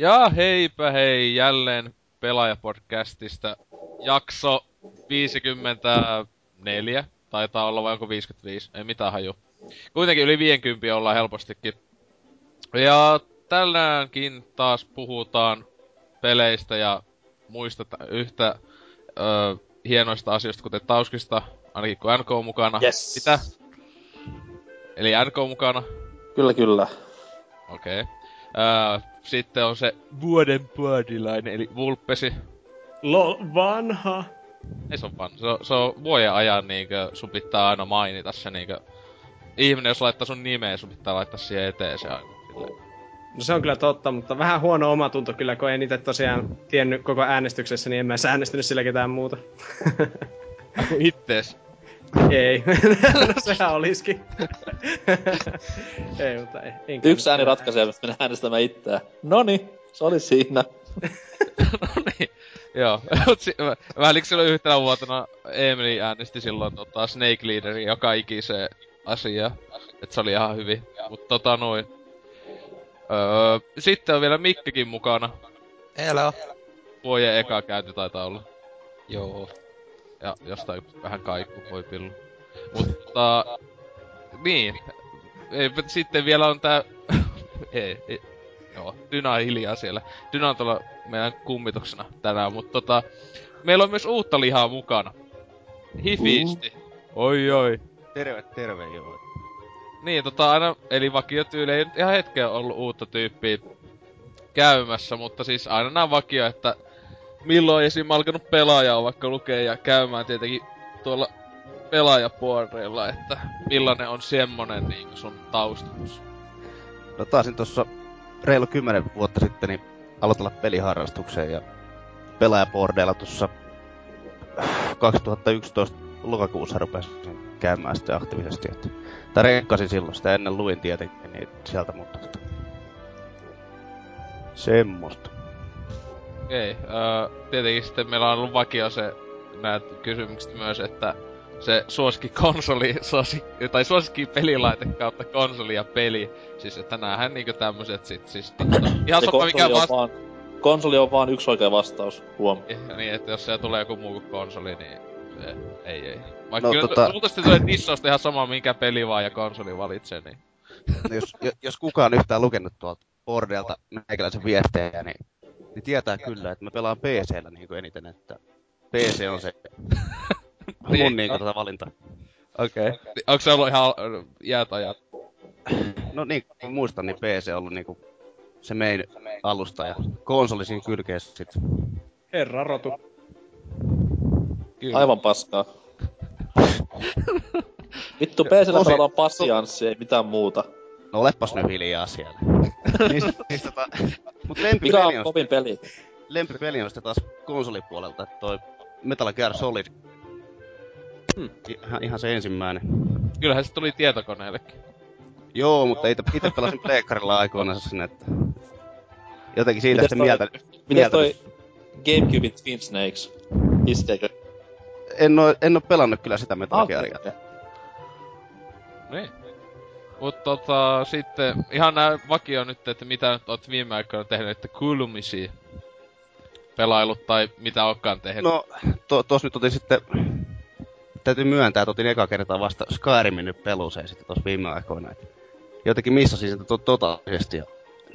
Ja heipä hei, jälleen Pelaajapodcastista jakso 54. Taitaa olla vai onko 55, ei mitään haju. Kuitenkin yli 50 ollaan helpostikin. Ja tänäänkin taas puhutaan peleistä ja muista yhtä ö, hienoista asioista, kuten Tauskista, ainakin kun NK on mukana. Yes. Mitä? Eli NK on mukana? Kyllä, kyllä. Okei. Okay. Öö, sitten on se vuoden puodilainen, eli Vulpesi. Lo, vanha. Ei se on vanha. Se on, se on vuoden ajan niinkö, sun pitää aina mainita se niinkö... Ihminen, jos laittaa sun nimeä, sun pitää laittaa siihen eteen se aina. Silleen. No se on kyllä totta, mutta vähän huono omatunto kyllä, kun en itse tosiaan tiennyt koko äänestyksessä, niin en mä äänestynyt sillä ketään muuta. Ittees. Ei, no sehän olisikin. ei, mutta ei. En Yksi ääni ratkaisee, että mennään äänestämään itseään. Noni, se oli siinä. no niin. Joo. Mut si- mä, mä silloin yhtenä vuotena Emily äänesti silloin tota Snake Leaderin joka ikiseen asiaa. Et se oli ihan hyvin. Mut tota noin. Öö, sitten on vielä Mikkikin mukana. Hello. Vuoden eka käynti taitaa olla. Joo. Ja jostain vähän kaikku voi pillu. Mutta... Niin. Ei, sitten vielä on tää... ei, ei. Joo, Dyna on hiljaa siellä. Dyna on tuolla meidän kummituksena tänään, mutta tota... Meillä on myös uutta lihaa mukana. Hifisti. Oi oi. Terve, terve joo. Niin, tota aina, eli vakiotyyli ei nyt ihan hetken ollut uutta tyyppiä käymässä, mutta siis aina nää vakio, että milloin esim. alkanut pelaajaa vaikka lukee ja käymään tietenkin tuolla pelaajapuoreilla, että millainen on semmonen niin sun taustatus. No taasin tossa reilu kymmenen vuotta sitten niin aloitella peliharrastukseen ja pelaajabordeilla tuossa 2011 lokakuussa rupesin käymään sitten aktiivisesti. Että, tai renkkasin silloin, sitä ennen luin tietenkin, niin sieltä mutta semmoista. Okei, öö, tietenkin sitten meillä on ollut vakio se nämä kysymykset myös, että se suosikki konsoli, suosikki, tai suosikki pelilaite kautta konsoli ja peli. Siis että näähän niinku tämmöset sit siis ihan Ja sama mikä konsoli on vasta... vaan, konsoli on vaan yksi oikea vastaus, huom. Niin, että jos siellä tulee joku muu kuin konsoli, niin se, ei ei. Vaikka No, kyllä tota- luultavasti tulee dissausta ihan sama minkä peli vaan ja konsoli valitsee, niin... No jos, jo- jos kukaan yhtään lukenut tuolta bordeilta meikäläisen viestejä, niin, niin tietää kyllä, että mä pelaan PC-llä niin eniten, että PC on se Niin. mun niin tota valinta. Okei. Okay. Onko se ollut ihan jäät ajat? No niin, kun muistan, niin PC on ollut niinku se main alusta ja konsoli siinä kylkeessä sit. Herra rotu. Kyllä. Aivan paskaa. Vittu, PCllä pelataan passianssi, ei mitään muuta. No olepas nyt hiljaa siellä. niin, niin tota, mut Mikä lempipeli on on, kovin peli? lempipeli on sitten taas konsolipuolelta, että toi Metal Gear Solid. Hmm. Ihan, ihan se ensimmäinen. Kyllähän se tuli tietokoneellekin. Joo, mutta itse, itse pelasin pleikkarilla aikoinaan sinne, että... Jotenkin siitä sitten toi- mieltä... Miten toi Gamecubein Twin Snakes? Iskeekö? En oo, en oo pelannut kyllä sitä Metal Gearia. Niin. Mut tota, sitten ihan nää vakio nyt, että mitä nyt oot viime aikoina tehnyt, että kuulumisia pelailut tai mitä onkaan tehnyt. No, to, tos nyt otin sitten... Täytyy myöntää, että otin eka kertaa vasta Skyrimin nyt peluseen sitten tos viime aikoina. Et jotenkin missasin sitä to- totaalisesti ja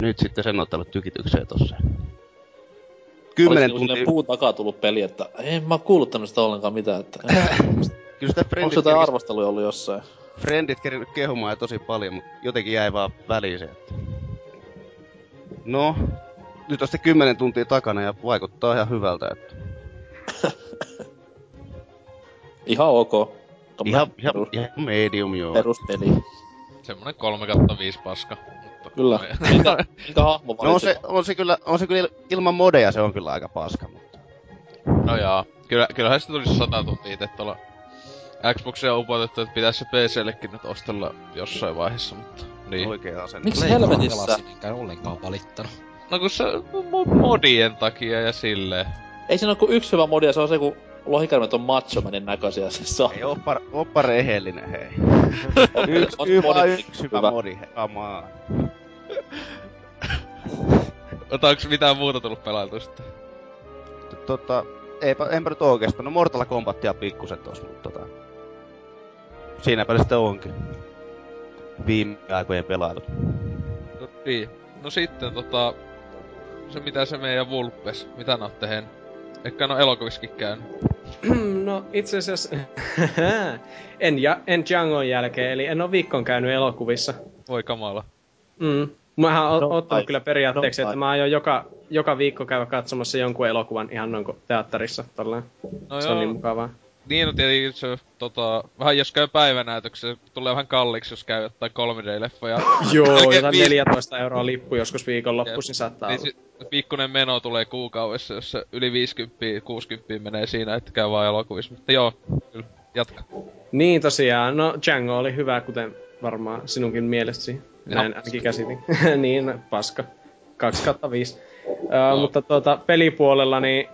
nyt sitten sen ottanut tykitykseen tossa. Kymmenen tuntia... puun takaa tullut peli, että en mä kuuluttanut sitä ollenkaan mitään, että... Kyllä sitä Onko frendit, jotain kerkis, arvosteluja ollut jossain? frendit kerinyt kehumaan ja tosi paljon, mutta jotenkin jäi vaan väliin se, että... No, nyt on sitten kymmenen tuntia takana ja vaikuttaa ihan hyvältä, että... Ihan ok. Tommonen Ihan, ihan, perus, ihan medium joo. peruspeli. Semmonen 3 kautta 5 paska. Mutta... Kyllä. Minkä, minkä hahmo No on se, on se kyllä, on se kyllä il- ilman modeja se on kyllä aika paska, mutta... No jaa. Kyllä, kyllähän se tulisi 100 tuntia itse tuolla Xboxia on upotettu, että pitäisi se PCllekin nyt ostella jossain vaiheessa, mutta... Niin. Oikea asenne. Miksi helvetissä? enkä ollenkaan valittanut. No kun se mo- modien takia ja silleen. Ei siinä ole kuin yksi hyvä modi, ja se on se, kun lohikärmet on machomanin näköisiä. Se saa. Ei, oppa, oppa rehellinen, hei. Yksi, Yksi, yksi, yksi hyvä modi, hei. Come on. Ota, onks mitään muuta tullut pelailtua sitten? Tota, eipä, enpä nyt oikeastaan. No Mortal Kombatia pikkusen tos, mutta tota... Siinäpä se sitten onkin. Viime aikojen pelailu. No, niin. No sitten tota... Se mitä se meidän Vulpes, mitä ne oot tehnyt? Ehkä no elokuvissakin käynyt. no itse asiassa en, ja, en Djangon jälkeen, eli en ole viikon käynyt elokuvissa. Voi kamala. Mm. Mähän oon No, ottanut ai. kyllä periaatteeksi, No, että mä aion joka, joka viikko käydä katsomassa jonkun elokuvan ihan noin teatterissa. Tolleen. No se joo, on niin mukavaa. Niin on tietenkin se, tota, vähän jos käy päivänäytöksessä, tulee vähän kalliiksi, jos käy jotain 3D-leffoja. Joo, jotain viisi- 14 euroa lippu joskus viikonloppuisin saattaa Niin olla. pikkunen meno tulee kuukaudessa, jos se yli 50, 60 menee siinä, että käy vaan elokuvissa. Mutta joo, kyllä, jatka. Niin tosiaan, no Django oli hyvä, kuten varmaan sinunkin mielestäsi. Näin Joo. ainakin käsitin. niin, paska. 2 kautta 5. No. Uh, mutta tuota, pelipuolella, niin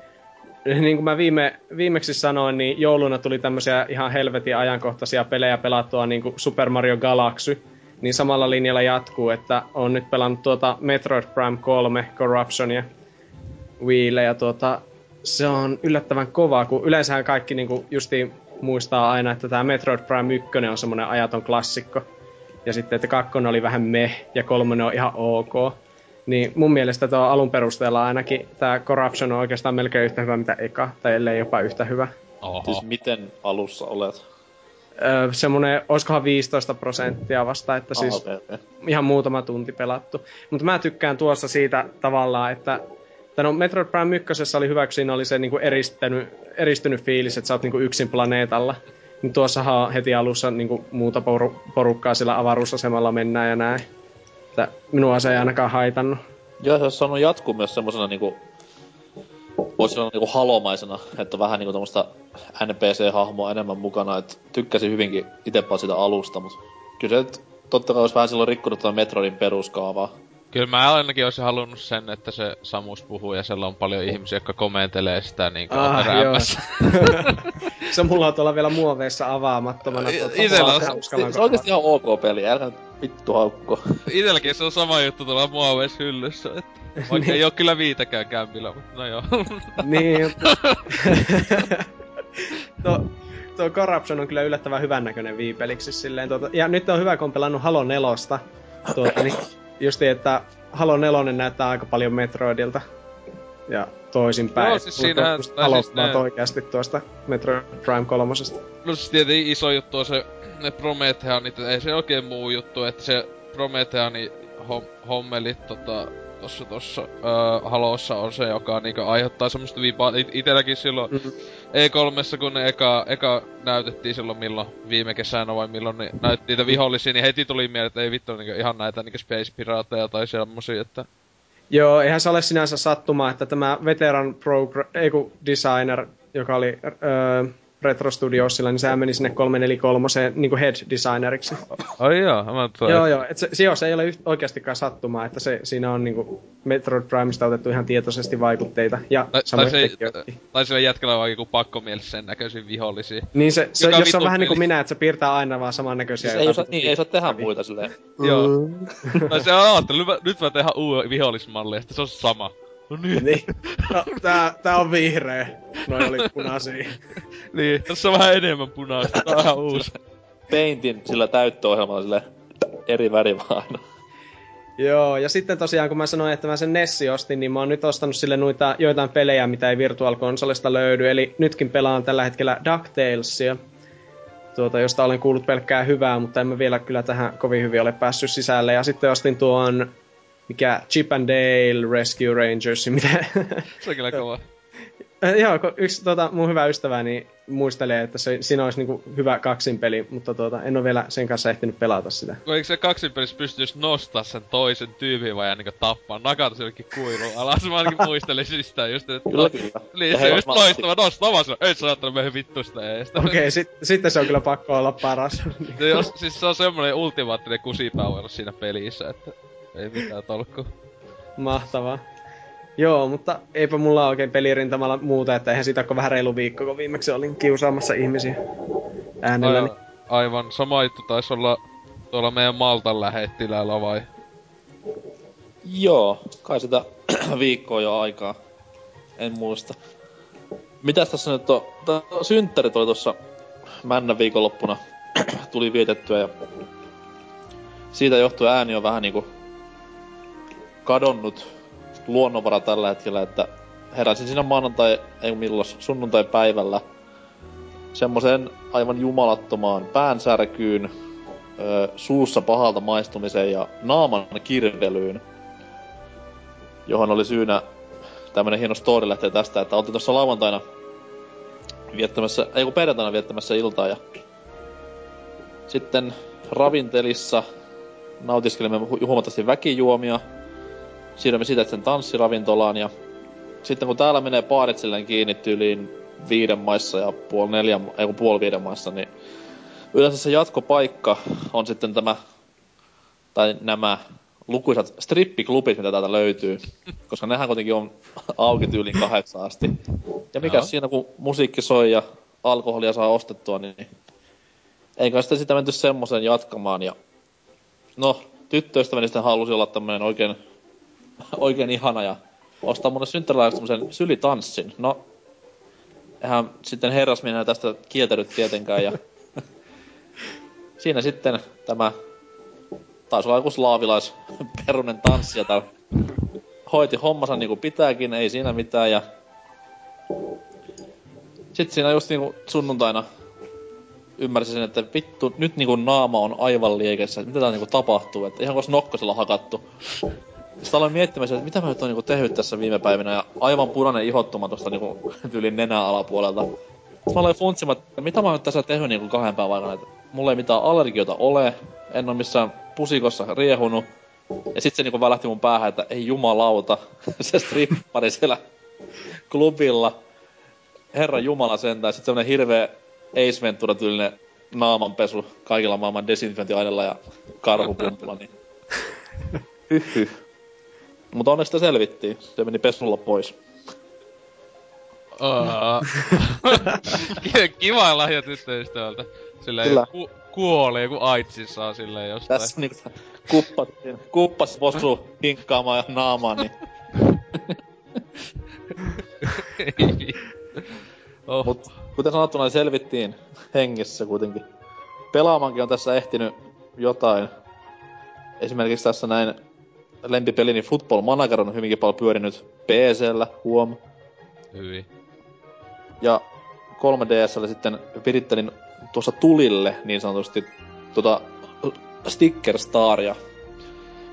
niin kuin mä viime, viimeksi sanoin, niin jouluna tuli tämmöisiä ihan helvetin ajankohtaisia pelejä pelattua niin kuin Super Mario Galaxy. Niin samalla linjalla jatkuu, että on nyt pelannut tuota Metroid Prime 3 Corruptionia Wiille ja tuota, se on yllättävän kova, kun yleensähän kaikki niinku justiin muistaa aina, että tämä Metroid Prime 1 on semmoinen ajaton klassikko. Ja sitten, että kakkonen oli vähän meh ja kolmonen on ihan ok. Niin mun mielestä tuo alun perusteella ainakin tämä Corruption on oikeastaan melkein yhtä hyvä mitä eka, tai ellei jopa yhtä hyvä. Oho. Siis miten alussa olet? Öö, semmonen, olisikohan 15 prosenttia vasta, että siis Ah, okei, okei. ihan muutama tunti pelattu. Mutta mä tykkään tuossa siitä tavallaan, että tai no Metroid Prime 1 oli hyvä, kun siinä oli se niinku eristynyt, eristynyt fiilis, että sä oot niinku yksin planeetalla. Niin tuossahan on heti alussa niinku muuta poru, porukkaa sillä avaruusasemalla mennään ja näin. Että minua se ei ainakaan haitannut. Joo, se olisi saanut jatkuu myös semmosena niinku... Voisi sanoa niinku halomaisena, että vähän niinku tommoista NPC-hahmoa enemmän mukana, että tykkäsin hyvinkin itepä sitä alusta, mut kyllä se nyt totta kai olisi vähän silloin rikkonut tuota Metroidin peruskaavaa. Kyllä mä ainakin olisin halunnut sen, että se Samus puhuu ja siellä on paljon ihmisiä, jotka komentelee sitä niinku Ah, ah, se mulla on tuolla vielä muoveissa avaamattomana. Tuota, itellä on- Se, se on oikeesti ihan ok peli, nyt vittu haukko. Itelläkin se on sama juttu tuolla muoveissa hyllyssä, että vaikka ei oo kyllä viitäkään kämpillä, mutta no joo. Niin, mutta... tuo, tuo Corruption on kyllä yllättävän hyvän näköinen viipeliksi silleen. Tuota, ja nyt on hyvä, kun on pelannut Halo 4. Tuota, niin justi, että Halo 4 näyttää aika paljon Metroidilta. Ja toisinpäin. Joo, siis siinähän- tai siis ne- oikeasti tuosta Metroid Prime 3. No siis tietenkin iso juttu on se, ne Prometheanit, ei se oikein muu juttu, että se Prometheani hom, hommelit tota, tossa tossa öö, Halossa on se, joka niinku aiheuttaa semmoista vipaa. It, itelläkin silloin Mhm. E3, kun ne eka, eka näytettiin silloin milloin, viime kesänä vai milloin, niin näytti niitä vihollisia, niin heti tuli mieleen, että ei vittu niinku ihan näitä niinku Space Pirateja tai semmosia, että Joo, eihän se ole sinänsä sattumaa, että tämä veteran progr- ei kun designer, joka oli öö, Retro Studiosilla, niin sehän meni sinne 343 niin head designeriksi. ai joo, mä Joo, joo. Et se, se, joo, se ei ole yht, oikeastikaan sattumaa, että se, siinä on niinku Metroid Primesta otettu ihan tietoisesti vaikutteita. Ja Tai, tai, se, tai sillä jätkällä on joku pakkomielessä sen näköisiä vihollisia. Niin se, se jos on vähän niin kuin minä, että se piirtää aina vaan samannäköisiä. Siis ei osaa, jotain niin, ei saa tehdä muita silleen. Joo. Tai se on ajatellut, nyt mä- tehdään uuden vihollismalli, ja sitten se on sama. No niin. Niin. No, tää, tää on vihreä. Noi oli punaisia. niin, tässä on vähän enemmän punaista, tää on ihan uusi. Paintin sillä täyttöohjelmalla silleen eri väri vaan. Joo, ja sitten tosiaan kun mä sanoin, että mä sen Nessi ostin, niin mä oon nyt ostanut sille noita, joitain pelejä, mitä ei Virtual Consolesta löydy. Eli nytkin pelaan tällä hetkellä DuckTalesia, tuota, josta olen kuullut pelkkää hyvää, mutta en mä vielä kyllä tähän kovin hyvin ole päässyt sisälle. Ja sitten ostin tuon, mikä Chip and Dale Rescue Rangers, mitä... Se on kyllä kova. Äh, Joo, kun yksi tota, mun hyvä ystäväni muistelee, että se, siinä olisi niinku hyvä kaksinpeli, mutta tuota, en ole vielä sen kanssa ehtinyt pelata sitä. Kun eikö se kaksinpelissä pysty just nostaa sen toisen tyypin vai ja niinku tappaa, nakata se jonnekin kuiluun alas. Mä ainakin muistelisin sitä just, että... Kyllä, kyllä. Niin, se just loistava, nostaa vaan se, ei sä ajattelun meidän vittu sitä eestä. Okei, okay, sit, sitten se on kyllä pakko olla paras. Se, jos, siis se on semmonen ultimaattinen kusipower siinä pelissä, että ei mitään tolkkua. Mahtavaa. Joo, mutta eipä mulla oikein pelirintamalla muuta, että eihän siitä ole kuin vähän reilu viikko, kun viimeksi olin kiusaamassa ihmisiä äänelläni. Aivan, aivan, sama juttu taisi olla tuolla meidän Maltan lähettilällä vai? Joo, kai sitä viikkoa jo aikaa. En muista. Mitäs tässä nyt on? Tää synttärit oli tuossa männä viikonloppuna. tuli vietettyä ja siitä johtuen ääni on vähän niinku kadonnut luonnonvara tällä hetkellä, että heräsin siinä maanantai, ei milloin, sunnuntai päivällä semmoisen aivan jumalattomaan päänsärkyyn, ö, suussa pahalta maistumiseen ja naaman kirvelyyn, johon oli syynä tämmönen hieno story lähtee tästä, että oltiin tuossa lauantaina viettämässä, ei kun perjantaina viettämässä iltaa ja sitten ravintelissa nautiskelimme hu- huomattavasti väkijuomia. Siirrymme siitä sen tanssiravintolaan ja sitten kun täällä menee baarit silleen kiinni tyyliin viiden maissa ja puoli neljän, ei kun puoli viiden maissa, niin yleensä se jatkopaikka on sitten tämä, tai nämä lukuisat strippiklubit, mitä täältä löytyy. Koska nehän kuitenkin on auki tyyliin kahdeksan asti. Ja mikä Joo. siinä, kun musiikki soi ja alkoholia saa ostettua, niin eikä sitä sitä menty semmoisen jatkamaan. Ja no, tyttöystäväni sitten halusi olla tämmönen oikein, oikein ihana ja ostaa mulle synttärilahjaksi tämmösen sylitanssin. No, eihän sitten herrasmies tästä kieltänyt tietenkään ja siinä sitten tämä taisi olla joku slaavilais perunen tanssi, jota hoiti hommansa niinku pitääkin, ei siinä mitään ja sitten siinä just niinku sunnuntaina ymmärsin sen, että vittu, nyt niinku naama on aivan liekessä, mitä tää niinku tapahtuu, että ihan kuin olisi nokkosella hakattu. Sitten aloin miettimään, sitä, että mitä mä nyt oon niinku tehnyt tässä viime päivinä, ja aivan punainen ihottuma tosta niinku tyylin nenän alapuolelta. Sitten mä aloin funtsimaan, että mitä mä oon nyt tässä tehnyt niinku kahden päivän aikana, että mulla ei mitään allergiota ole, en oo missään pusikossa riehunut. Ja sit se niinku välähti mun päähän, että ei jumalauta, se strippari siellä klubilla. Herra Jumala sentään, sit semmonen hirveä Ace Ventura tyylinen naamanpesu kaikilla maailman desinfiointiaineilla ja karhupumpulla, niin Mutta onneksi sitä selvittiin. Se meni pesulla pois. Kiva lahja tyttöystävältä. Silleen Kyllä. ku- kuolee, kun aitsissaan silleen jostain. Tässä niinku kuppattiin, kuppas posu hinkkaamaan ja naamaan, niin oh. Mut kuten sanottuna, niin selvittiin hengissä kuitenkin. Pelaamankin on tässä ehtinyt jotain. Esimerkiksi tässä näin lempipelini Football Manager on hyvinkin paljon pyörinyt PCllä, huom. Hyvin. Ja 3DSllä sitten virittelin tuossa tulille niin sanotusti tota Sticker Staria,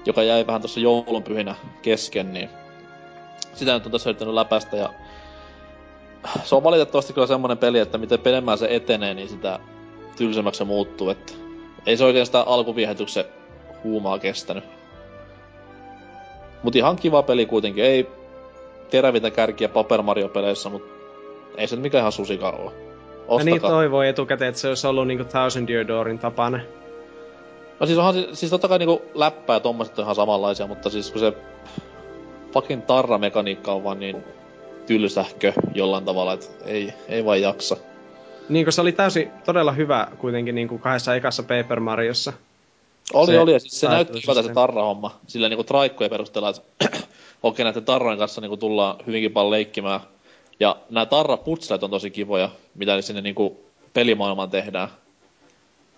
joka jäi vähän tuossa joulunpyhinä kesken, niin sitä nyt on tässä yrittänyt läpäistä ja se on valitettavasti kyllä semmonen peli, että miten pidemmän se etenee, niin sitä tylsemmäksi se muuttuu, että ei se oikein sitä alkuviehätyksen huumaa kestänyt. Mut ihan kiva peli kuitenkin, ei terävintä kärkiä Paper Mario-peleissä, mut ei se nyt mikään ihan susikaan oo. Ja niin Ostakaa. toivoi etukäteen, että se olisi ollut niinku Thousand Year Doorin tapainen. No siis onhan si- siis totta kai niinku läppää ja tommoset on ihan samanlaisia, mutta siis kun se fucking tarramekaniikka on vaan niin tylsähkö jollain tavalla, että ei, ei vaan jaksa. Niin kuin se oli täysin todella hyvä kuitenkin niinku kahdessa ekassa Paper Mariossa. Oli, Se oli, ja siis se näytti hyvältä se taittelusysteemi. tarrahomma. Sillä niinku traikkojen perusteella, että okei, näiden tarrojen kanssa niinku tullaan hyvinkin paljon leikkimään. Ja nämä tarraputslet on tosi kivoja, mitä sinne niinku pelimaailmaan tehdään.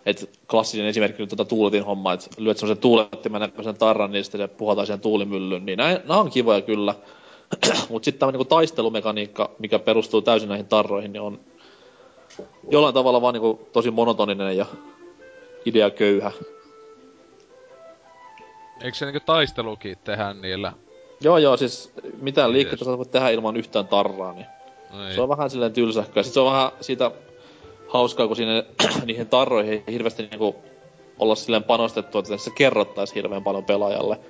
Et klassinen esimerkki nyt tota tuuletin homma, että lyöt semmosen tuulettimen näköisen tarran, niin sitten se puhataan siihen tuulimyllyyn. Niin nämä on kivoja kyllä. Mutta sitten tämä niinku taistelumekaniikka, mikä perustuu täysin näihin tarroihin, niin on jollain tavalla vaan niinku tosi monotoninen ja idea köyhä. Eikö se niinku taistelukin tehdä niillä? Joo, joo, siis mitään liikkeitä sä voit tehdä ilman yhtään tarraa, niin No ei. se on vähän silleen tylsähköä. Sitten se on vähän siitä hauskaa, kun siinä niihin tarroihin ei hirveästi niinku olla silleen panostettu, että se kerrottais hirveän paljon pelaajalle.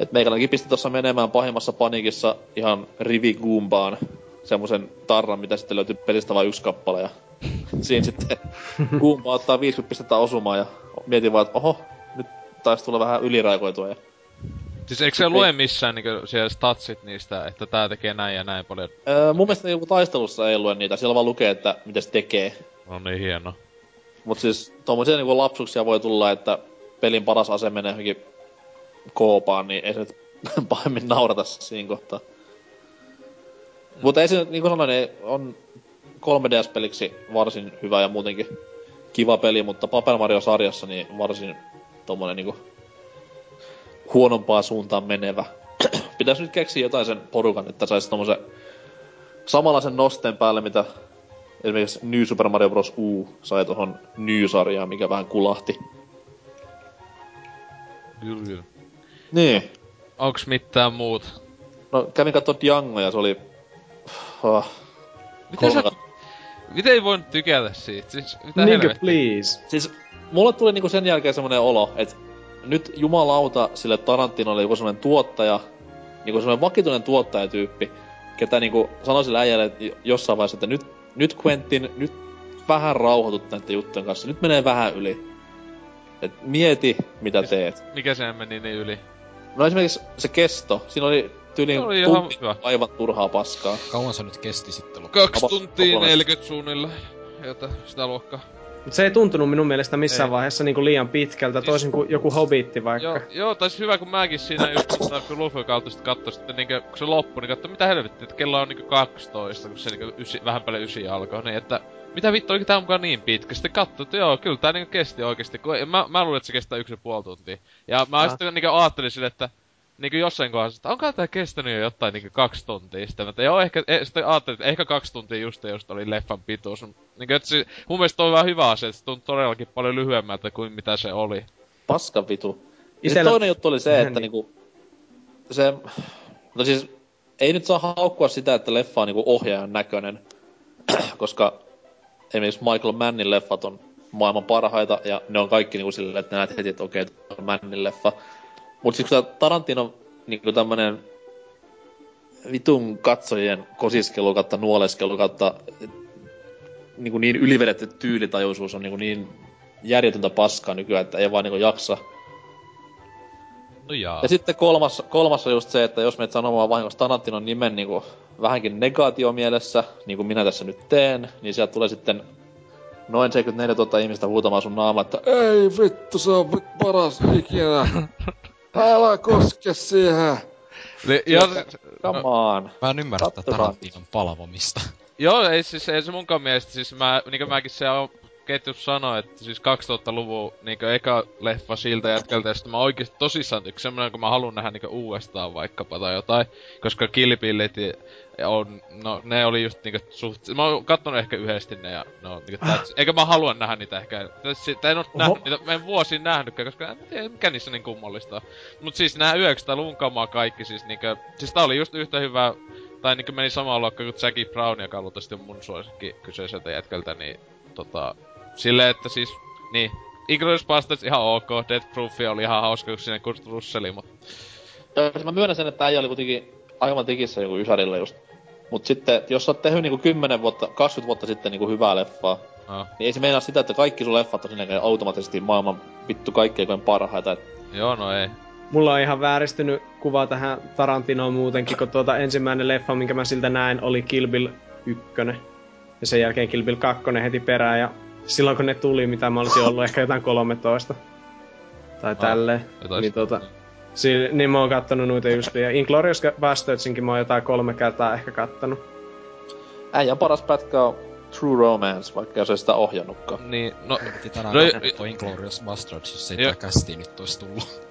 Et meikäläinenkin pisti tuossa menemään pahimmassa paniikissa ihan rivi Goombaan semmosen tarran, mitä sitten löytyy pelistä vain yksi kappale. Ja siinä sitten Goomba ottaa 50 pistettä osumaan ja mietin vaan, että oho, taisi tulla vähän yliraikoitua. Ja Siis eikö se lue missään niinku siellä statsit niistä, että tää tekee näin ja näin paljon? Öö, mun mielestä joku taistelussa ei lue niitä, siellä vaan lukee, että mitä se tekee. No niin hieno. Mut siis tommosia niinku lapsuksia voi tulla, että pelin paras ase menee johonkin koopaan, niin ei se nyt pahemmin naurata siinä kohtaa. Mutta ei se, niin kuin sanoin, ei, on 3DS-peliksi varsin hyvä ja muutenkin kiva peli, mutta Paper Mario-sarjassa niin varsin tommonen niinku huonompaa suuntaan menevä. Pitäis nyt keksiä jotain sen porukan, että saisi tommosen samanlaisen nosten päälle, mitä esimerkiksi New Super Mario Bros. U sai tohon New-sarjaan, mikä vähän kulahti. Kyllä, kyllä. Niin. Onks mitään muut? No kävin kattoo Django ja se oli... Oh, Miten sä... Miten ei voinut tykätä siitä? Siis, mitä Niinkö helvettiä? please? Siis mulle tuli niinku sen jälkeen semmonen olo, että nyt jumalauta sille Tarantinolle joku semmonen tuottaja, niinku semmonen vakituinen tuottajatyyppi, ketä niinku sanoi sille äijälle että jossain vaiheessa, että nyt, nyt Quentin, nyt vähän rauhoitut näiden juttujen kanssa, nyt menee vähän yli. Et mieti, mitä teet. Mikä se meni niin yli? No esimerkiksi se kesto, siinä oli tyyliin Se oli ihan hyvä. aivan turhaa paskaa. Kauan se nyt kesti sitten loppuun? Kaksi tuntia kokonaisesti. 40 suunnilleen. Jota, sitä luokkaa. Se ei tuntunut minun mielestä missään Ei. vaiheessa niinku liian pitkältä, Siis- toisin kuin joku hobitti vaikka. Joo, joo, tai siis hyvä kun mäkin siinä just tota, kun Luffy kautta sit kattoi sitten niinkö, kun se loppui, niin katsoi mitä helvettiä, että kello on niinku 12, kun se niinku ysi, vähän päälle ysi alkoi, niin että mitä vittu olikin tää mukaan niin pitkä? Sitten katsoi, että joo, kyllä tää niinku kesti oikeesti, kun mä, mä luulin, että se kestää yksi ja puoli tuntia. Ja mä Ah. sitten niinku ajattelin sille, että niinku jossain kohdassa, että onko tää kestänyt jo jotain niinku kaksi tuntia sitten, että joo, ehkä, e, sitten ajattelin, että ehkä kaksi tuntia just just oli leffan pituus. Niinku, että se, mun mielestä on vähän hyvä asia, että se tuntui todellakin paljon lyhyemmältä kuin mitä se oli. Paskan vitu. Itellä- toinen juttu oli se, että niin. niinku... Se... No siis... Ei nyt saa haukkua sitä, että leffa on niinku ohjaajan näköinen. koska esimerkiksi Michael Mannin leffat on maailman parhaita, ja ne on kaikki niinku silleen, että näet heti, että okei, okay, on Mannin leffa. Mut siis Tarantino niinku tämmönen vitun katsojien kosiskelu kautta nuoleskelu kautta niinku niin ylivedetty tyylitajuisuus on niinku niin järjetöntä paskaa nykyään, että ei vaan niinku jaksa. No jaa. Ja sitten kolmas, kolmas on just se, että jos menet sanomaan vahingossa Tarantinon nimen niinku vähänkin negaatio mielessä, niin kuin minä tässä nyt teen, niin sieltä tulee sitten noin 74 000 ihmistä huutamaan sun naama, että ei vittu, se on paras ikinä. Älä koske siihen. Li- ja, Come on. Mä en ymmärrä tätä. Tarantinon palvomista. joo, ei siis, ei se munkaan mielestä, siis mä, niinku mäkin se on ketjus sanoi, että siis 2000-luvun niinku eka leffa siltä jätkältä, ja sitten mä oikeesti tosissaan yksi semmonen, kun mä haluan nähdä niinku uudestaan vaikkapa tai jotain, koska Killbillit ja on, no ne oli just niinku suht, mä oon kattonut ehkä yhdesti ne ja no niinku that's, eikä mä halua nähdä niitä ehkä, tässä, en oo nähnyt niitä, mä en vuosiin nähnytkään, koska en tiedä mikä niissä niin kummallista on. Mut siis nää 900-luvun kamaa kaikki siis niinku, siis tää oli just yhtä hyvä tai niinku meni samaan luokkaan kuin Jackie Brown, joka luultavasti on mun suosikki kyseiseltä jätkältä, niin tota... Silleen, että siis, niin, Inglourious Basterds ihan ok, Death Proof oli ihan hauska, kun sinne Kurt Russeli, mut... Siis mä myönnän sen, että äijä oli kuitenkin aivan tikissä joku Ysärillä just. Mut sitten, jos sä oot tehnyt niinku 10 vuotta, 20 vuotta sitten niinku hyvää leffaa, No, niin ei se meinaa sitä, että kaikki sun leffat on sinne automaattisesti maailman vittu kaikkein parhaita. Et joo, no ei. Mulla on ihan vääristynyt kuva tähän Tarantinoon muutenkin, kun tuota ensimmäinen leffa, minkä mä siltä näin, oli Kill Bill 1. Ja sen jälkeen Kill Bill 2 heti perään. Ja silloin kun ne tuli, mitä mä olisin ollut ehkä jotain 13. Tai tälleen. jotain niin, sitä. Tota, si- niin mä oon kattonut noita just. Ja Inglourious Bastardsinkin mä oon jotain kolme kertaa ehkä kattonut. äijän paras pätkä on True Romance, vaikka ei sitä ohjannutkaan. Niin, no, Piti tänään No, no, katsoa Inglourious Bastards, jos ei Joo. tää kästi nyt ois tullut.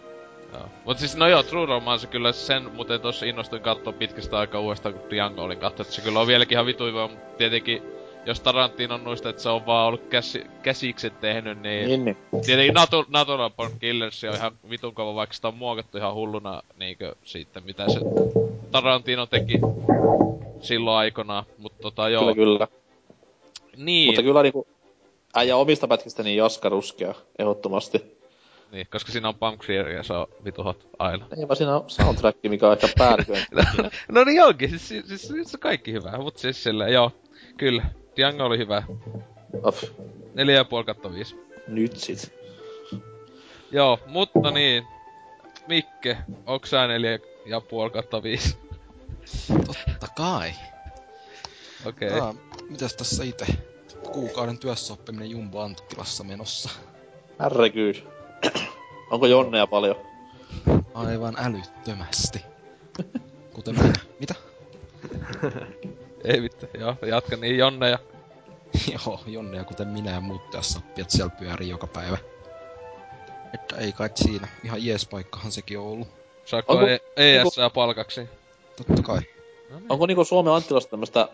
joo. Mut siis, no joo, True Romance kyllä sen muuten tossa innostuin kattoo pitkästä aikaa uudestaan, kun Django olin katsoa, että se kyllä on vieläkin ihan vitu hyvä, mut tietenkin jos Tarantino on noista, että se on vaan ollut käsi, käsikset tehnyt, niin... Niin, niin. Tietenkin Natu, Natural Born Killers on ihan vitun kova, vaikka sitä on muokattu ihan hulluna niinkö siitä, mitä se Tarantino teki silloin aikanaan. Mutta tota joo, Kyllä, kyllä. niin, Mutta kyllä niinku äijä omista pätkistä niin Jaska Ruskea, ehdottomasti. niin, koska siinä on Pump Clear ja se on vitu hot aina. Ei vaan siinä on soundtrack, mikä on ehkä päälliköin. no niin onkin, siis, siis, siis, siis kaikki hyvää, mut siis silleen, joo, kyllä, Django oli hyvä. Of, 4,5 kautta 5. nyt sit. Joo, mutta niin, Mikke, onks sä 4,5 kautta 5? Totta kai. Okei. Okay. Ah, mitäs tässä ite? Kuukauden työssäoppiminen Jumbo Anttilassa menossa. Herregud. Onko jonneja paljon? Aivan älyttömästi. Kuten minä. Mitä? Ei vittu, joo, jatka niin Jonne ja... Joo, Jonne ja kuten minä ja muut tässä että siellä pyörii joka päivä. Että ei kai siinä. Ihan jees paikkahan sekin on ollut. Saako Onko- e- ES palkaksi? Totta kai. No niin. Onko niinku Suomen Anttilasta tämmöstä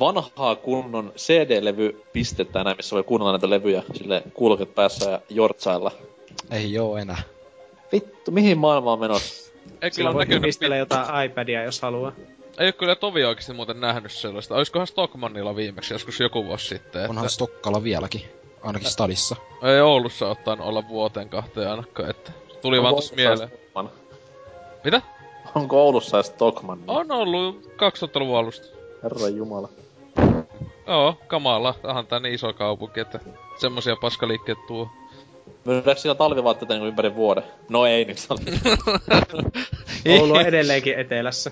vanhaa kunnon CD-levypistettä enää, missä voi kuunnella näitä levyjä sille kuuloket päässä ja jortsailla? Ei oo enää. Vittu, mihin maailma on menossa? Ei Sillä kyllä voi näkynyt, pistellä jotain iPadia, jos haluaa. Ei oo kyllä Tovi oikeesti muuten nähnyt sellaista. Oiskohan Stockmannilla viimeksi joskus joku vuosi sitten, että... Onhan Stokkala vieläkin. Ainakin stadissa. Ei Oulussa ottanut olla vuoteen kahteen ainakaan, että... Tuli vaan tossa mieleen. Stockman? Mitä? Onko Oulussa Stockman? On ollut 2000-luvun alusta. Herra Jumala. Joo, kamala. Onhan tää niin iso kaupunki, että semmosia paskaliikkeet tuo. Myydäänkö siellä talvivaatteita niinku ympäri vuoden? No ei nyt. Oulu on edelleenkin etelässä.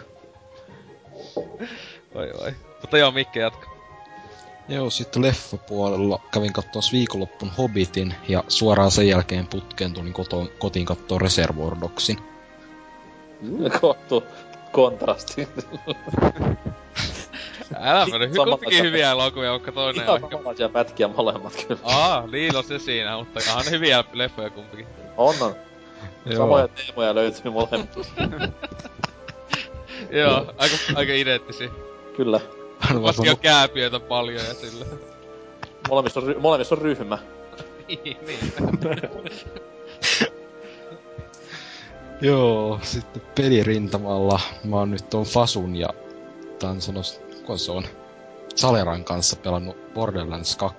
Vai vai. Mutta joo, Mikke jatka. Joo, sitten leffapuolella kävin katsoa viikonloppun Hobbitin ja suoraan sen jälkeen putkeen tulin koto, kotiin katsoa Reservoir Dogsin. Kohtu kontrasti. Älä hy- Samalla kumpikin hyviä elokuvia, vaikka toinen on Ihan ehkä... samanlaisia pätkiä molemmat kyllä. Aa, niin on se siinä, mutta onhan ne hyviä leffoja kumpikin. On on. Samoja teemoja löytyy molemmista. Joo, aika, aika identtisiä. Kyllä. Vaikka on kääpiöitä paljon ja sillä. Molemmissa on, ry- molemmissa on ryhmä. niin, niin. Joo, sitten pelirintamalla mä oon nyt ton Fasun ja tän sanos, kuka se on? Saleran kanssa pelannut Borderlands 2.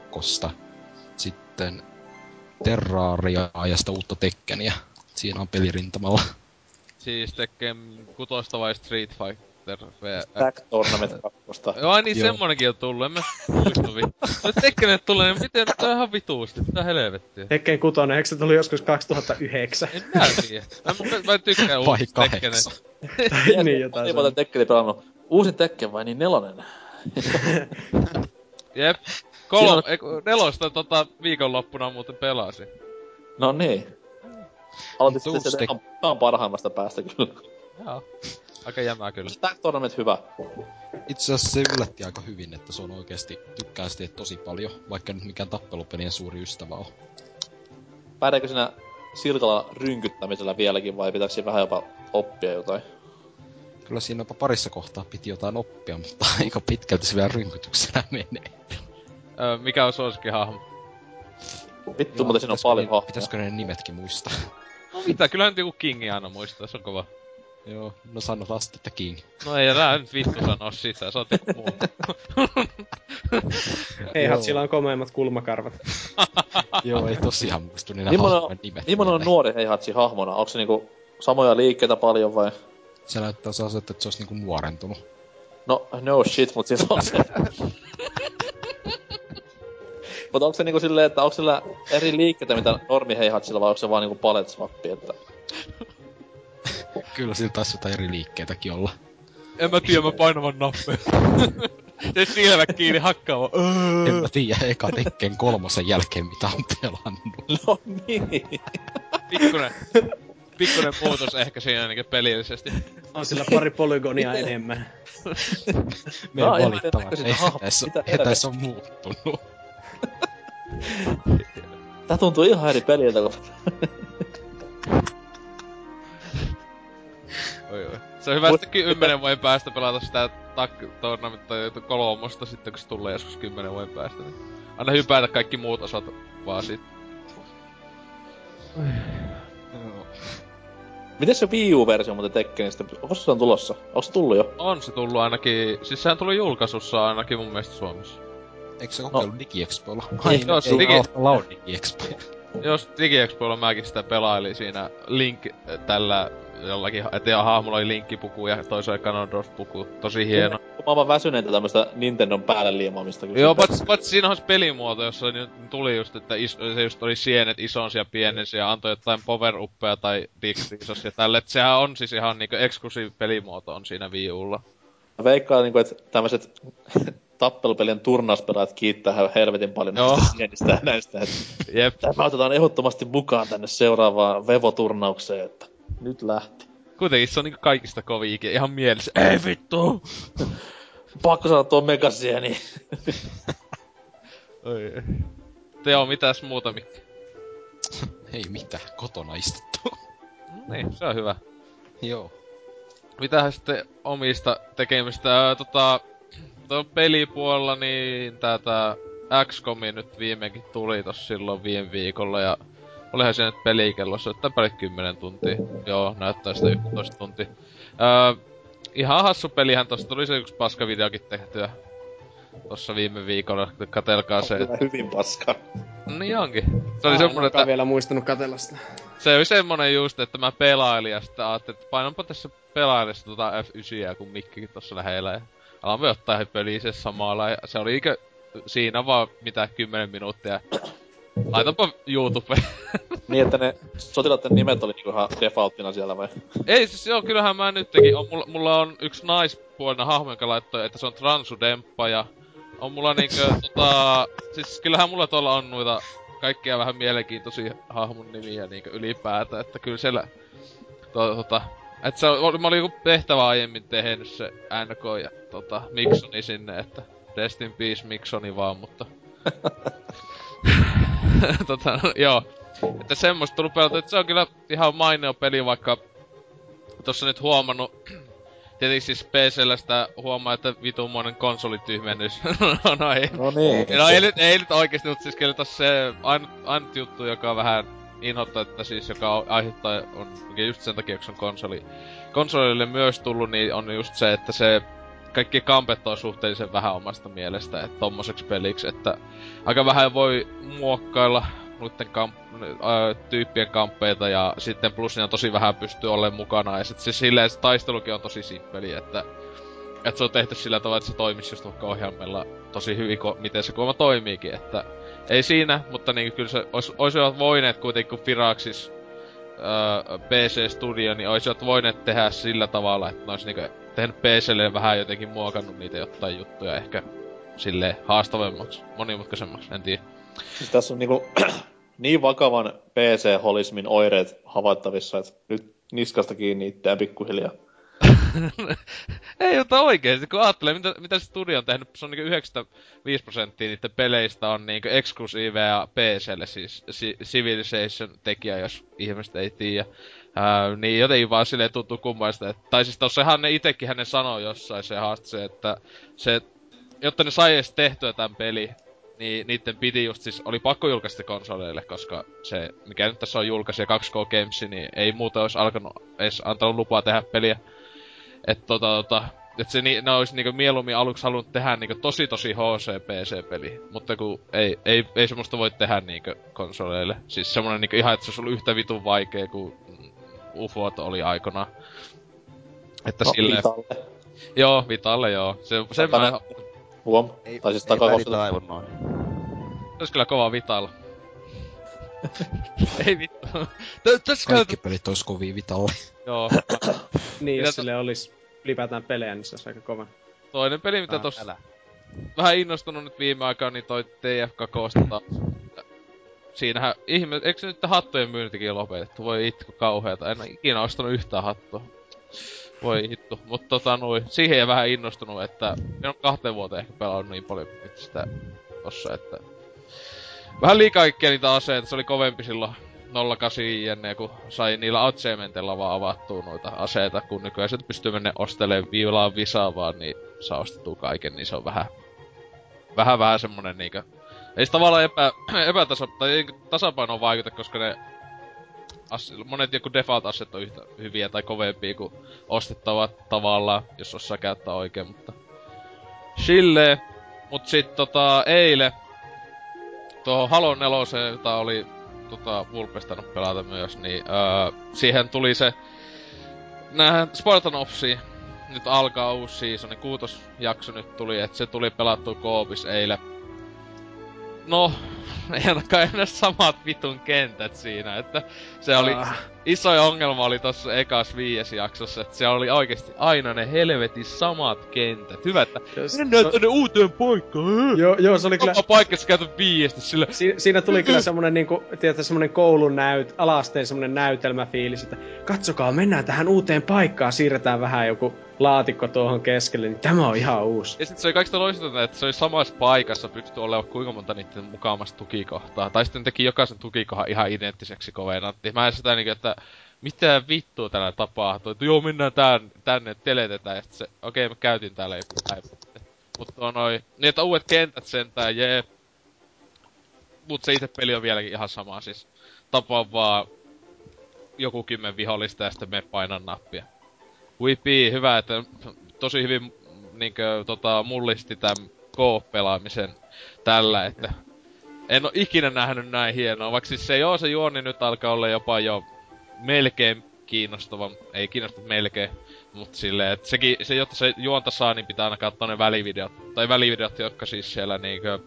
Sitten Terrariaa ja sitä uutta Tekkeniä. Siinä on pelirintamalla. Siis Tekken kutosta vai Street Fighter V... Tag Tournament 2. Joo, niin Joo. semmonenkin on tullut, en mä muista vittu. Nyt Tekkenet tulee, niin miten tää on ihan vituusti, mitä helvettiä. Tekken 6, eikö se tuli joskus 2009? En mä tiedä. Mä, mä, mä tykkään uusista Tekkenet. niin jotain. Niin muuten Tekkeni pelannut. Uusin Tekken vai niin nelonen? Jep. Kolme, eiku, nelosta tota viikonloppuna muuten pelasin. No niin. Aloitit Mutta sitten sieltä uusi ihan, ihan parhaimmasta päästä kyllä. Joo. Aika jämää kyllä. Tag Tournament hyvä. Itse asiassa se yllätti aika hyvin, että se on oikeasti, tykkään sitä tosi paljon, vaikka nyt mikään tappelupelien suuri ystävä on. Pärjääkö siinä silkalla rynkyttämisellä vieläkin vai pitääkö siinä vähän jopa oppia jotain? Kyllä siinä jopa parissa kohtaa piti jotain oppia, mutta aika pitkälti se vielä rynkytyksellä menee. Öö, mikä on suosikkihahmo? Vittu, mutta siinä on paljon hahmoja. Pitäisikö ne nimetkin muistaa? No mitä, kyllähän nyt joku Kingi aina muistaa, se on kova. Joo, no sanotaan sitten, että King. No ei nää nyt vittu sano sitä, sä oot joku muu. Heihat, sillä on komeimmat kulmakarvat. Joo, ei tosiaan muistu niitä Millainen hahmojen on, nimet. millainen on mieleen. nuori Heihatsi hahmona? Onko se niinku samoja liikkeitä paljon vai? Se näyttää sellaiselta, että se olisi niinku nuorentunut. No, no shit, mut siis on se. Mutta onko se niinku silleen, että onko sillä eri liikkeitä, mitä normi Heihatsilla, vai onko se vaan niinku palet swappi, että... Kyllä sillä taisi jotain eri liikkeitäkin olla. En mä tiedä, mä painavan nappeja. Se silmät kiinni hakkaava. En mä tiedä, eka Tekken kolmosen jälkeen mitä on pelannut. No niin. Pikkunen, pikkunen muutos ehkä siinä niinku pelillisesti. On sillä pari polygonia enemmän. Me No, erinäköiset ei etäis on muuttunut. Tää tuntuu ihan eri peliltä, kun... Oi, oi. Se on hyvä sitten kymmenen vuoden päästä pelata sitä tak- kolmosta sitten, kun se tulee joskus kymmenen vuoden päästä. Niin anna hypätä kaikki muut osat vaan sit. Miten se Wii U-versio muuten Tekkenistä? Onko se on tulossa? Onko se tullut jo? On se tullut ainakin, siis sehän tuli julkaisussa ainakin mun mielestä Suomessa. Eikö se kokeillut no. DigiExpoilla? Ai, joo, se Digi- Laun DigiExpo. Jos DigiExpoilla mäkin sitä pelailin siinä Link tällä jollakin, että ja hahmolla oli linkkipuku ja toisella Ganondorf-puku. Tosi hieno. Mä oon vaan väsyneitä tämmöstä Nintendon päälle liimaamista. Joo, paitsi paitsi siinä on se pelimuoto, jossa nyt tuli just, että is, se just oli sienet isonsi ja pienensi ja antoi jotain power tai dixrisos ja tälle. Et sehän on siis ihan niinku eksklusiivi pelimuoto on siinä Wii Ulla. Mä veikkaan niinku, että tämmöset tappelupelien turnauspelaajat kiittää ihan helvetin paljon Joo. näistä ja näistä. Että Jep. tämä otetaan ehdottomasti mukaan tänne seuraavaan Vevo-turnaukseen. Että nyt lähti. Kuitenkin se on niinku kaikista kovin ihan mielessä. Ei vittu! Pakko saada tuo megasieni. Oi. Teo, mitäs muuta Mikki? Ei mitään, kotona istuttu. Niin, se on hyvä. Joo. Mitähän sitten omista tekemistä? Tota, tuon pelipuolella niin tätä XCOMi nyt viimeinkin tuli tossa silloin viime viikolla ja olihan se nyt pelikellossa, että paljon 10 tuntia. Joo, näyttää sitä 11 tuntia. Öö, ihan hassu pelihän tosta tuli se yksi paskavideokin tehtyä tossa viime viikolla, katelkaa se. Kyllä hyvin paskaa. Niin onkin. Se oli semmonen, että vielä muistanut katella sitä. se oli semmonen just, että mä pelailin ja sitten ajattelin, että painanpa tässä pelailessa tota F9, kun Mikkikin tossa lähellä ja alamme ottaa peliä se samalla ja se oli ikä siinä vaan mitä 10 minuuttia. Laitanpa YouTube. Niin, että ne sotilaiden nimet oli niinku ihan defaulttina siellä vai? Ei siis joo, kyllähän mä nytkin, on, mulla, mulla on yksi naispuolinen hahmo, joka laittoi, että se on transudemppa ja on mulla niinkö tota, siis kyllähän mulla tuolla on noita kaikkia vähän mielenkiintoisia hahmon nimiä niinkö ylipäätään, että kyllä siellä to, tota, että se oli, mä olin joku tehtävä aiemmin tehnyt se NK ja tota, Miksoni sinne, että Rest in peace Miksoni vaan, mutta tota, no, joo. Että semmoista tullut pelattua, että se on kyllä ihan mainio peli, vaikka tossa nyt huomannut, tietenkin siis PCllä sitä huomaa, että vitummoinen konsolityhmennys no ei. No niin. No ei nyt, ei nyt oikeesti, mutta siis kyllä tossa se ainut, ainut juttu, joka vähän inhottaa, että siis joka aiheuttaa, on just sen takia, kun se on konsoli, konsolille myös tullut, niin on just se, että se kaikki kampet on suhteellisen vähän omasta mielestä, että tommoseksi peliksi, että aika vähän voi muokkailla noiden kamp- ää, tyyppien kamppeita ja sitten plus niin on tosi vähän pystyy olemaan mukana. Ja sit siis silleen se taistelukin on tosi simppeli, että että se on tehty sillä tavalla, että se toimisi just vaikka ohjelmella tosi hyvin, ko- miten se kuoma toimiikin, että ei siinä, mutta niin kyllä se ois, olisivat voineet kuitenkin, kun Firaxis PC Studio, niin olisivat voineet tehdä sillä tavalla, että ne olisi niinku tehnyt PClle vähän jotenkin muokannut niitä jotain juttuja ehkä sille haastavemmaksi, monimutkaisemmaksi, en tiedä. Siis tässä on niinku niin vakavan PC-holismin oireet havaittavissa, että nyt niskasta kiinni itseään pikkuhiljaa. Ei, mutta oikeesti, kun ajattelee, mitä, mitä se studio on tehnyt, se on niinku 95 prosenttia niiden peleistä on niinku eksklusiiveja PClle, siis si- Civilization tekijä, jos ihmiset ei tiedä. Ää, niin jotenkin vaan silleen tuntuu kummallista, että, tai siis tossahan ne itekin hänen sanoi jossain se haaste, että se, jotta ne sai edes tehtyä tämän peli, niin niiden piti just siis, oli pakko julkaista konsoleille, koska se, mikä nyt tässä on julkaisi 2K Games, niin ei muuta olisi alkanut edes antanut lupaa tehdä peliä. Että tota, tota, et se, ne olisi niinku mieluummin aluksi halunnut tehdä niinku tosi tosi HC PC-peli, mutta kun ei, ei, ei semmoista voi tehdä niinku konsoleille. Siis semmonen niinku ihan, että se olisi ollut yhtä vitun vaikea kuin UFOt oli aikana. Että No, silleen... Vitalle. Joo, Vitalle joo. Se, sen Tänne- mä, Huom. Ei, tai siis ei aivon noin. se olisi kyllä kova Vitalla. ei vittu. Tä- Tässä. Kaikki pelit ois kovia vitalle. Joo. Niin, jos sille olisi ylipäätään pelejä, niin se olisi aika kova. Toinen peli, mitä tossa vähän innostunut nyt viime aikaan, niin toi TFK Kosta. Siinähän ihme, eikö nyt hattujen myyntikin lopetettu? Voi itku kauheeta, en ikinä ostanut yhtään hattua. Voi hittu. Mutta tota noin, siihen ei vähän innostunut, että en ole kahteen vuoteen ehkä pelannut niin paljon nyt sitä tossa, että... Vähän liikaa kaikkia niitä aseita, se oli kovempi silloin 08 jenne, kun sai niillä achievementilla vaan avattua noita aseita, kun nykyään se pystyy mennä ostelemaan viulaan visaa vaan, niin saa ostettua kaiken, niin se on vähän... Vähän vähän semmonen niinkö... Ei se tavallaan epä, epätasa... tai ei tasapainoon vaikuta, koska ne... As, monet joku default asset on yhtä hyviä tai kovempia kuin ostettavat tavallaan, jos osaa käyttää oikein, mutta... Silleen. Mut sit tota, eile... Tuohon Halo 4, jota oli tota, vulpestanut pelata myös, niin öö, siihen tuli se... Nää Spartan Offsi, nyt alkaa uusi seasoni, kuutosjakso nyt tuli, että se tuli pelattu koopis eilen. No, ei ainakaan enää samat vitun kentät siinä, että se oli... Ah. isoin ongelma oli tossa ekas viides jaksossa, että siellä oli oikeesti aina ne helvetin samat kentät. Hyvä, että Jos- mennään so- tonne uuteen paikkaan. Joo, joo, se oli kyllä... Sama paikka, sä käytät viiesti sille. Si- siinä tuli kyllä semmonen niinku, tiedätkö, semmonen koulun näyt, alasteen semmonen näytelmäfiilis, että katsokaa, mennään tähän uuteen paikkaan, siirretään vähän joku laatikko tuohon keskelle, niin tämä on ihan uusi. Ja sit se oli kaikista loistavinta, että se oli samassa paikassa pystyi olemaan kuinka monta niiden mukaamasta tukikohtaa. Tai sitten teki jokaisen tukikohan ihan identtiseksi kovenantti. Mä en sitä niinku, että mitä vittua täällä tapahtuu. Että joo, mennään tän, tänne, teletetään. Ja se, okei, okay, mä käytin täällä joku päivä. Mutta on noi, niin että uudet kentät sentään, jee. Mut se itse peli on vieläkin ihan sama siis. Tapaa vaan joku kymmen vihollista ja sitten me painan nappia. Whipi, hyvä, että tosi hyvin niinkö tota mullisti tämän Coop-pelaamisen tällä, että en oo ikinä nähnyt näin hienoa, vaikka siis se joo, se juoni nyt alkaa olla jopa jo melkein kiinnostava, ei kiinnosta melkein, mutta silleen, että sekin, se, jotta se juonta saa, niin pitää aina katsoa ne välivideot, tai välivideot, jotka siis siellä niinkö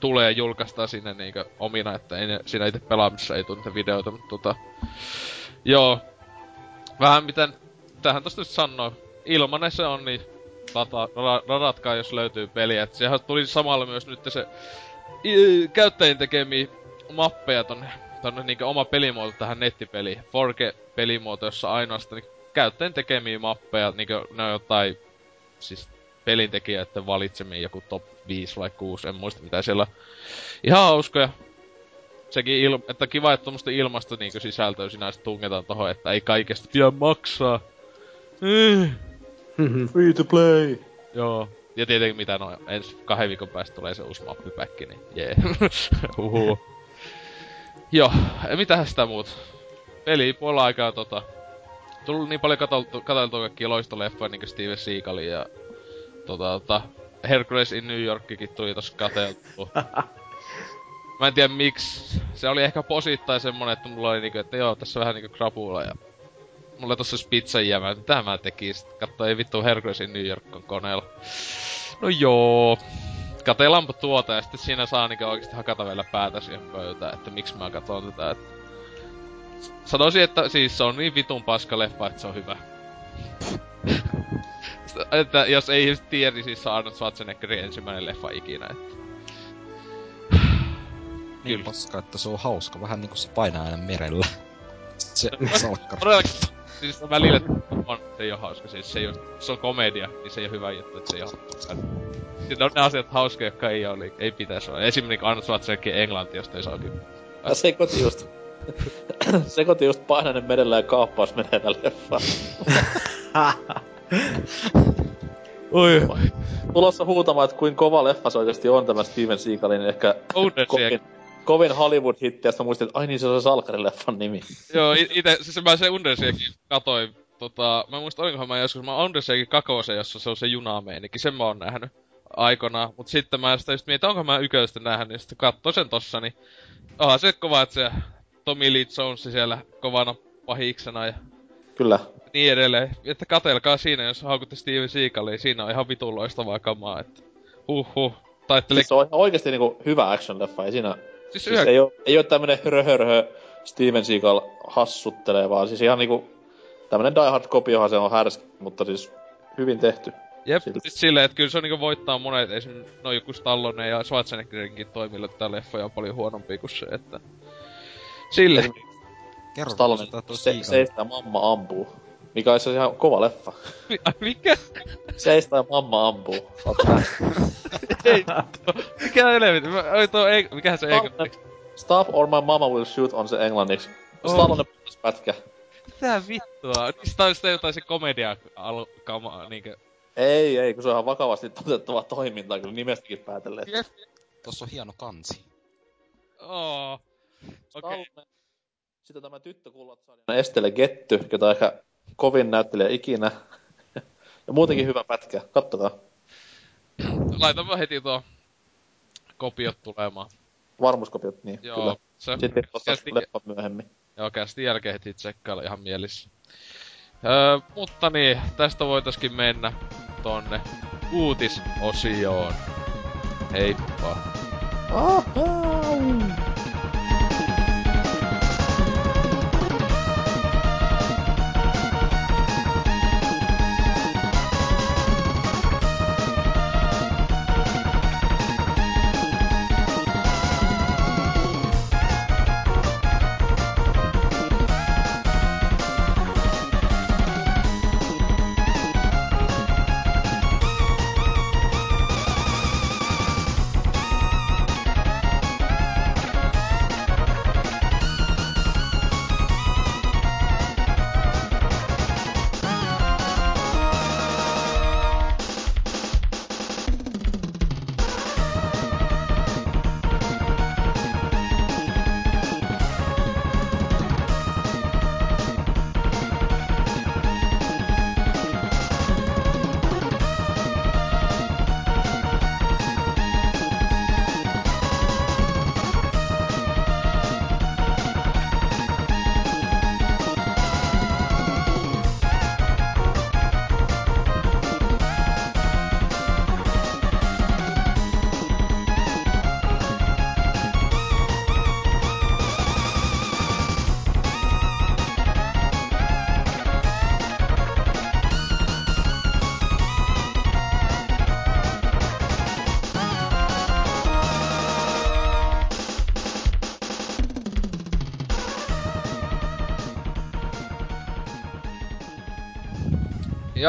tulee julkaista sinne niinkö omina, että ei siinä itse pelaamisessa ei tule niitä videoita, mutta tota, joo, vähän miten, tähän tosta nyt sanoo, ilmanen se on, niin lata, ra, radatkaa, jos löytyy peliä. Et sehän tuli samalla myös nyt se käyttäjien tekemiä mappeja tonne, tonne niinku oma pelimuoto tähän nettipeliin. Forge-pelimuoto, jossa ainoastaan niin käyttäjien tekemiä mappeja, niinku ne on jotain, siis pelintekijöiden valitsemia joku top 5 vai 6, en muista mitä siellä on. Ihan hauskoja. Sekin, il, että kiva, että tuommoista ilmasta niinku sisältöä sinä sit tungetaan tohon, että ei kaikesta pidä maksaa. Mm. Free to play. Joo. Ja tietenkin mitä no, ensi kahden viikon päästä tulee se uusi mappipäkki, niin jee. Huhu. Joo, mitähän sitä muut? Peli puolella aikaa tota... Tullut niin paljon katseltu, katseltua kaikkia loistoleffoja niinku Steven Seagalin ja... Tota, tota... Hercules in New Yorkikin tuli tossa katseltu. Mä en tiedä miksi. Se oli ehkä posittain semmonen, että mulla oli niinku, että joo, tässä vähän niinku krapula ja... Mulla tossa olisi pizzan jäämä, että mitä mä tekisin? Katso, ei vittu Herculesin New York on koneella. No joo. Katelaanpa tuota ja sitten siinä saa niinku oikeesti hakata vielä päätä siihen pöytään, että miksi mä katon tätä, että... Sanoisin, että siis se on niin vitun paska leffa, että se on hyvä. että jos ei tiedä, niin siis se on Arnold Schwarzeneggerin ensimmäinen leffa ikinä, että... Niin paska, että se on hauska. Vähän niinku se painaa aina merellä. Se salkkari. Siis välillä on, se ei oo hauska, siis se ei oo, se on komedia, niin se ei oo hyvä juttu, että se ei oo hauska. Siinä on ne asiat hauskoja, jotka ei oo, niin ei pitäis olla. Esimerkiksi Arnold Schwarzenegger englanti, josta ei saa kyllä. Ja sekoitin just... sekoitin just painainen merellä ja kaappaus menevä leffa. Oi. Tulossa huutamaan, että kuin kova leffa se oikeesti on tämä Steven Seagalin ehkä Owner kovin, Hollywood-hitti, sitten muistin, että ai niin se on se Salkari-leffan nimi. Joo, i- ite, siis mä se Undersiakin katoin, tota, mä en muista olinkohan mä joskus, mä Undersiakin kakosen, jossa se on se junameininki, sen mä oon nähnyt aikanaan. Mut sitten mä sitä just mietin, onko mä yköistä nähnyt, niin sitten katsoin sen tossa, niin onhan se kova, että se Tommy Lee Jones siellä kovana pahiksena ja Kyllä. niin edelleen. Että katelkaa siinä, jos haukutte Steven Seagalia, siinä on ihan vitun loistavaa kamaa, että huhhuh. Taittele... Siis se on ihan oikeesti niinku hyvä action-leffa, ei siinä... Siis Siis yhä... ei oo, ei oo tämmönen hörhörhö Steven Seagal hassuttelee, vaan siis ihan niinku... Tämmönen Die Hard kopiohan se on härski, mutta siis hyvin tehty. Jep, Silti. siis silleen, että kyllä se on niinku voittaa monet, esim. no joku Stallone ja Schwarzeneggerinkin toimilla tää leffa on paljon huonompi kuin se, että... Sille. Kerro, Stallone sitä se, Seagal. seistää mamma ampuu. Mikä olisi ihan kova leffa. Mi- mikä? Seistää ja mamma ampuu. Ei, mikä helvetti? Oi tuo ei, mikähän se englanniksi? Stop or my mama will shoot on se englanniksi. Oh. Stallone puhdas pätkä. Mitä vittua? Niistä on sitten jotain se komedia alu, kama, niinkö... Ei, ei, kun se on ihan vakavasti toteuttavaa toimintaa, kyllä nimestäkin päätellen. Jep. Tossa on hieno kansi. Oo. Okei. Stallone. Sitten tämä tyttökullatsa. Estelle Getty, jota ehkä kovin näyttelijä ikinä. ja muutenkin hyvä pätkä. Kattokaa. Laitaanpa heti tuo kopiot tulemaan. Varmuuskopiot, niin Joo, kyllä. se... Sitten Kästi- leffa myöhemmin. Joo, kästi jälkeen heti tsekkailla ihan mielissä. Öö, mutta niin, tästä voitaskin mennä tonne uutisosioon. Heippa.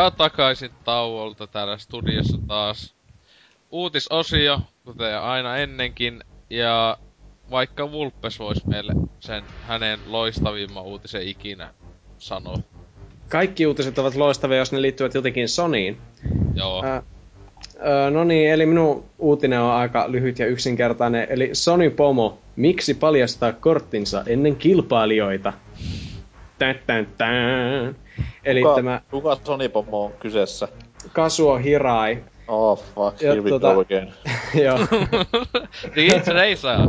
Ja takaisin tauolta täällä studiossa taas. Uutisosio, kuten aina ennenkin. Ja vaikka Vulpes voisi meille sen hänen loistavimman uutisen ikinä sanoa. Kaikki uutiset ovat loistavia, jos ne liittyvät jotenkin Sonyin. Joo. Ää, no niin, eli minun uutinen on aika lyhyt ja yksinkertainen. Eli Sony Pomo, miksi paljastaa korttinsa ennen kilpailijoita? Tän, tän, tän. Eli Kuka, tämä kuka Sony Pomo on kyseessä? Kazuo Hirai. Oh fuck, Ja here we tota- go again. Joo. Racer!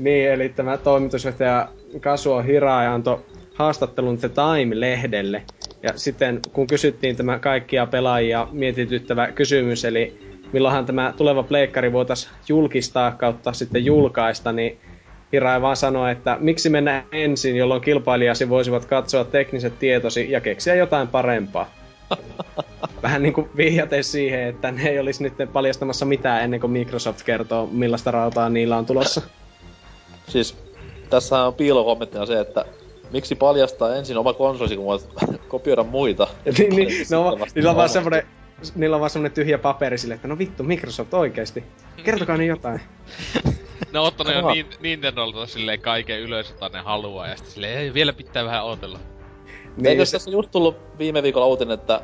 Niin, eli tämä toimitusjohtaja Kazuo Hirai antoi haastattelun The Time-lehdelle. Ja sitten kun kysyttiin tämä kaikkia pelaajia mietityttävä kysymys, eli milloinhan tämä tuleva pleikkari voitaisiin julkistaa kautta sitten julkaista, niin Hirai vaan sanoi, että miksi mennä ensin, jolloin kilpailijasi voisivat katsoa tekniset tietosi ja keksiä jotain parempaa. Vähän niin kuin vihjaten siihen, että ne ei olisi nyt paljastamassa mitään ennen kuin Microsoft kertoo, millaista rautaa niillä on tulossa. Siis, tässä on piilokommenttina se, että miksi paljastaa ensin oma konsolisi, kun voit kopioida muita. niin, niin, no, niillä on vaan omat. Niillä on vaan semmonen tyhjä paperi sille, että no vittu, Microsoft oikeesti. Kertokaa niin jotain. Ne on ottanut jo niin, Nintendolta silleen kaiken ylös, jota ne haluaa, ja sitten silleen, ei, vielä pitää vähän odotella. Niin, Eikö se, tässä just tullut viime viikolla uutinen, että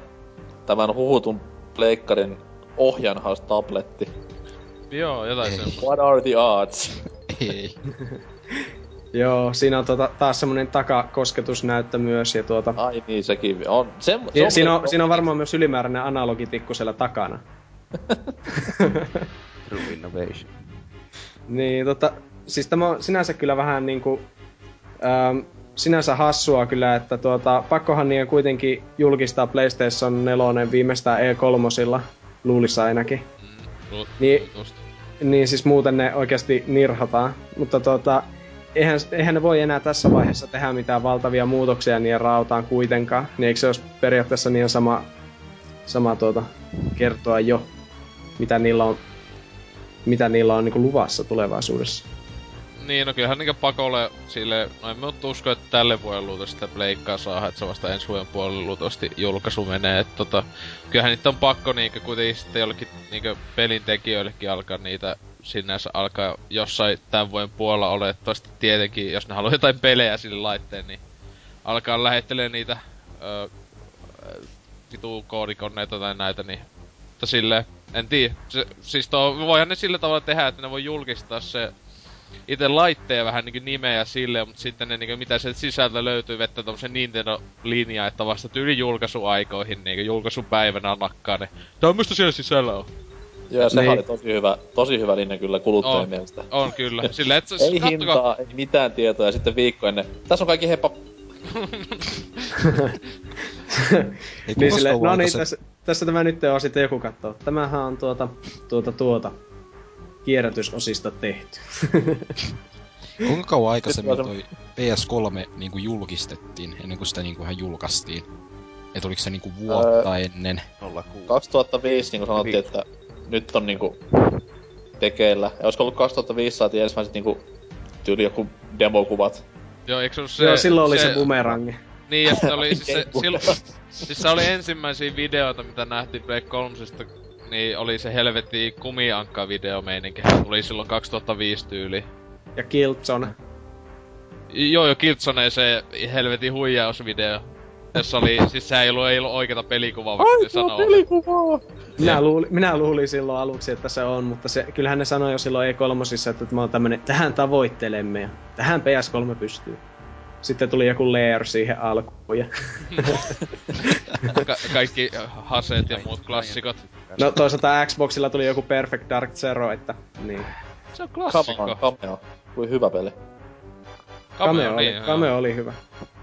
tämän huhutun pleikkarin ohjainhan olisi tabletti. Joo, jotain Ei. semmoista. What are the odds? Ei. joo, siinä on tuota, taas semmonen takakosketusnäyttö myös, ja tuota... Ai niin, sekin on. Se, se Ja siinä, on, muuten- siinä on varmaan myös ylimääräinen analogitikku siellä takana. True Innovation. Niin, tota, siis tämä on sinänsä kyllä vähän niinku, ähm, sinänsä hassua kyllä, että tuota, pakkohan niiden kuitenkin julkistaa PlayStation 4 viimeistään E3, luulissa ainakin. Mm, lu- Niin. Niin siis muuten ne oikeasti nirhataan. Mutta tota, eihän, eihän ne voi enää tässä vaiheessa tehdä mitään valtavia muutoksia niiden rautaan kuitenkaan. Niin eikö se olisi periaatteessa niin sama, sama tuota, kertoa jo, mitä niillä on, mitä niillä on niinku luvassa tulevaisuudessa. Niin, no kyllähän niinkö pakolle sille, no en mä usko, että tälle vuodelle luultavasti sitä pleikkaa saa, että se vasta ensi vuoden puolelle luultavasti julkaisu menee, että tota, kyllähän niitä on pakko niinkö kuitenkin sitten jollekin niinkö pelin tekijöillekin alkaa niitä sinänsä alkaa jossain tämän vuoden puolella olettavasti tietenkin, jos ne haluaa jotain pelejä sille laitteen, niin alkaa lähettelee niitä ö, vitu koodikoneita tai näitä, niin mutta silleen, en tiedä. Se, siis tuo, voihan ne sillä tavalla tehdä, että ne voi julkistaa se itse laitteen vähän niinku nimeä sille, mutta sitten ne niinku, mitä sieltä sisältä löytyy, vettä tommosen Nintendo-linja, että vasta tyyli julkaisuaikoihin, niinku julkaisupäivänä nakkaa ne. Tämmöstä siellä sisällä on. Joo, ja sehän Niin. oli tosi hyvä, tosi hyvä linja kyllä kuluttajien On. mielestä. On kyllä. Silleen, että Ei kattokaa, hintaa, ei mitään tietoa, ja sitten viikko ennen. Tässä on kaikki hepa... Ei Niin sille, no niin, se- tässä, tässä tämä nyt on sitten joku katsoo. Tämähän on tuota, tuota, tuota, kierrätysosista tehty. Kuinka kauan aikaisemmin toi PS3 niinku julkistettiin, ennen kuin sitä niinku ihan julkaistiin? Et oliko se niinku vuotta ennen? 06. 2005 niin kuin sanottiin, että nyt on niinku tekeillä. Ja olisiko ollut 2005 saatiin ensimmäiset niinku tyyli joku demokuvat. Joo, eikö se Se, se... Joo, silloin oli se, boomerangi. Niin, ja sitten oli siis se, silloin, siis se oli ensimmäisiä videoita, mitä nähtiin Play 3 niin oli se helvetti kumiankka video meininki. Tuli silloin 2005 tyyli. Ja Killzone. Joo, jo Killzone se helvetin huijausvideo. Jossa oli, siis se ei ollut, ei ollut oikeeta pelikuvaa, vaikka ne sanoo. pelikuvaa! Minä, luulin, minä luulin silloin aluksi, että se on, mutta se, kyllähän ne sanoi jo silloin E3, että tämä on tämmönen, tähän tavoittelemme ja tähän PS3 pystyy. Sitten tuli joku layer siihen alkuun ja... Ka- kaikki haseet ja muut klassikot. No toisaalta Xboxilla tuli joku Perfect Dark Zero, että niin. Se on klassikko. Kuin hyvä peli. Cameo, oli, niin, joo. cameo oli hyvä.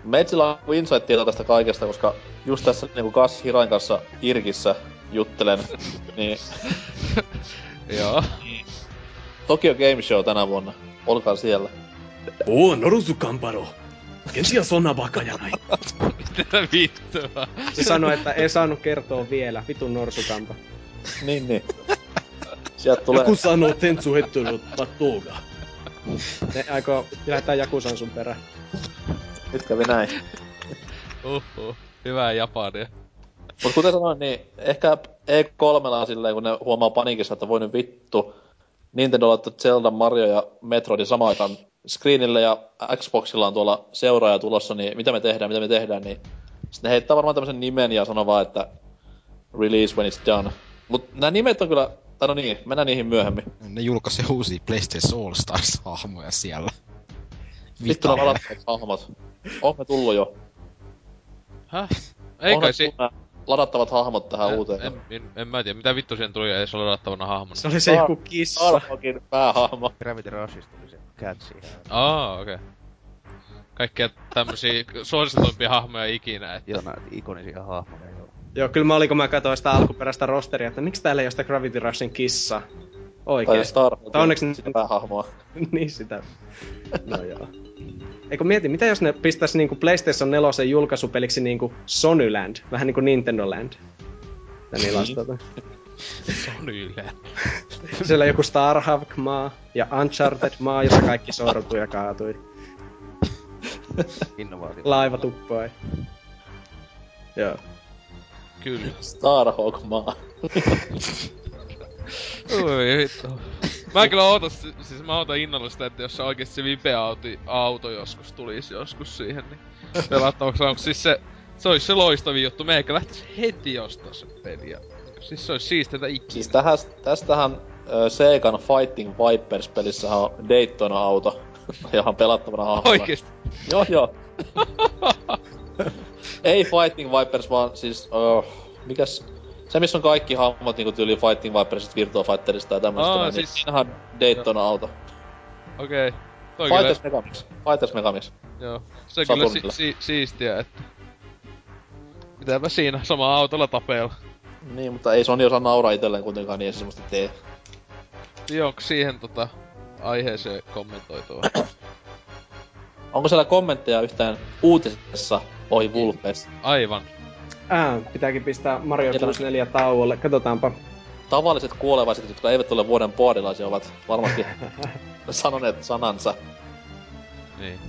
Meitsillä on niinku insight-tieto tästä kaikesta, koska just tässä niinku Kas Hirain kanssa Irkissä juttelen, niin Joo. Tokyo Game Show tänä vuonna. Olkaa siellä. Oo, Norusu Kamparo! Kensiä sonna bakajanai. Mitä vittua? Se sanoi, että ei saanut kertoa vielä. Vitun norsukampa. niin, niin. Sieltä tulee... sanoo Tentsu Hettono Tatoga. Ne aikoo lähettää Jakusan sun perään. Nyt kävi näin. Uhuh. Hyvää Japania. Mut kuten sanoin, niin ehkä E3 on silleen, kun ne huomaa panikissa, että voi nyt vittu. Nintendo laittaa Zelda, Mario ja Metroidin samaan aikaan screenille ja Xboxilla on tuolla seuraaja tulossa, niin mitä me tehdään, mitä me tehdään, niin sitten ne heittää varmaan tämmöisen nimen ja sanoo vaan, että release when it's done. Mut nämä nimet on kyllä, tai no niin, mennään niihin myöhemmin. Ne julkaisi uusia PlayStation All Stars-hahmoja siellä. Vittu ne ladattavat hahmot. Onko ne tullut jo? Häh? Ei kai si... ladattavat hahmot tähän En, uuteen? en, en, en, mä tiedä, mitä vittu siihen tuli edes ladattavana hahmona. Se oli se joku kissa. Starhawkin päähahmo. Gravity Rushista tuli se cat siihen. Aa, okei. Okay. Kaikkea tämmösiä suosituimpia hahmoja ikinä, et Joo, näitä ikonisia hahmoja, joo. Joo, kyllä mä olin, kun mä katsoin sitä alkuperäistä rosteria, että miksi täällä ei ole sitä Gravity Rushin kissa. Tai Oikein. Starhawkin Tai onneksi- sitä päähahmoa. niin sitä. No joo. Eikö mieti, mitä jos ne pistäis niinku PlayStation 4 julkaisupeliksi niinku Sonyland, vähän niinku Nintendo Land. Ja niillä olisi tota. Sonylle. Siellä joku Starhavk-maa ja Uncharted-maa, jossa kaikki sortui ja kaatui. Innovaatio. Laiva tuppoi. Joo. Kyllä. Starhawk maa. Oi vittu. Mä kyllä ootan, si- siis mä ootan innolla sitä, että jos se oikeesti se vipeauto auto joskus tulisi joskus siihen, niin pelattavaksi onko siis se, se olisi se loistavin juttu. Meikä lähtis heti ostaa se peliä. Siis se olisi siisteitä ikinä. Siis tähän, tästähän ö, Segan Fighting Vipers-pelissä on Daytona-auto, johon pelattavana hahmona. Oikeesti. Joo, joo. Ei Fighting Vipers, vaan siis... Uh, mikäs... Se, missä on kaikki hahmot niinku tyyli Fighting Vipersista, Virtua Fighterista ja tämmöstä. Aa, näin, siis- Niin siinähän on Daytona-auto. Okei. Okay. Toi kyllä, Fighters Megamix. Fighters Megamix. joo. Se kyllä si- si- siistiä, että... Mitäpä siinä, sama autolla tapeella. Niin, mutta ei Sony osaa nauraa itselleen kuitenkaan, niin ei se semmoista tee. Niin onko siihen tota aiheeseen kommentoitua? Onko siellä kommentteja yhtään uutisessa ohi Vulpeista? Aivan. Ää, pitääkin pistää Mario Kyllä. 64 tauolle. Katsotaanpa. Tavalliset kuolevaiset, jotka eivät ole vuoden puolilaisia, ovat varmasti sanoneet sanansa. Niin.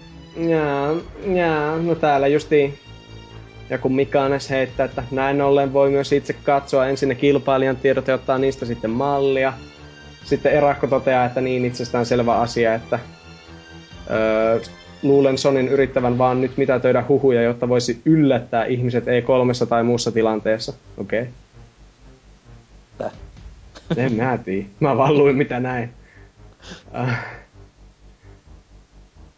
Jaa, jaa, no täällä justiin joku Mikanes heittää, että näin ollen voi myös itse katsoa ensin ne kilpailijan tiedot ja ottaa niistä sitten mallia. Sitten Erakko toteaa, että niin itsestään selvä asia, että öö, luulen Sonin yrittävän vaan nyt mitätöidä huhuja, jotta voisi yllättää ihmiset E3 tai muussa tilanteessa. Okei. Okay. En mä tiedä. Mä vaan luin mitä näin. Äh.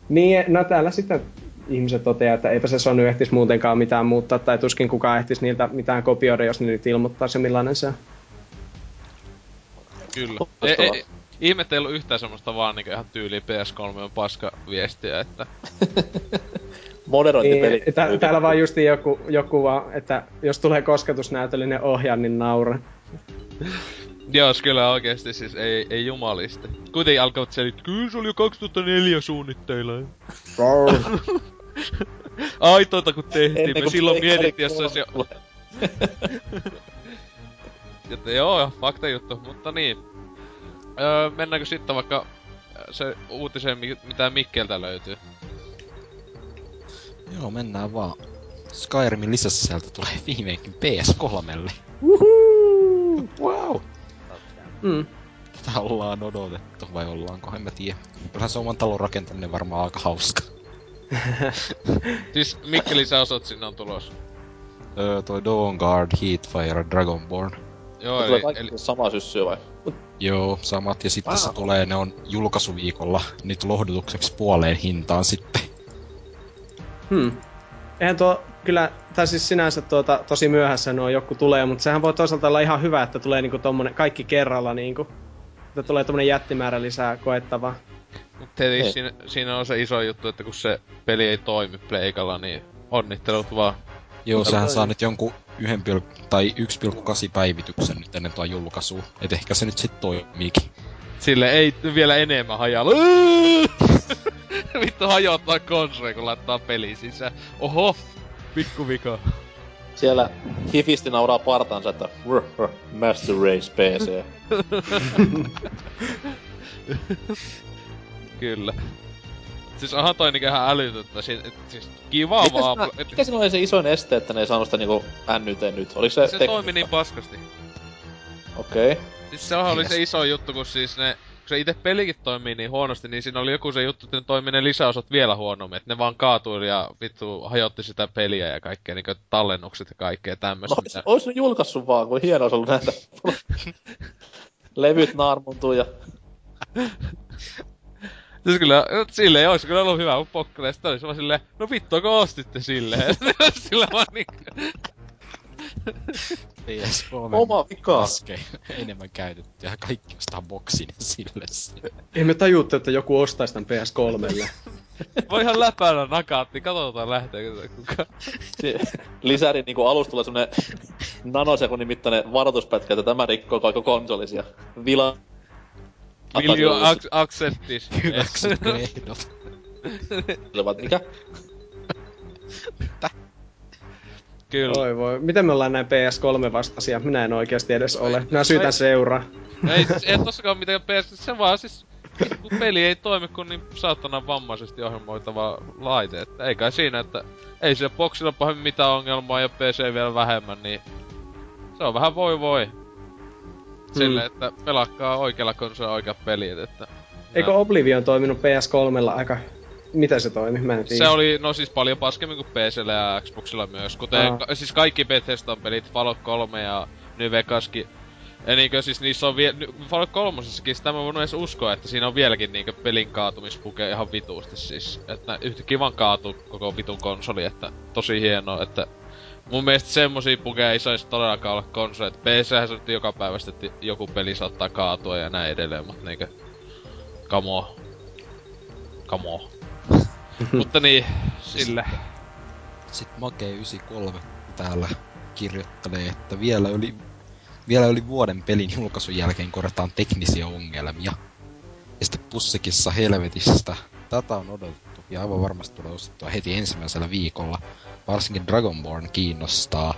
Niin, no täällä sitten ihmiset toteaa, että eipä se Sony ehtis muutenkaan mitään muuttaa, tai tuskin kukaan ehtis niiltä mitään kopioida, jos ne nyt ilmoittaa se millainen se on. Kyllä. Loistavaa. Ei, ei, ihme, ettei ollut yhtään semmoista vaan niinku ihan tyyliin PS3 on paska viestiä, että... Moderointipeli. Niin, tä- täällä vaan justi joku, joku vaan, että jos tulee kosketusnäytöllinen ohjaa, niin naura. Jos kyllä oikeesti siis ei, ei jumalisti. Kuitenkin alkavat selittää, kyllä se oli jo 2004 suunnitteilla. Aitoita kun tehtiin, Ennen me silloin mietittiin, jos se olisi jo... Jotta joo, fakta juttu, mutta niin. Öö, mennäänkö sitten vaikka se uutiseen, mi- mitä Mikkeltä löytyy? Joo, mennään vaan. Skyrimin lisäsisältö tulee viimeinkin PS3. Wow! Mm. Tätä ollaan odotettu, vai ollaanko, en mä tiedä. Kyllähän se oman talon rakentaminen varmaan aika hauska. Siis Mikke lisäosat sinne on tulossa. Öö, toi Dawn Guard, Heatfire Dragonborn. Joo, Tulee eli, kaikki eli sama syssyä vai? Joo, samat. Ja sitten Wow. se tulee, ne on julkaisuviikolla nyt lohdutukseksi puoleen hintaan sitten. Hmm. Eihän tuo kyllä, tai siis sinänsä tuota, tosi myöhässä nuo joku tulee, mutta sehän voi toisaalta olla ihan hyvä, että tulee niinku tommonen kaikki kerralla niinku. Että tulee tommonen jättimäärä lisää koettavaa. Mut Ei. siinä, siinä on se iso juttu, että kun se peli ei toimi pleikalla, niin onnittelut vaan. Joo, Mutta sehän toi- saa nyt jonkun 1, tai 1,8 päivityksen nyt ennen tuo julkaisua. Et ehkä se nyt sit toimiikin. Sille ei vielä enemmän hajalla. Vittu hajottaa konsoli, kun laittaa peli sisään. Oho, pikku vika. Siellä hifisti nauraa partansa, että "Rr, rr, Master Race PC. Kyllä. Siis onhan toi niinku ihan älytöntä. Si- et, siis kiva Mikä vaan. siinä, et- mikä siinä oli se isoin este, että ne ei saanut sitä niinku NYT nyt? Oliko se, se toimi niin paskasti. Okei. Okay. Siis sehän oli Yes. se iso juttu, kun siis ne... Kun se itse pelikin toimii niin huonosti, niin siinä oli joku se juttu, että ne toimii ne lisäosat vielä huonommin. Että ne vaan kaatui ja vittu hajotti sitä peliä ja kaikkea, niinku tallennukset ja kaikkea tämmöstä. No, ois, ois julkaissut vaan, kun hieno ollut näitä. Levyt naarmuntuu ja... Siis kyllä, silleen olisi kyllä ollut hyvä, kun pokkele. Sitten olisi vaan silleen, no vittu, kun ostitte silleen. Sillä vaan niinku... PS3 Oma vika. laskee enemmän käytettyä ja kaikki ostaa boksin sille. Ei me tajuttu, että joku ostaisi tämän PS3. Voi ihan läpäänä nakaatti, katsotaan lähteekö kukaan. Si- Lisärin niinku alusta tulee semmonen nanosekunnin mittainen varoituspätkä, että tämä rikkoo koko konsolisia. Vila... Will you ac- accept this? Hyväksytkö ehdot? Mikä? Kyllä. Oi voi, miten me ollaan näin PS3 vastaisia? Minä en oikeasti edes ole. Minä syytän seuraa. Ei, siis, ei tossakaan mitään PS, se vaan siis... Kun peli ei toimi kun niin saatana vammaisesti ohjelmoitava laite, että ei kai siinä, että ei sillä boxilla pahemmin mitään ongelmaa ja PC vielä vähemmän, niin se on vähän voi voi. Sille, Hmm. että pelakkaa oikealla konsolilla oikeat pelit, että... Eikö Oblivion toiminut PS3 aika... Miten se toimi? Mä en tiedä. Se oli, no siis paljon paskemmin kuin PCllä ja Xboxilla myös, kuten ka- siis kaikki Bethesdan pelit, Fallout 3 ja New Vegaskin. Ja niinkö siis niissä on vielä, Fallout 3 sitä mä voin edes uskoa, että siinä on vieläkin niinkö pelin kaatumispuke ihan vituusti siis. Että yhtä kivan kaatu koko vitun konsoli, että tosi hienoa, että Mun mielestä semmosia pukeja ei saisi todellakaan olla konsoli, että PChän se joka päivästä, että joku peli saattaa kaatua ja näin edelleen, mutta niinkö... Kamo. Kamo. mutta niin, sille. Sitten Make93 täällä kirjoittelee, että vielä yli, vielä yli vuoden pelin julkaisun jälkeen korjataan teknisiä ongelmia. Ja sitten pussikissa helvetistä. Tätä on odotettu ja aivan varmasti tulee ostettua heti ensimmäisellä viikolla. Varsinkin Dragonborn kiinnostaa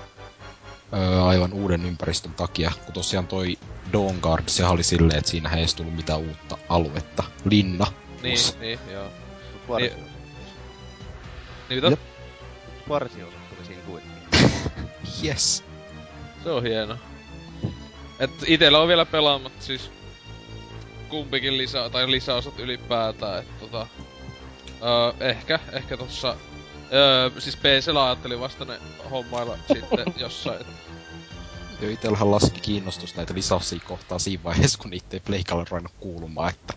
öö, aivan uuden ympäristön takia, kun tosiaan toi Dawnguard, sehän oli silleen, että siinä ei edes tullut mitään uutta aluetta. Linna. Niin, plus- niin, joo. Varsin, Niin mitä? Jep. varsiosat tuli siinä kuitenkin. Yes. Se on hieno. Et itellä on vielä pelaamatta siis kumpikin lisä, tai lisäosat ylipäätään, että tota... Öö, ehkä, ehkä tossa... Öö, siis PCllä ajattelin vasta ne hommailla sitten jossain. Et, Jo itellähän laski kiinnostus näitä lisäosia kohtaan siinä vaiheessa, kun niitä ei pleikalle ruvennut kuulumaan, että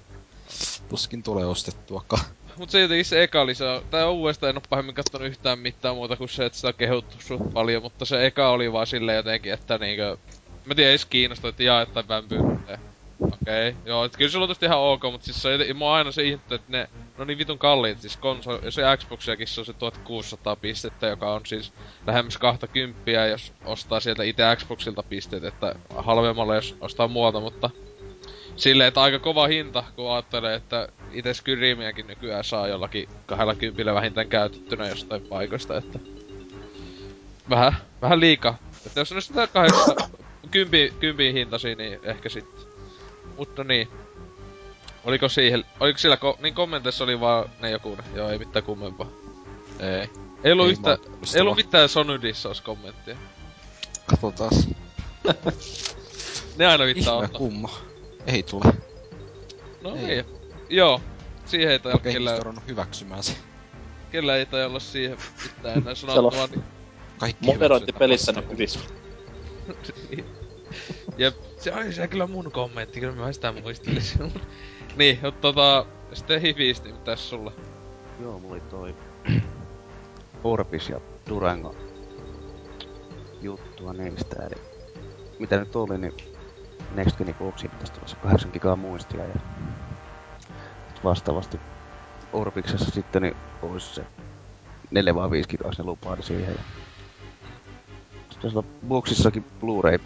tuskin tulee ostettuakaan. mut se jotenkin se eka lisä, tai uudestaan en oo pahemmin kattonut yhtään mitään muuta kuin se, että sitä on kehuttu suht paljon, mutta se eka oli vaan silleen jotenkin, että niinkö... Mä tiedän, edes kiinnostaa, että jaa, että vämpyyttelee. Okei, okay. joo, et kyllä se tietysti ihan ok, mutta siis se on jotenkin, mua aina se ihmettä, että ne, no niin vitun kalliit, siis konsoli, se Xboxiakin se on se 1600 pistettä, joka on siis lähemmäs 20, jos ostaa sieltä itse Xboxilta pisteet, että halvemmalla jos ostaa muualta, mutta silleen, että aika kova hinta, kun ajattelee, että itse Skyrimiäkin nykyään saa jollakin 20 vähintään käytettynä jostain paikoista, että vähän, vähän liikaa. Että jos on sitä kahdeksan, kympi, kympin hintasi, niin ehkä sitten. Mutta niin. Oliko siihen, oliko sillä, ko, niin kommenteissa oli vaan ne joku, ne. joo ei mitään kummempaa. Ei. Ei ollut Ei yhtä, ei ollut mitään Sonydissaus kommenttia. Katsotaan. Ne aina vittaa ottaa. kumma. Ei tule. No Ei. ei. Joo. Siihen ei Okei, kellä, okay, on hyväksymään se. kellä ei tai olla siihen mitään enää Siellä sanottavaa. on Niin, Kaikki Moderointi pelissä nyt hyvin. Jep, se oli se kyllä mun kommentti, kyllä mä sitä muistelisin. niin, mutta tota, sitten hivisti, mitäs sulla? Joo, mulla oli toi Orbis ja Durango juttua niistä, eli mitä nyt oli, niin Next Geni Boxiin pitäisi tulla se 8 gigaa muistia ja vastaavasti Orbiksessa sitten niin olisi se 4 vai 5 gigaa se lupaili siihen. Ja... Sitten olla Boxissakin Blu-ray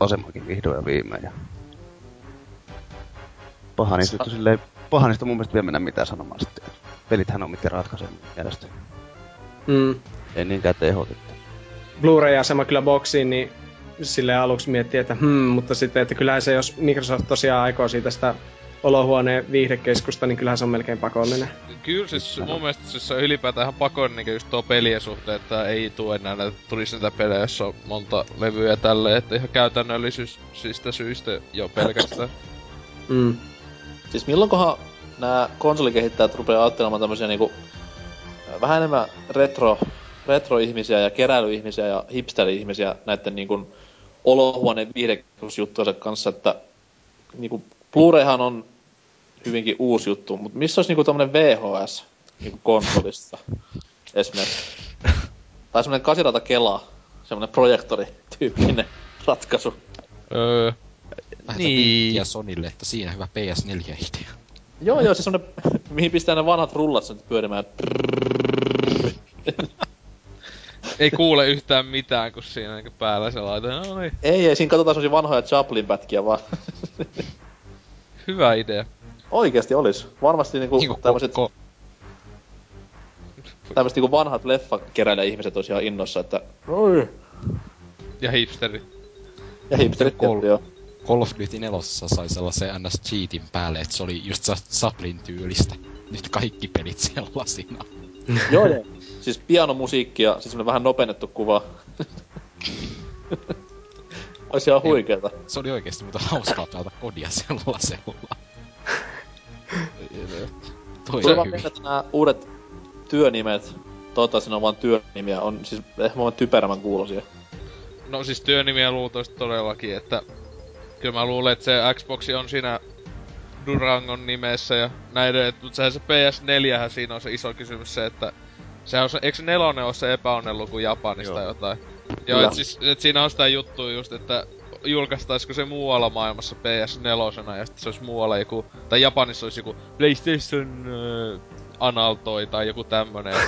asemakin vihdoin ja viimein. Ja... Paha niistä nyt on silleen, paha niistä mun mielestä vielä mennä mitään sanomaan sitten. Pelithän on mitkä ratkaisee mun mielestä. Mm. Ei niinkään tehot, että Blu-ray-asema kyllä boksiin, niin sille aluksi miettii, että hmm, mutta sitten, että kyllähän se, jos Microsoft tosiaan aikoo siitä sitä olohuoneen viihdekeskusta, niin kyllähän se on melkein pakollinen. Kyllä siis mun mielestä siis se on ylipäätään ihan pakon niinku just tuo pelien suhteen, että ei tuu enää näitä, tulisi niitä pelejä, jossa on monta levyä ja tälleen, että ihan käytännöllisyistä syistä jo pelkästään. Mm. Siis milloinkohan nämä konsolikehittäjät rupeaa ajattelemaan tämmöisiä niinku vähän enemmän retro, retro-ihmisiä ja keräilyihmisiä ja hipsteri-ihmisiä näiden niinku olohuoneen viihdekeskusjuttujensa kanssa, että niinku Blu-rayhan on hyvinkin uusi juttu, mutta missä olisi niinku tämmönen VHS niinku konsolissa esimerkiksi? Tai semmonen kasirata Kela, semmonen projektori-tyyppinen ratkaisu. Öö, Lähetä Niin. Sonille, että siinä hyvä PS4-idea. Joo, joo, siis semmonen, mihin pistää ne vanhat rullat sen pyörimään. ei kuule yhtään mitään, kun siinä niinku päällä se laitetaan. No niin, Ei, ei, siinä katsotaan semmosia vanhoja Chaplin-pätkiä vaan. Hyvä idea. Oikeesti olis. Varmasti niinku Niinku tämmöset, ko- tämmöset niinku vanhat leffakeräilijä ihmiset olisi ihan innossa, että Oi. Ja hipsteri. Ja hipsterit Kol- joo. Call of Duty 4 sai sellaisen ns cheatin päälle, että se oli just Saplin tyylistä. Nyt kaikki pelit sellaisina. joo, joo. Siis pianomusiikki ja siis vähän nopennettu kuva. Ois ihan huikeeta. Se oli oikeesti mutta hauskaa pelata kodia sellaisella. Toi on vaan että nää uudet työnimet, toivottavasti ne on vaan työnimiä, on siis ehkä vaan typerämmän kuulosia. No siis työnimiä luultavasti todellakin, että kyllä mä luulen, että se Xbox on siinä Durangon nimessä ja näiden, että mutta sehän se PS4 siinä on se iso kysymys se, että sehän on se, eikö se nelonen ole se epäonnen luku Japanista Joo. jotain? Joo, et siis, et siinä on sitä juttua just, että julkaistaisiko se muualla maailmassa PS4 ja sitten se olisi muualla joku, tai Japanissa olisi joku PlayStation äh, Analtoi tai joku tämmönen.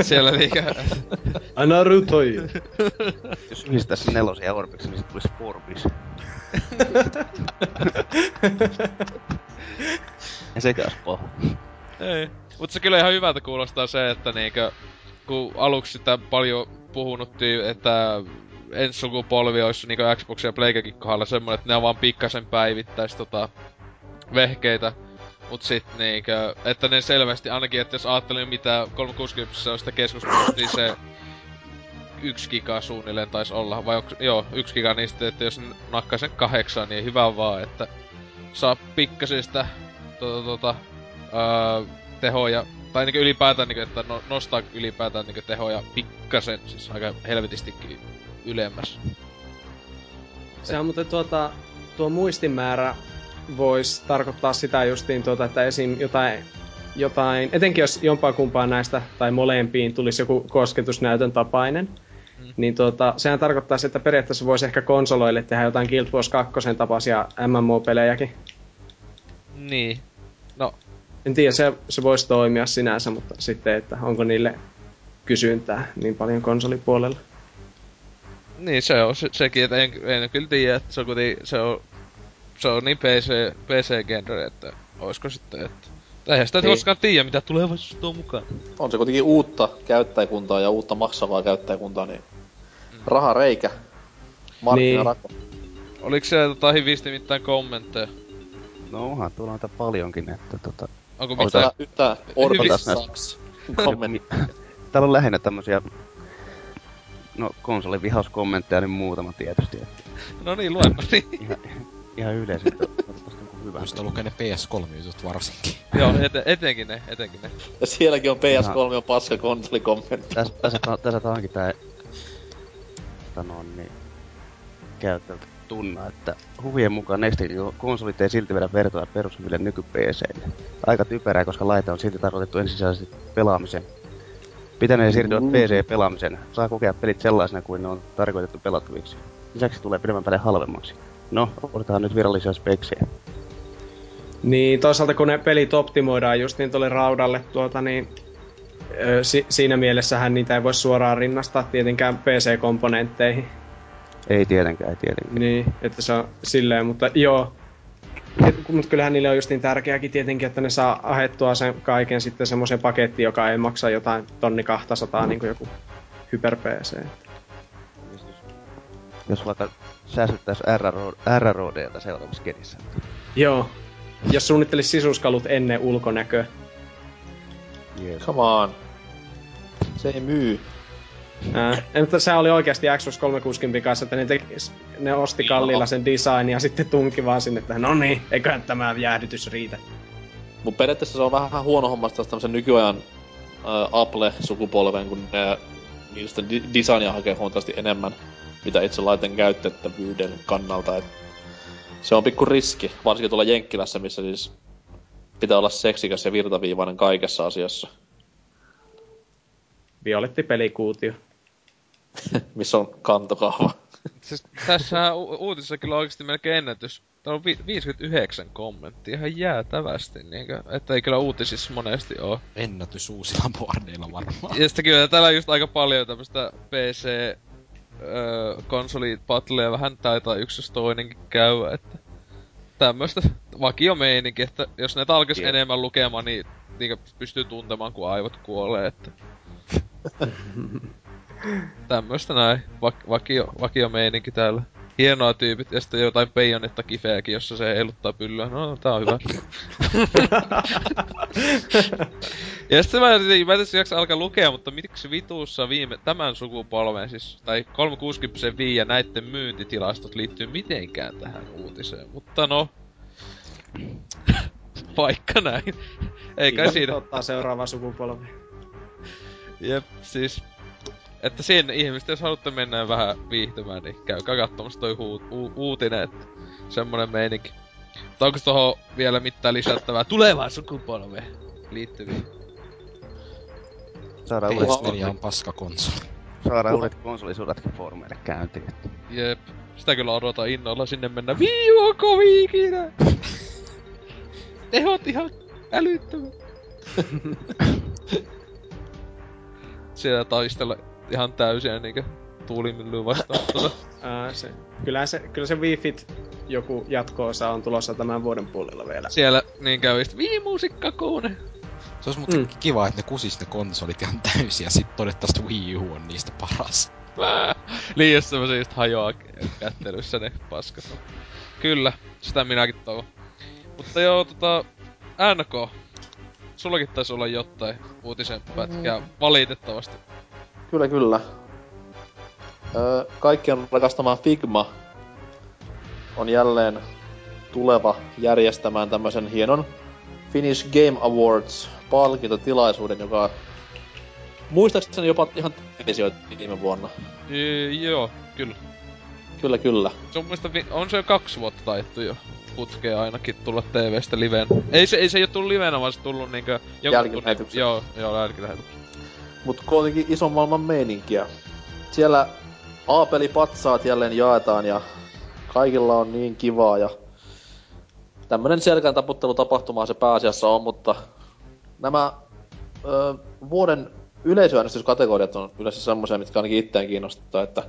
Siellä niinkö... Anarutoi. Jos yhdistäis nelosen ja Orbiksen, niin sit tulisi Forbis. ja sekä olisi paha. Ei. Mut se kyllä ihan hyvältä kuulostaa se, että niinkö, kun aluksi sitä paljon puhunuttiin, että ensi sukupolvi olisi niinku Xbox ja Playgakin kohdalla semmonen, että ne on vaan pikkasen päivittäis tota vehkeitä. Mut sit niinkö, että ne selvästi, ainakin että jos ajattelin mitä 360 on sitä keskustelua, niin se yksi giga suunnilleen taisi olla, vai onko, joo, yksi giga niistä, että jos nakkaa sen kahdeksan, niin hyvä vaan, että saa pikkasen sitä tota, tota, öö, tehoja, tai niinku ylipäätään, niinku, että no, nostaa ylipäätään niinku tehoja pikkasen, siis aika helvetistikin ylemmäs. Se on muuten tuota, tuo muistimäärä voisi tarkoittaa sitä justiin tuota, että esim. jotain, jotain, etenkin jos jompaa kumpaa näistä tai molempiin tulisi joku kosketusnäytön tapainen, Mm. niin tuota, sehän tarkoittaa, että periaatteessa voisi ehkä konsoloille tehdä jotain Guild Wars 2 tapaisia MMO-pelejäkin. Niin. No, En tiedä, se, se voisi toimia sinänsä, mutta sitten, että onko niille kysyntää niin paljon konsolipuolella. niin se on se, sekin, että en, en kyllä tiedä, että se on kuitenkin, se on, se on niin PC, PC-genre, että oisko sitten, että... Tai eihän sitä Niin. koskaan tiedä, mitä tulevaisuus tuo mukaan. On se kuitenkin uutta käyttäjäkuntaa ja uutta maksavaa käyttäjäkuntaa, niin raha reikä. Markkinarako. Oliko se tota hivisti mitään kommentteja? No onhan tuolla noita paljonkin, että tota... Onko Onko mitään? tää yhtään näistä. Saks kommentti? Täällä on lähinnä tämmösiä... No, konsolivihauskommentteja, niin muutama tietysti. Että No niin, luen. no niin. ihan, ihan yleisesti. Toivottavasti joku hyvä. Just lukee ne PS3-jutut varsinkin. Joo, ete, etenkin ne, etenkin ne. Ja sielläkin on PS3 on paska konsolikommentti. Tässä, tässä, tässä taankin tää... Sanon, niin... Käyttäjältä tunna, että huvien mukaan Nextin konsolit ei silti vedä vertoja perushyville nyky PCille. Aika typerää, koska laite on silti tarkoitettu ensisijaisesti pelaamisen. Pitänee siirtyä PC-pelaamisen. Saa kokea pelit sellaisena kuin ne on tarkoitettu pelattaviksi. Lisäksi tulee pidemmän päälle halvemmaksi. No, odotetaan nyt virallisia speksejä. Niin toisaalta kun ne pelit optimoidaan just niin tuolle raudalle tuota, niin ö, si- siinä mielessähän niitä ei voi suoraan rinnastaa tietenkään PC-komponentteihin. Ei tietenkään, ei tietenkään. Niin, että se on silleen, mutta joo. Mutta kyllähän niille on just niin tärkeääkin tietenkin, että ne saa ahettua sen kaiken sitten semmoisen pakettiin, joka ei maksa jotain tonni 200, niin kuin joku Hyper PC. Jos vaikka säästettäis RRO, RRODlta seuraavassa kedissä. Joo. jos suunnittelisi sisuskalut ennen ulkonäköä. Yes. Come on. Se ei myy. Ää, mutta se oli oikeasti Xbox 360 kanssa, että ne, teki, ne osti kalliilla sen design ja sitten tunki vaan sinne, että no niin, eiköhän tämä jäähdytys riitä. Mut periaatteessa se on vähän huono homma taas tämmösen nykyajan äh, Apple-sukupolven, kun ne niistä di- designia hakee huomattavasti enemmän, mitä itse laiten käytettävyyden kannalta. Et se on pikku riski, varsinkin tuolla Jenkkilässä, missä siis pitää olla seksikäs ja virtaviivainen kaikessa asiassa. Violetti pelikuutio. missä on kantokahva. Siis tässä u- uutisessa kyllä oikeesti melkein ennätys. Täällä on vi- 59 kommenttia ihan jäätävästi, niinkö, että ei kyllä uutisissa monesti oo. Ennätys uusilla boardeilla varmaan. Ja sitten kyllä täällä on just aika paljon tämmöstä PC öö, konsoli battleja vähän taitaa yksi jos toinenkin käydä, että tämmöstä vakio meininki, että jos ne alkaisi Jep. enemmän lukemaan, niin niinkö pystyy tuntemaan, kun aivot kuolee, että... tämmöstä näin, vak- vakio, vakio meininki täällä. Hienoa tyypit, ja sitten jotain peijonetta kifeäkin, jossa se heiluttaa pyllyä. No, tää on hyvä. ja sitten mä, mä en jaksa alkaa lukea, mutta miksi vituussa viime, tämän sukupolven, siis, tai 360 Wii ja näitten myyntitilastot liittyy mitenkään tähän uutiseen. Mutta no, vaikka näin. Eikä siinä. Ottaa seuraava sukupolvi. Jep, siis... Että siinä ihmiset, jos haluatte mennä vähän viihtymään, niin käykää katsomassa toi huu, u, uutinen, että semmonen meininki. Mutta onko tohon vielä mitään lisättävää tulevaan sukupolveen liittyviä? Saadaan uudet, PS4 on paska konsoli. saadaan uudet konsolisuudatkin foorumeille käyntiin. Jep, sitä kyllä odotan innolla sinne mennä. Wii U on kovin ikinä! Tehot ihan älyttömät. Siellä taistella ihan täysiä niinkö tuulimyllyä vastaan. Tota, Ää, se, kyllä, se, kyllä se Wii Fit joku jatko-osa on tulossa tämän vuoden puolella vielä. siellä niin käy just Wii musiikkakuune. Se olisi muuten Mm. kiva, että ne kusis ne konsolit ihan täysin ja sit todettaisiin, että Wii U on niistä paras. Jos semmosia just hajoaa kä- kättelyssä ne paskat. Kyllä, sitä minäkin toivon. Mutta joo, tota... NK. Sullakin taisi olla jotain uutisen pätkää, valitettavasti. Kyllä, kyllä. Öö, kaikkien rakastama Figma on jälleen tuleva järjestämään tämmöisen hienon Finnish Game Awards palkintotilaisuuden, joka muistaakseni jopa ihan televisioitiin viime vuonna. Yy, joo, kyllä. Kyllä, kyllä. Se on, muista, on se jo kaksi vuotta taittu jo putkea ainakin tulla TVstä liveen. Ei se, ei se ei oo tullut livenä, vaan se tullut niinkö... tunnin- Joo, joo, jälkilähetyksenä. Mut kuitenkin ison maailman meininkiä. Siellä A-pelipatsaat jälleen jaetaan ja kaikilla on niin kivaa ja tämmönen selkään taputtelu tapahtumaa se pääasiassa on, mutta nämä ö, vuoden yleisöäänestyskategoriat on yleensä semmoisia, mitkä ainakin itseään kiinnostaa, että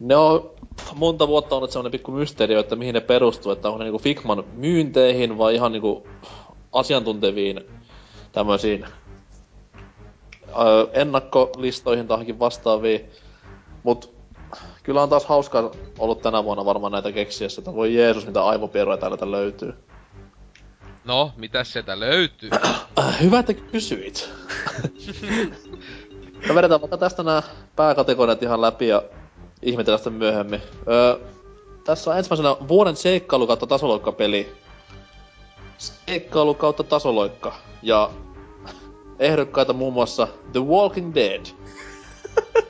ne on monta vuotta ollut semmoinen pikku mysteeri, että mihin ne perustuu, että onko ne niinku Figman myynteihin vai ihan niinku asiantunteviin tämmöisiin ennakkolistoihin tai vastaaviin. Mut kyllä on taas hauskaa ollut tänä vuonna varmaan näitä keksiessä, että voi Jeesus, mitä aivopieroja täältä löytyy. No, mitäs sieltä löytyy? Hyvä, että kysyit. Me vedetään vaikka tästä nämä pääkategoriat ihan läpi ja ihmetellään sitten myöhemmin. Öö, tässä on ensimmäisenä vuoden seikkailu kautta tasoloikkapeli. Seikkailu kautta tasoloikka. Ja ehdokkaita muun muassa The Walking Dead.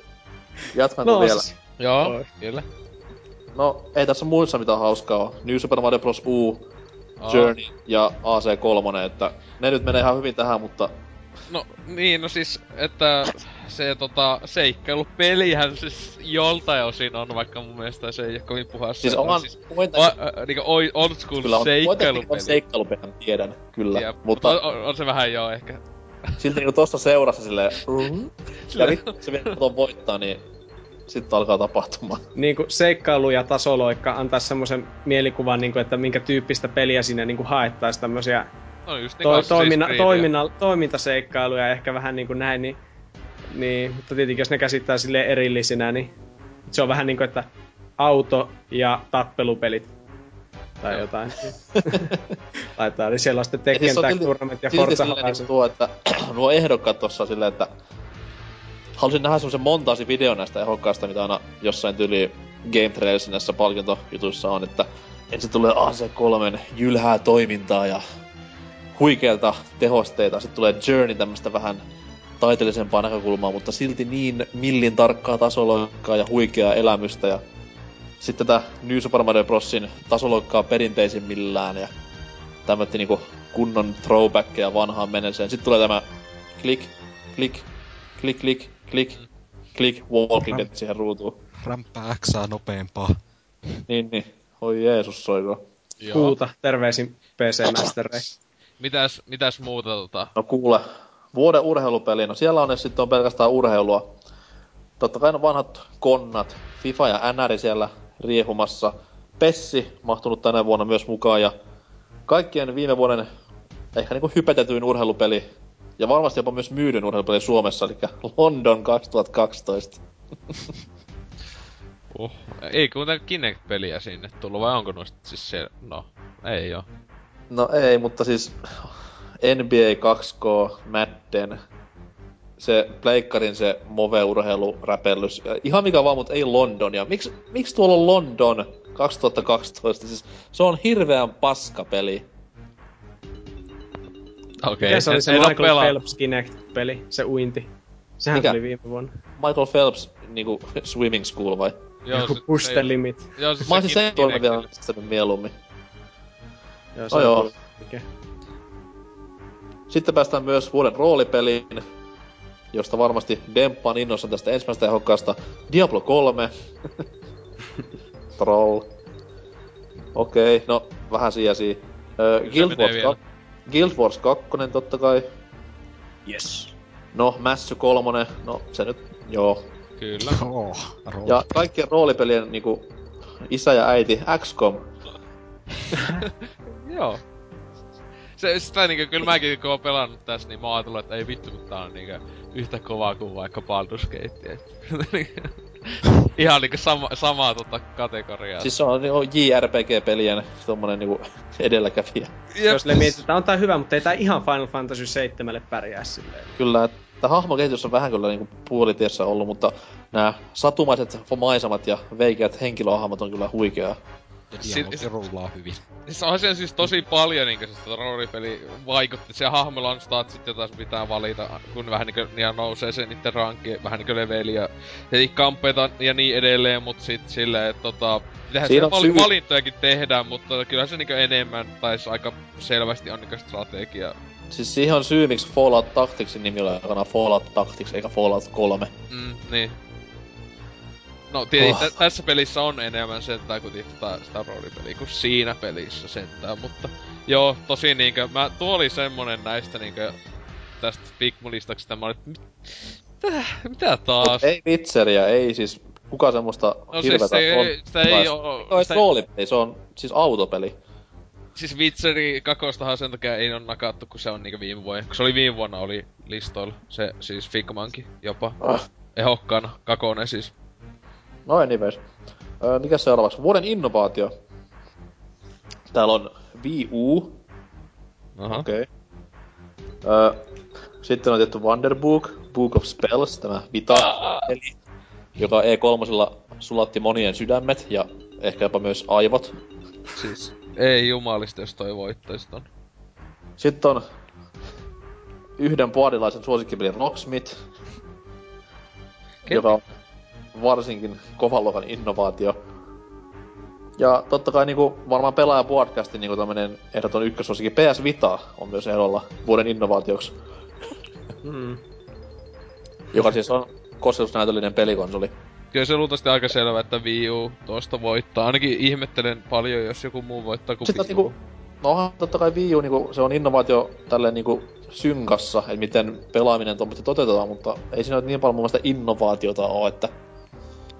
Jatkanko No, vielä? siis- Joo, Oi. kyllä. No, ei tässä muissa mitään hauskaa ole. New Super Mario Bros. U, Aa. Journey ja AC3, että ne nyt menee ihan hyvin tähän, mutta No niin, no siis, että se tota seikkailupelihän siis joltain osin on, vaikka mun mielestä se ei oo kovin puhas. siis on siis, pointta, o, ä, niinku oi- old school kyllä on, pointta, on seikkailupeli. seikkailupeli, tiedän, kyllä. Jep, mutta on, on, on, se vähän joo ehkä. Silti niinku tossa seurassa silleen, ja vittu se vielä tuon voittaa, niin sitten alkaa tapahtumaan. niinku seikkailu ja tasoloikka antaa semmoisen mielikuvan, niinku, että minkä tyyppistä peliä siinä niinku haettaisiin tämmösiä No just niin to, Assassin's toiminna, Creedia. toiminna, toimintaseikkailuja ehkä vähän niinku näin, niin, niin, mutta tietenkin jos ne käsittää sille erillisinä, niin se on vähän niinku, että auto- ja tappelupelit. Tai jotain. Laittaa, niin siellä on sitten Tekken siis Tag Tournament ja Forza Horizon. niinku tuo, että nuo ehdokkaat tossa silleen, että halusin nähdä semmosen montaasi video näistä ehdokkaista, mitä aina jossain tyli Game Trailsin näissä palkintojutuissa on, että ensin tulee AC3 jylhää toimintaa ja huikeilta tehosteita, sitten tulee Journey tämmöstä vähän taiteellisempaa näkökulmaa, mutta silti niin millin tarkkaa tasoloikkaa ja huikeaa elämystä ja sitten tätä New Super Mario Brosin tasoloikkaa perinteisimmillään ja tämmötti niinku kunnon throwbackia vanhaan menneeseen. Sitten tulee tämä klik, klik, klik, klik, klik, klik, walking dead siihen ruutuun. Rämpää Xää nopeampaa. Niin, niin. Oi Jeesus soiko. Joo. Huuta, terveisin PC Masterei. Mitäs, mitäs muuta tota? No kuule, vuoden urheilupeli, no siellä on ne sitten on pelkästään urheilua. Totta kai ne vanhat konnat, FIFA ja NR siellä riehumassa. Pessi mahtunut tänä vuonna myös mukaan ja kaikkien viime vuoden ehkä niinku hypetetyin urheilupeli ja varmasti jopa myös myydyn urheilupeli Suomessa, eli London 2012. Uh, ei kuitenkaan Kinect-peliä sinne tullut, vai onko noista siis se... No, ei oo. No ei, mutta siis NBA 2K, Madden, se pleikkarin se Move-urheiluräpellys, ja ihan mikä vaan, mutta ei Londonia. Miks, miksi tuolla on London 2012? Siis se on hirveän paskapeli. Okei, Mikä se oli se Michael pelannut. Phelps Kinect-peli, se uinti? Sehän Mikä? tuli viime vuonna. Michael Phelps, niinku Swimming School vai? Joo, Joku se- push se- the limit. Joo, siis Mä olisin sen tuolla vielä pistänyt mieluummin. Joo, No joo. Mikä? Sitten päästään myös vuoden roolipeliin, josta varmasti Demppa on innoissaan tästä ensimmäisestä ehokkaasta. Diablo 3. Troll. Okei, okay, no vähän siäsi. Öö, Guild, Wars vielä. 2, Guild Wars 2 totta kai. Yes. No, Mässy 3, no se nyt, joo. Kyllä. Oh. Ja kaikkien roolipelien niinku isä ja äiti, XCOM. Joo. Se, sitä niinkö, kyllä mäkin kun oon pelannut tässä, niin mä oon ajatellut, että ei vittu, kun tää on niinkö yhtä kovaa kuin vaikka Baldur's Gate. et. Ihan niinkö sama, samaa tota kategoriaa. Siis se on niinku JRPG-pelien tommonen niinku edelläkävijä. Jep. Jos ne mietitään, on tää hyvä, mutta ei tää ihan Final Fantasy 7 pärjää silleen. Kyllä, että hahmokehitys on vähän kyllä niinku puolitiessä ollut, mutta nämä satumaiset maisemat ja veikeät henkilöhahmot on kyllä huikeaa. Ja Sit- dialogi rullaa hyvin. Siis on siellä siis tosi paljon niinkö se tota roolipeli vaikutti. Se hahmolla on statsit, jota sun pitää valita, kun vähän niinkö niillä nousee se niitten rankki, vähän niinkö leveli ja, ja kampeita ja niin edelleen, mut sit silleen, että tota, pitähän Siinä siellä on val- syy- valintojakin tehdä, mutta kyllä se niinkö enemmän, tai se aika selvästi on niinkö strategia. Siis siihen on syy, miksi Fallout Tacticsin nimi oli aikana Fallout Tactics eikä Fallout 3. Mm, niin. No tietenkin Oh. tässä pelissä on enemmän sentään kuin tota, sitä roolipeliä kuin siinä pelissä sentään, mutta joo, tosi niinkö, mä, tuo oli semmonen näistä niinkö, tästä Pikmulistaksi tämä oli, että mitä, mitä taas? Ei Witcheria, ei siis kuka semmoista No siis hirvetä se, on. sitä ei oo, Se on sitä, roolipeli, se on siis autopeli. siis Witcheri kakostahan sen takia ei on nakattu, kun se on niinkö viime vuonna, kun se oli viime vuonna oli listoilla, se siis Figmankin jopa, Ah. ehokkaana, kakonen siis. No anyways. Öö, mikä seuraavaksi? Vuoden innovaatio. Täällä on Wii U. Aha. Okei. Okay. Öö, sitten on tietty Wonder Book, of Spells, tämä Vita-peli, joka E3 sulatti monien sydämet ja ehkä jopa myös aivot. Siis, ei jumalista, jos toi voittaisi ton. Sitten on yhden puolilaisen suosikkipeli Rocksmith, Ken- joka on varsinkin kovan luokan innovaatio. Ja totta kai niinku varmaan pelaaja podcastin niinku tämmönen ehdoton ykkösuosikki PS Vita on myös ehdolla vuoden innovaatioksi, Mm. joka siis on kosketusnäytöllinen pelikonsoli. Kyllä se luultavasti aika selvä, että Wii U tuosta voittaa. Ainakin ihmettelen paljon, jos joku muu voittaa kuin Sitten Wii U. niinku, no totta kai Wii U niinku, se on innovaatio tälleen niinku synkassa, että miten pelaaminen toteutetaan, mutta ei siinä nyt niin paljon mun mielestä innovaatiota oo, että...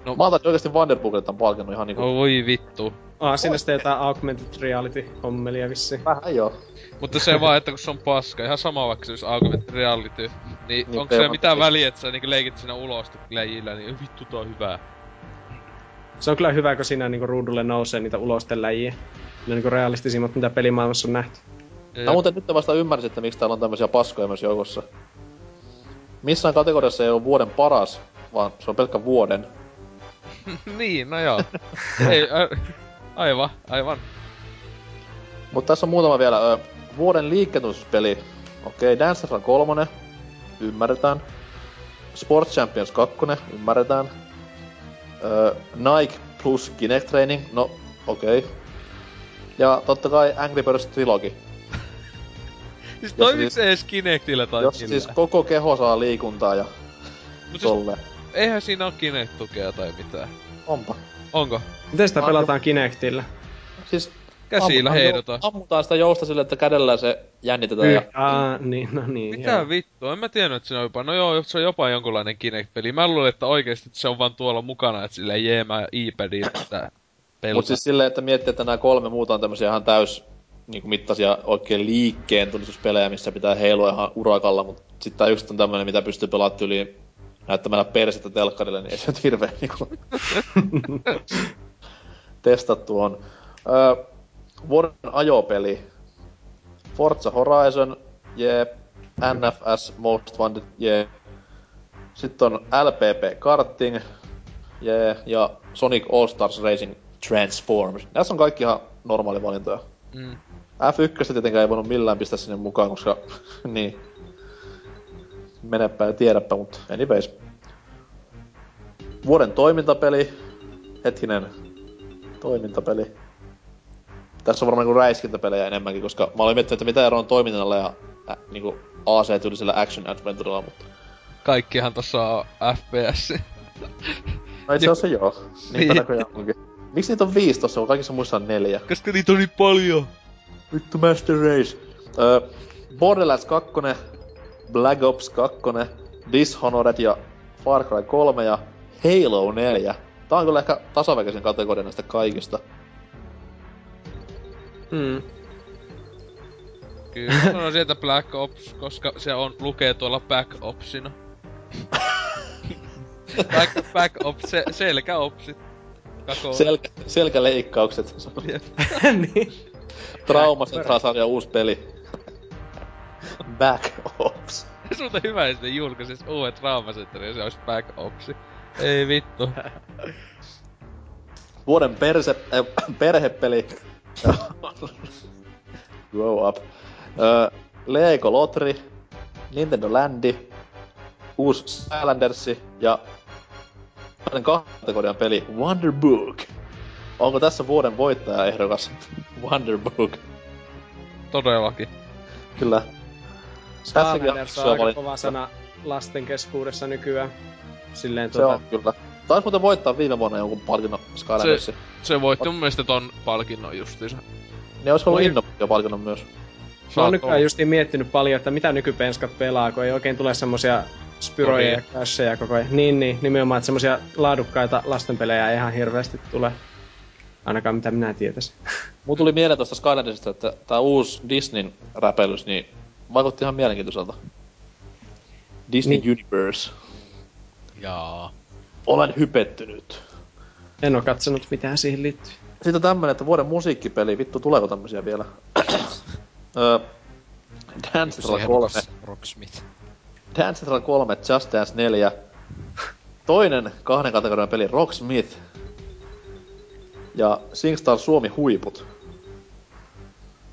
No- No. Mä otan oikeesti Wonderbookille tän palkinnut ihan niinku... No voi vittu. Ah, sinne sitten jotain augmented reality-hommelia vissiin. Vähän joo. Mutta se vaan, että kun se on paska, ihan sama vaikka se olisi augmented reality, niin, Niin, onko se mitään väliä, että sä niinku leikit siinä ulos läjillä, niin vittu tää on hyvää. Se on kyllä hyvä, kun siinä niinku ruudulle nousee niitä ulosteläjiä. Ne on niinku realistisimmat, mitä pelimaailmassa on nähty. Mä muuten nyt vasta ymmärsin, että miksi täällä on tämmöisiä paskoja myös joukossa. Missään kategoriassa ei ole vuoden paras, vaan se on pelkkä vuoden. niin, no joo. ei, ä, aivan, aivan. Mutta tässä on muutama vielä. Ö, vuoden liikkeetuspeli. Okei, okay, Dance Central 3. Ymmärretään. Sports Champions 2. Ymmärretään. Ö, Nike plus Kinect Training. No, okei. Okay. Ja totta kai Angry Birds Trilogy. Siis toimiks se edes Kinectillä tai Jos siis koko keho saa liikuntaa ja Mut siis, tolle. Eihän siinä oo Kinect-tukea tai mitään. Onpa. Onko? Miten sitä pelataan Kinectilla? Siis Käsillä ammutaan- heidotaan. Ammutaan sitä jousta sille, että kädellä se jännitetään ja... Aa, niin, no niin. Mitä joo. vittua? En mä tiennyt, että se on jopa... No joo, se on jopa jonkunlainen Kinect-peli. Mä luulen, että oikeesti se on vaan tuolla mukana, että silleen jee, mä iPadin sitä pelata. Mut siis silleen, että miettii, että nämä kolme muuta on tämmösiä ihan täys niinku mittaisia oikein liikkeen tunnistuspelejä, missä pitää heilua ihan urakalla, mut sit tää yksi on tämmönen, mitä pystyy pelaamaan tyyliin näyttämällä persettä telkkarille, niin ei se nyt hirveen niinku testattu on. Öö, vuoden ajopeli. Forza Horizon, jee. NFS Most Wanted, jee. Sitten on LPP Karting, jee. Ja Sonic All Stars Racing Transforms. Näissä on kaikki ihan normaali valintoja. Mm. F1 tietenkään ei voinut millään pistää sinne mukaan, koska niin. Menepä ja tiedäpä, mutta anyways. Vuoden toimintapeli. Hetkinen. Toimintapeli. Tässä on varmaan niinku räiskintäpelejä enemmänkin, koska mä olin miettinyt, että mitä eroa on toiminnalla ja ä, niinku AC-tyylisellä action adventurella, mutta... Kaikkihan tossa on FPS. No itse asiassa joo. Niitä Niin. näköjään onkin. Miksi niitä on viisi tossa, kun kaikissa muissa on neljä? Koska niitä on niin paljon. Vittu Master Race. Öö, Borderlands 2, Black Ops 2, Dishonored ja Far Cry 3 ja Halo 4. Tää on kyllä ehkä tasaväkisin kategoria näistä kaikista. Mm. Kyllä, mä sanoisin, että Black Ops, koska se on, lukee tuolla Back Opsina. back, back Ops, se, selkä Opsit. Kako. Selkä, selkäleikkaukset. Niin. Trauma Central sarja uusi peli. Back Muuten hyvä, että ne julkaisis uuden Trauma Centerin ja se olisi Back Opsi. Ei vittu. Vuoden perse, äh, perhepeli. Grow up. Öö, Lego Lotri, Nintendo Landi, uusi Skylandersi ja toinen kategorian peli Wonder Book. Onko tässä vuoden voittaja ehdokas Wonder Book? Todellakin. Kyllä. Tässäkin Skylanders on aika kova sana lasten keskuudessa nykyään. Silleen Se tuota, on kyllä. Taisi muuten voittaa viime vuonna jonkun palkinnon Skylandersi. Se voitti mun mielestä ton palkinnon justiinsa. Ne olisi ollut Voi- innovaatiopalkinnon myös. Mä oon nykyään justiin miettinyt paljon, että mitä nykypenskat pelaa, kun ei oikein tule semmosia spyroja ja Kovia. casheja koko ajan. Niin, niin, nimenomaan, että semmosia laadukkaita lastenpelejä ei ihan hirveästi tule. Ainakaan mitä minä tietäisin. Mulla tuli mieleen tuosta Skylandersista, että tää uusi Disneyn räpellys, niin vaikutti ihan mielenkiintoiselta. Disney Niin. Universe. Jaa. Olen hypettynyt. En oo katsonut mitään siihen liittyy. Sitten on tämmönen, että vuoden musiikkipeli, vittu tuleeko tämmösiä vielä? Öö, Dance Central 3, Rocksmith. Dance Central 3, Just Dance 4. Toinen kahden kategorian peli Rocksmith. Ja SingStar Suomi huiput.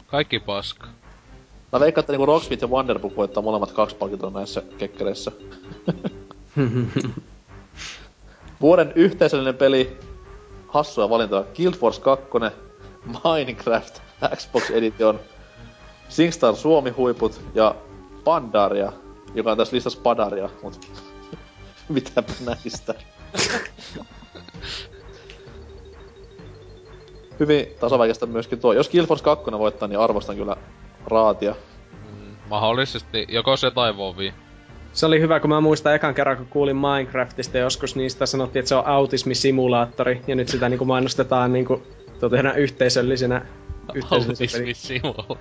Kaikki paska. Mä veikkaan, että niinku Rocksmith ja Wonderbook voittaa molemmat kaksi palkintoa näissä kekkereissä. Vuoden yhteisöllinen peli, hassua valintoja, Guild Force 2, Minecraft, Xbox Edition, SingStar Suomi huiput ja Pandaria, joka on tässä listassa Padaria, mut mitäpä näistä. Hyvin tasaväkistä myöskin tuo. Jos Guild Force 2 voittaa, niin arvostan kyllä raatia. Mm, mahdollisesti joko se tai vovi. Se oli hyvä, kun mä muistan ekan kerran, kun kuulin Minecraftista joskus, niin sitä sanottiin, että se on autismisimulaattori, ja nyt sitä niinku mainostetaan niinku totena yhteisöllisenä yhteisöllisenä. Autismisimulla.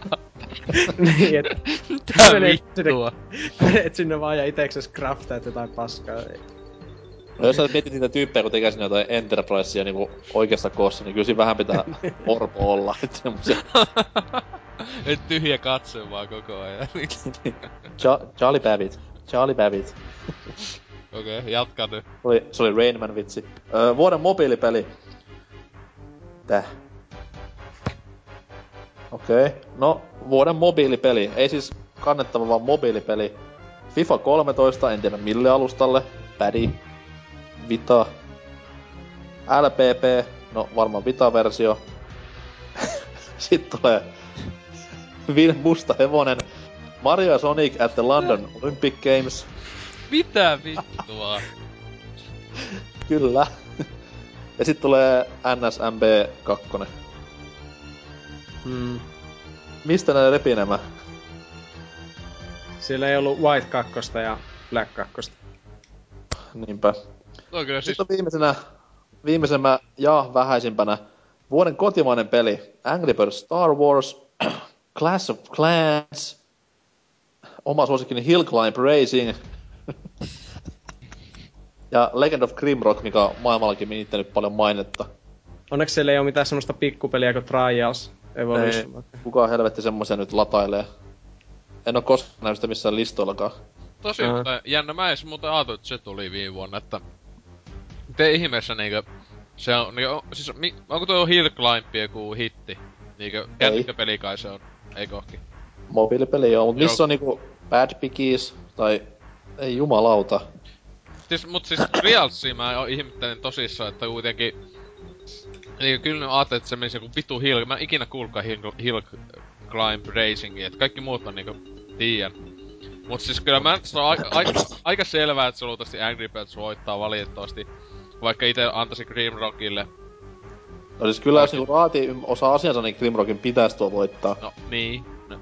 niin, et, Mitä vittua? et sinne vaan ja itekses craftaat jotain paskaa. Ei. No jos sä mietit niitä tyyppejä, kun tekee sinne jotain Enterprisea niinku oikeassa koossa, niin kyllä siinä vähän pitää orpo olla. Et semmosia... Et tyhjä katse vaan koko ajan. Cha- Charlie Babbitt. Charlie Babbitt. Okei, okay, jatka nyt. Se oli, se oli Rainman vitsi. Öö, vuoden mobiilipeli. Täh. Okei. Okay. No, vuoden mobiilipeli. Ei siis kannettava, vaan mobiilipeli. FIFA 13, en tiedä mille alustalle. Pädi. Vita. LPP. No, varmaan Vita-versio. Sitten tulee Musta Hevonen. Mario Sonic at the London Olympic Games. Mitä vittua? Kyllä. Ja sitten tulee NSMB 2. Mm. Mistä ne repii nämä? Siellä ei ollut White 2 ja Black 2. Niinpä. No kyllä siis... Sitten on viimeisenä, viimeisenä ja vähäisimpänä vuoden kotimainen peli. Angry Birds Star Wars, Clash of Clans, oma suosikkini Hill Climb Racing, ja Legend of Grimrock, mikä on maailmallakin minittänyt paljon mainetta. Onneksi siellä ei ole mitään semmoista pikkupeliä kuin Trials. Evolution. Ei, kukaan helvetti semmoisia nyt latailee. En oo koskaan nähnyt sitä missään listoillakaan. Tosi, uh-huh. mutta jännä mä edes muuten ajatellut, että se tuli viime vuonna, että... Miten ihmeessä niinkö... Se on, niinku, siis mi, onko tuo Hill Climb joku hitti? Niinkö, kännykkäpeli kai se on, eikö ohki? Mobiilipeli joo, mut missä on niinku Bad Piggies, tai... Ei jumalauta. Siis, mut siis Realsia mä ihmettelen tosissaan, että kuitenkin... Niin kyllä ne ajattelee, että se menisi joku vitu hill... Mä en ikinä kuulkaan hill, hill climb racingia, että kaikki muut on niinku tiiän. Mut siis kyllä mä se on aika, aika, aika selvää, että se luultavasti Angry Birds voittaa valitettavasti. Vaikka itse antaisi Grimrockille. No siis kyllä jos niinku raati osaa asiansa, niin Grimrockin pitäisi tuo voittaa. No niin. No.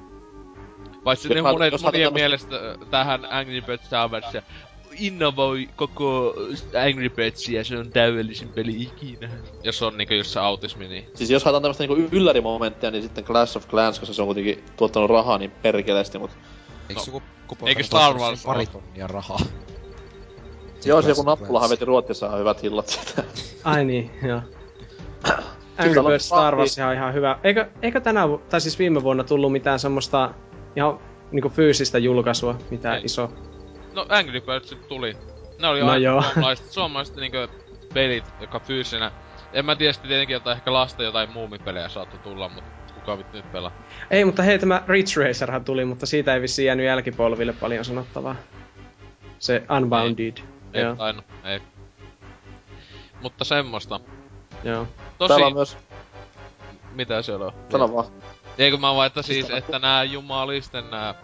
Paitsi ne monet, monien tämmöstä... mielestä tähän Angry Birds Savage innovoi koko Angry Birdsia, se on täydellisin peli ikinä. Jos on niinku just se autismi, niin... Siis jos haetaan tämmöstä niinku yllärimomenttia, niin sitten Clash of Clans, koska se on kuitenkin tuottanut rahaa niin perkeleesti, mut... Eikö no, joku Eikö Star Wars pari tonnia rahaa? Joo, se joku nappulahan veti Ruotsissa hyvät hillat siitä. Ai niin, joo. Angry Birds Star Wars on ihan hyvä. Eikö, eikö tänä, tai siis viime vuonna tullut mitään semmoista ihan niinku fyysistä julkaisua, mitään Ei. iso No Angry Birds tuli. Ne oli no aina suomalaiset, suomalaiset niinkö pelit, joka fyysinä. En mä tiedä sitten tietenkin jotain, ehkä lasta jotain muumipelejä saattoi tulla, mutta kuka vittu nyt pelaa. Ei, mutta hei, tämä Ridge Racerhan tuli, mutta siitä ei vissiin jäänyt jälkipolville paljon sanottavaa. Se Unbounded. Ei, ei, ei. Mutta semmoista. Joo. Tosi... Täällä on myös... Mitä siellä on? Sano vaan. Eikö mä vaan, että siis, että nää jumalisten nää...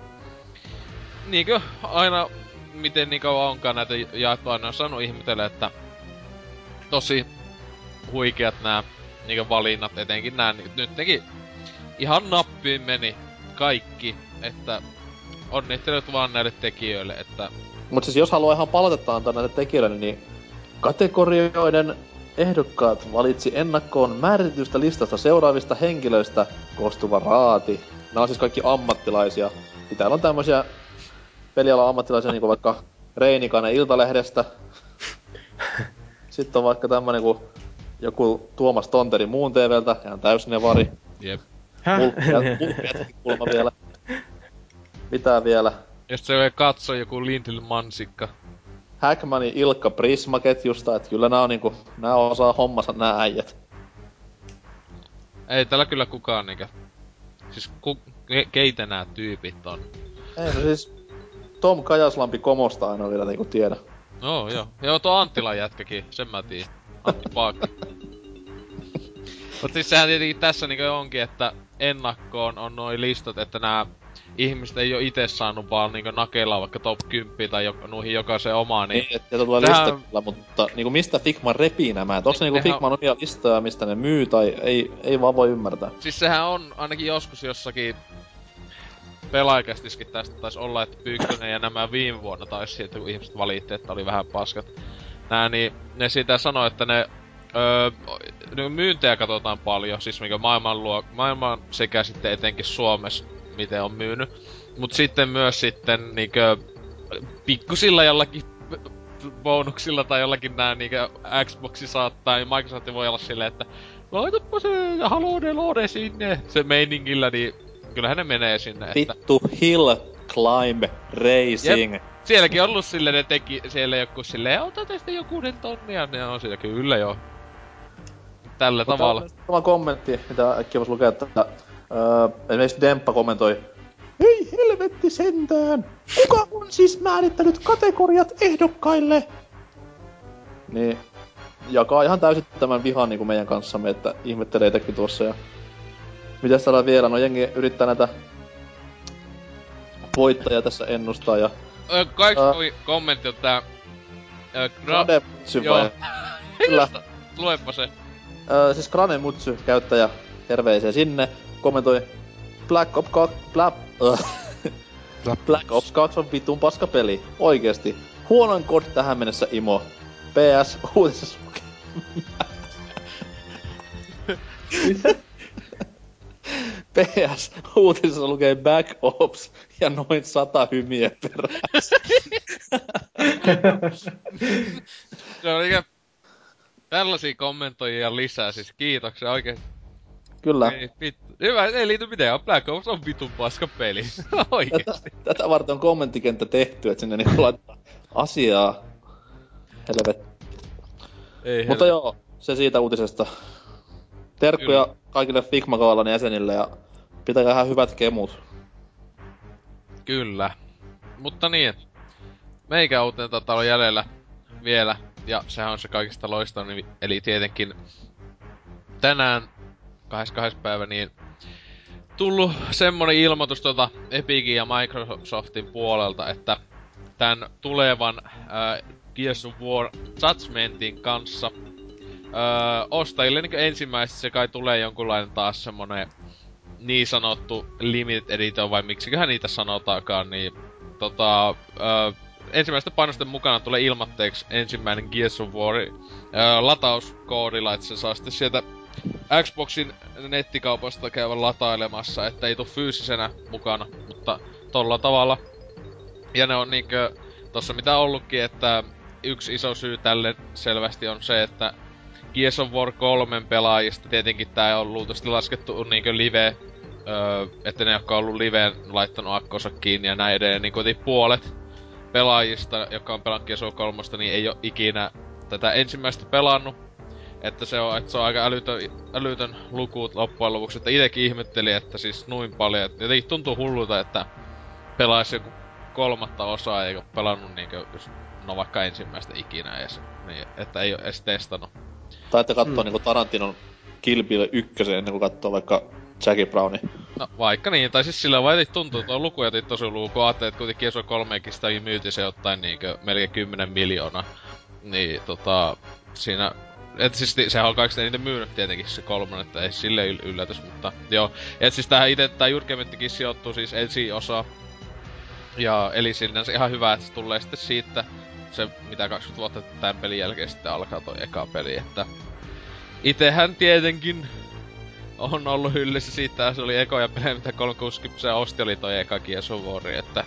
Niinkö aina miten niin kauan onkaan näitä jaettu aina on saanut ihmetellä, että tosi huikeat nämä niin valinnat, etenkin nämä nyt nekin ihan nappiin meni kaikki, että onnittelut vaan näille tekijöille, että... Mut siis jos haluaa ihan palautetta antaa näille tekijöille, niin kategorioiden ehdokkaat valitsi ennakkoon määritetystä listasta seuraavista henkilöistä koostuva raati. Nämä on siis kaikki ammattilaisia. Täällä on tämmöisiä pelialan ammattilaisia, niin kuin vaikka Reinikainen Iltalehdestä. Sitten on vaikka tämmönen kuin joku Tuomas Tonteri muun TVltä, ihan täysin vari. Jep. kulma vielä. Mitä vielä? Ja se katso joku Lindl Mansikka. Hackmani Ilkka Prisma-ketjusta, että kyllä nää on niinku, nää osaa hommansa nää äijät. Ei tällä kyllä kukaan niinkö... Siis ku, ke, keitä nää tyypit on? Ei no siis Tom Kajaslampi Komosta ole vielä niinku tiedä. Joo, joo. Joo, tuo Anttilan jätkäkin, sen mä tiedän. Antti Paakki. Mutta siis sehän tietenkin tässä niinku onkin, että ennakkoon on noin listat, että nämä ihmiset ei ole itse saanut vaan niinku nakeilla vaikka top 10 tai jo, nuihin jokaisen omaan, niin... Niin, että tulee Tähän... lista mutta niinku mistä Figma repii nämä? Et onko se niinku Nehän... Figman omia listoja, mistä ne myy, tai ei, ei vaan voi ymmärtää? Siis sehän on ainakin joskus jossakin pelaajakästiskin tästä taisi olla, että Pyykkönen ja nämä viime vuonna taisi siitä, kun ihmiset valitti, että oli vähän paskat. Nää, niin ne siitä sanoi, että ne öö, myyntejä katsotaan paljon, siis mikä maailman, luo, maailman sekä sitten etenkin Suomessa, miten on myynyt. Mut sitten myös sitten niinkö pikkusilla jollakin bonuksilla tai jollakin nää niinkö Xboxi saattaa, niin Microsoft voi olla silleen, että laitapa se Halo Lode sinne se meiningillä, niin kyllähän ne menee sinne. Että... Vittu Hill Climb Racing. Jep. Sielläkin on ollut silleen, ne teki siellä joku silleen, ota tästä jokunen tonnia, ne on siellä kyllä jo. Tällä Mutta tavalla. Tämä kommentti, mitä äkkiä voisi lukea, että öö, esimerkiksi Demppa kommentoi, ei helvetti sentään! Kuka on siis määrittänyt kategoriat ehdokkaille? Niin, jakaa ihan täysin tämän vihan niin kuin meidän kanssamme, että ihmettelee itsekin tuossa. Ja... Mitäs täällä vielä? No jengi yrittää näitä voittajia tässä ennustaa ja... Öö, Kaikki uh, kommentti on tää... Öö, Mutsu vai? Kyllä. Luepa se. Öö, siis Grane Mutsu, käyttäjä, terveisiä sinne, kommentoi Black Ops 2... Black, Black Ops 2 on vitun paska peli. Oikeesti. Huonoin kod tähän mennessä Imo. PS uutisessa PS uutisessa lukee Back Ops ja noin sata hymiä perässä. Se on ikä... Tällaisia kommentoijia lisää, siis kiitoksia oikein. Kyllä. Ei. Hyvä, ei liity mitään. Black Ops on vitun paska peli. Oikeesti. Tätä, tätä varten on kommenttikenttä tehty, että sinne niinku laittaa asiaa. Helvet. Ei Mutta joo, se siitä uutisesta. Terkkuja Kyllä. kaikille Figma jäsenille ja pitäkää hyvät kemut. Kyllä. Mutta niin, meikä uutinen taitaa olla jäljellä vielä, ja sehän on se kaikista loistavin, eli tietenkin tänään 22. päivä, niin tullut semmonen ilmoitus tuota Epicin ja Microsoftin puolelta, että tämän tulevan äh, Gears of War Judgmentin kanssa äh, ostajille niin ensimmäistä se kai tulee jonkunlainen taas semmonen niin sanottu limited edition vai miksiköhän niitä sanotaankaan, niin tota, äh, ensimmäistä painosten mukana tulee ilmatteeksi ensimmäinen Gears of War äh, latauskoodilla, että se saa sitten sieltä Xboxin nettikaupasta käyvän latailemassa, että ei tuu fyysisenä mukana, mutta tolla tavalla. Ja ne on niinkö, tossa mitä ollutkin, että yksi iso syy tälle selvästi on se, että Gears of War 3 pelaajista tietenkin tää on luultavasti laskettu niinkö live, öö, että ne jotka on ollut liveen laittanut akkonsa kiinni ja näin edelleen, niin kuitenkin puolet pelaajista, jotka on pelannut Gears of 3, niin ei ole ikinä tätä ensimmäistä pelannut. Että se on, että se on aika älytön, älytön luku loppujen lopuksi, että itekin ihmetteli, että siis noin paljon, että jotenkin tuntuu hullulta, että pelaisi joku kolmatta osaa eikä pelannut niinkö, no vaikka ensimmäistä ikinä edes, niin, että ei ole edes testannut. Tai että katsoo hmm. niinku Tarantinon Kill Bill 1 ennen kuin katsoo vaikka Jackie Browni. No vaikka niin, tai siis sillä vaan tuntuu, että on lukuja tosi luku, ajattelee, että kuitenkin Gears 3 sitä myyti se jotain niinkö melkein 10 miljoonaa. Niin tota, siinä et siis sehän on kaikista eniten myynyt tietenkin se kolmonen, että ei sille yllätys, mutta joo. Et siis tähän itse tää Jurkementtikin sijoittuu siis ensi osa. Ja eli sinänsä ihan hyvä, että se tulee sitten siitä se mitä 20 vuotta tämän pelin jälkeen sitten alkaa toi eka peli, että Itehän tietenkin on ollut hyllyssä siitä, se oli ekoja pelejä, mitä 360 osti, oli toi eka War, että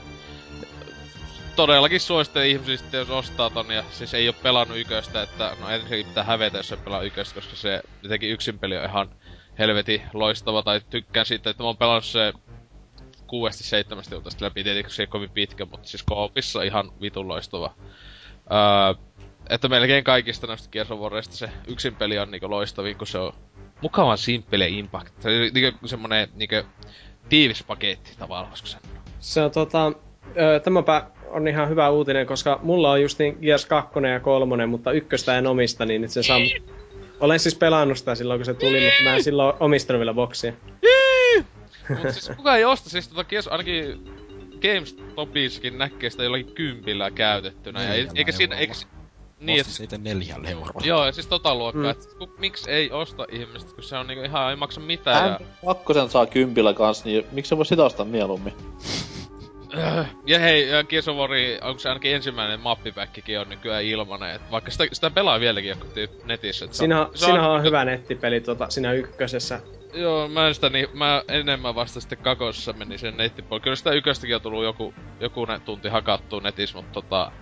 todellakin suosittelen ihmisistä, jos ostaa ton, ja siis ei oo pelannut yköstä, että no ensinnäkin pitää hävetä, jos se pelaa yköstä, koska se jotenkin yksin peli on ihan helveti loistava, tai tykkään siitä, että mä oon pelannut se kuudesti seitsemästä iltaista läpi, tietenkin se ei kovin pitkä, mutta siis koopissa ihan vitun loistava. Öö, että melkein kaikista of Warista se yksin peli on niinku loistavin, kun se on mukavan simppele impact. Se on niinku semmonen niinku tiivis paketti tavallaan, koska se on tota, öö, tämäpä on ihan hyvä uutinen, koska mulla on just niin Gears 2 ja 3, mutta ykköstä en omista, niin nyt se saa... Olen siis pelannut sitä silloin, kun se tuli, mutta mä en silloin omistanut vielä boksia. Mut siis kuka ei osta siis tota Gears, ainakin GameStopissakin näkee sitä jollakin kympillä käytettynä. Ja eikä siinä, eikä, niin, et... siitä neljällä eurolla. Joo, ja siis tota luokkaa, mm. että ku, miksi ei osta ihmistä, kun se on niinku ihan ei maksa mitään. ja... kakkosen saa kympillä kans, niin miksi se voi sitä ostaa mieluummin? Ja hei, of War, onko se ainakin ensimmäinen mappipäkkikin on nykyään ilmanen, et vaikka sitä, sitä pelaa vieläkin joku netissä. Et siinä on, siinä on, on hyvä nettipeli tuota, siinä ykkösessä. Joo, mä en sitä niin, mä enemmän vasta sitten kakosessa meni sen nettipuolella. Kyllä sitä yköstäkin on tullut joku, joku tunti hakattua netissä, mutta tota,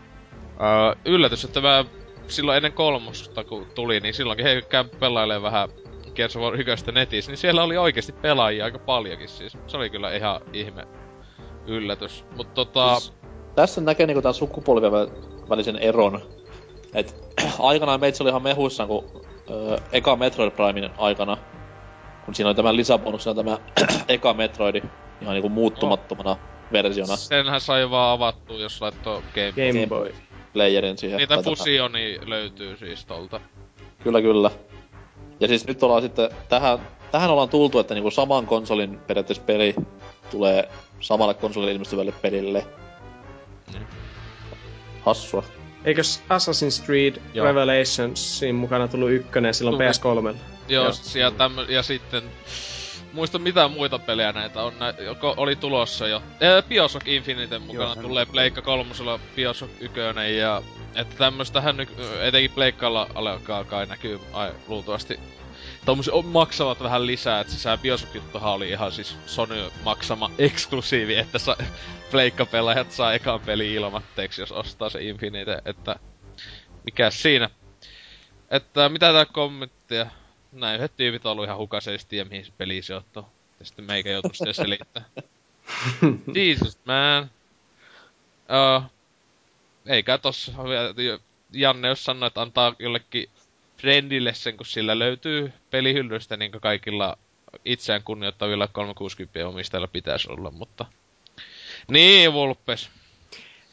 Uh, yllätys, että mä silloin ennen kolmosta kun tuli, niin silloinkin he käy pelailee vähän Gears of War 1 netissä, niin siellä oli oikeasti pelaajia aika paljonkin siis. Se oli kyllä ihan ihme yllätys. Mut tota... Siis, tässä näkee niinku tämän sukupolvien välisen eron. Et aikanaan meitsi oli ihan mehuissaan, kun ö, eka Metroid Primein aikana, kun siinä oli tämän lisäbonuksena tämä eka Metroidi ihan niinku muuttumattomana oh. versiona. Senhän sai vaan avattua, jos laittoi Game, Game Boy. Playerin siihen. Niitä fusioni löytyy siis tolta. Kyllä, kyllä. Ja siis nyt ollaan sitten, tähän, tähän ollaan tultu, että niinku saman konsolin periaatteessa peli tulee samalle konsolille ilmestyvälle pelille. Mm. Hassua. Eikös Assassin's Creed Joo. Revelationsin mukana tullut ykkönen silloin Tuli. PS3? Joo, ja, tämmö, ja sitten... Muista mitä muita pelejä näitä on, nä, joko oli tulossa jo. Ee, Bioshock Infinite mukana Joo, tulee Pleikka kolmosella Bioshock 1 ja... Että tämmöstähän nyt etenkin Pleikkalla alkaa kai näkyy ai, luultavasti tommoset maksavat vähän lisää, että se Bioshock-juttuhan oli ihan siis Sony maksama eksklusiivi, että sa, pleikkapelaajat saa ekan peli ilmatteeksi, jos ostaa se Infinite, että mikä siinä. Että mitä tää kommenttia? Näin yhdet tyypit on ollut ihan hukaisesti ja mihin se peli sijoittuu. Ja sitten meikä joutuu sitten selittää. Jesus, man. Uh, eikä tossa Janne jos sanoi, että antaa jollekin friendille sen, kun sillä löytyy pelihyllystä, niin kaikilla itseään kunnioittavilla 360 omistajilla pitäisi olla, mutta... Niin, Vulpes.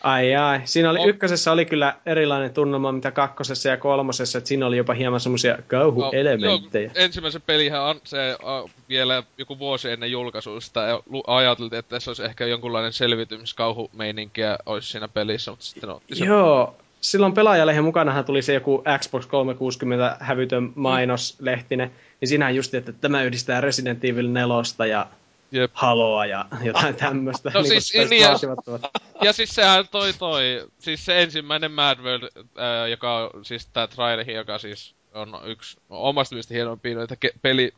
Ai ai. Siinä oli, ykkösessä oli kyllä erilainen tunnelma, mitä kakkosessa ja kolmosessa, että siinä oli jopa hieman semmosia kauhuelementtejä. No, ensimmäisen pelihän on se uh, vielä joku vuosi ennen julkaisuista ja ajateltiin, että se olisi ehkä jonkunlainen selvitymiskauhumeininkiä olisi siinä pelissä, mutta sitten se... Joo, silloin pelaajalehen mukanahan tuli se joku Xbox 360 hävytön mainoslehtinen, niin siinähän just, että tämä yhdistää Resident Evil 4 ja Jep. Haloa ja jotain tämmöstä. No niin siis, niin, ja, ja siis sehän toi toi, siis se ensimmäinen Mad World, äh, joka on siis tää traileri, joka siis on yksi omasta mielestä hienompia noita ke- peli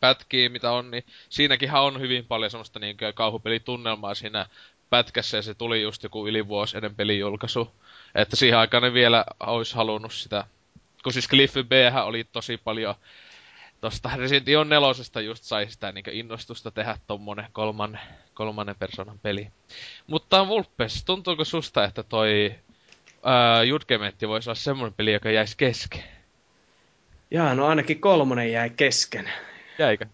pätkiä, mitä on, niin siinäkin on hyvin paljon semmoista niin kauhupelitunnelmaa siinä pätkässä, ja se tuli just joku yli vuosi ennen pelin julkaisu. Että siihen aikaan ne vielä olisi halunnut sitä. Kun siis Cliffy B oli tosi paljon tosta Resident Evil 4 just sai sitä niin innostusta tehdä tommonen kolman, kolmannen persoonan peli. Mutta Vulpes, tuntuuko susta, että toi Judgementti voisi olla semmonen peli, joka jäisi kesken? Jaa, no ainakin kolmonen jäi kesken. Jäikö?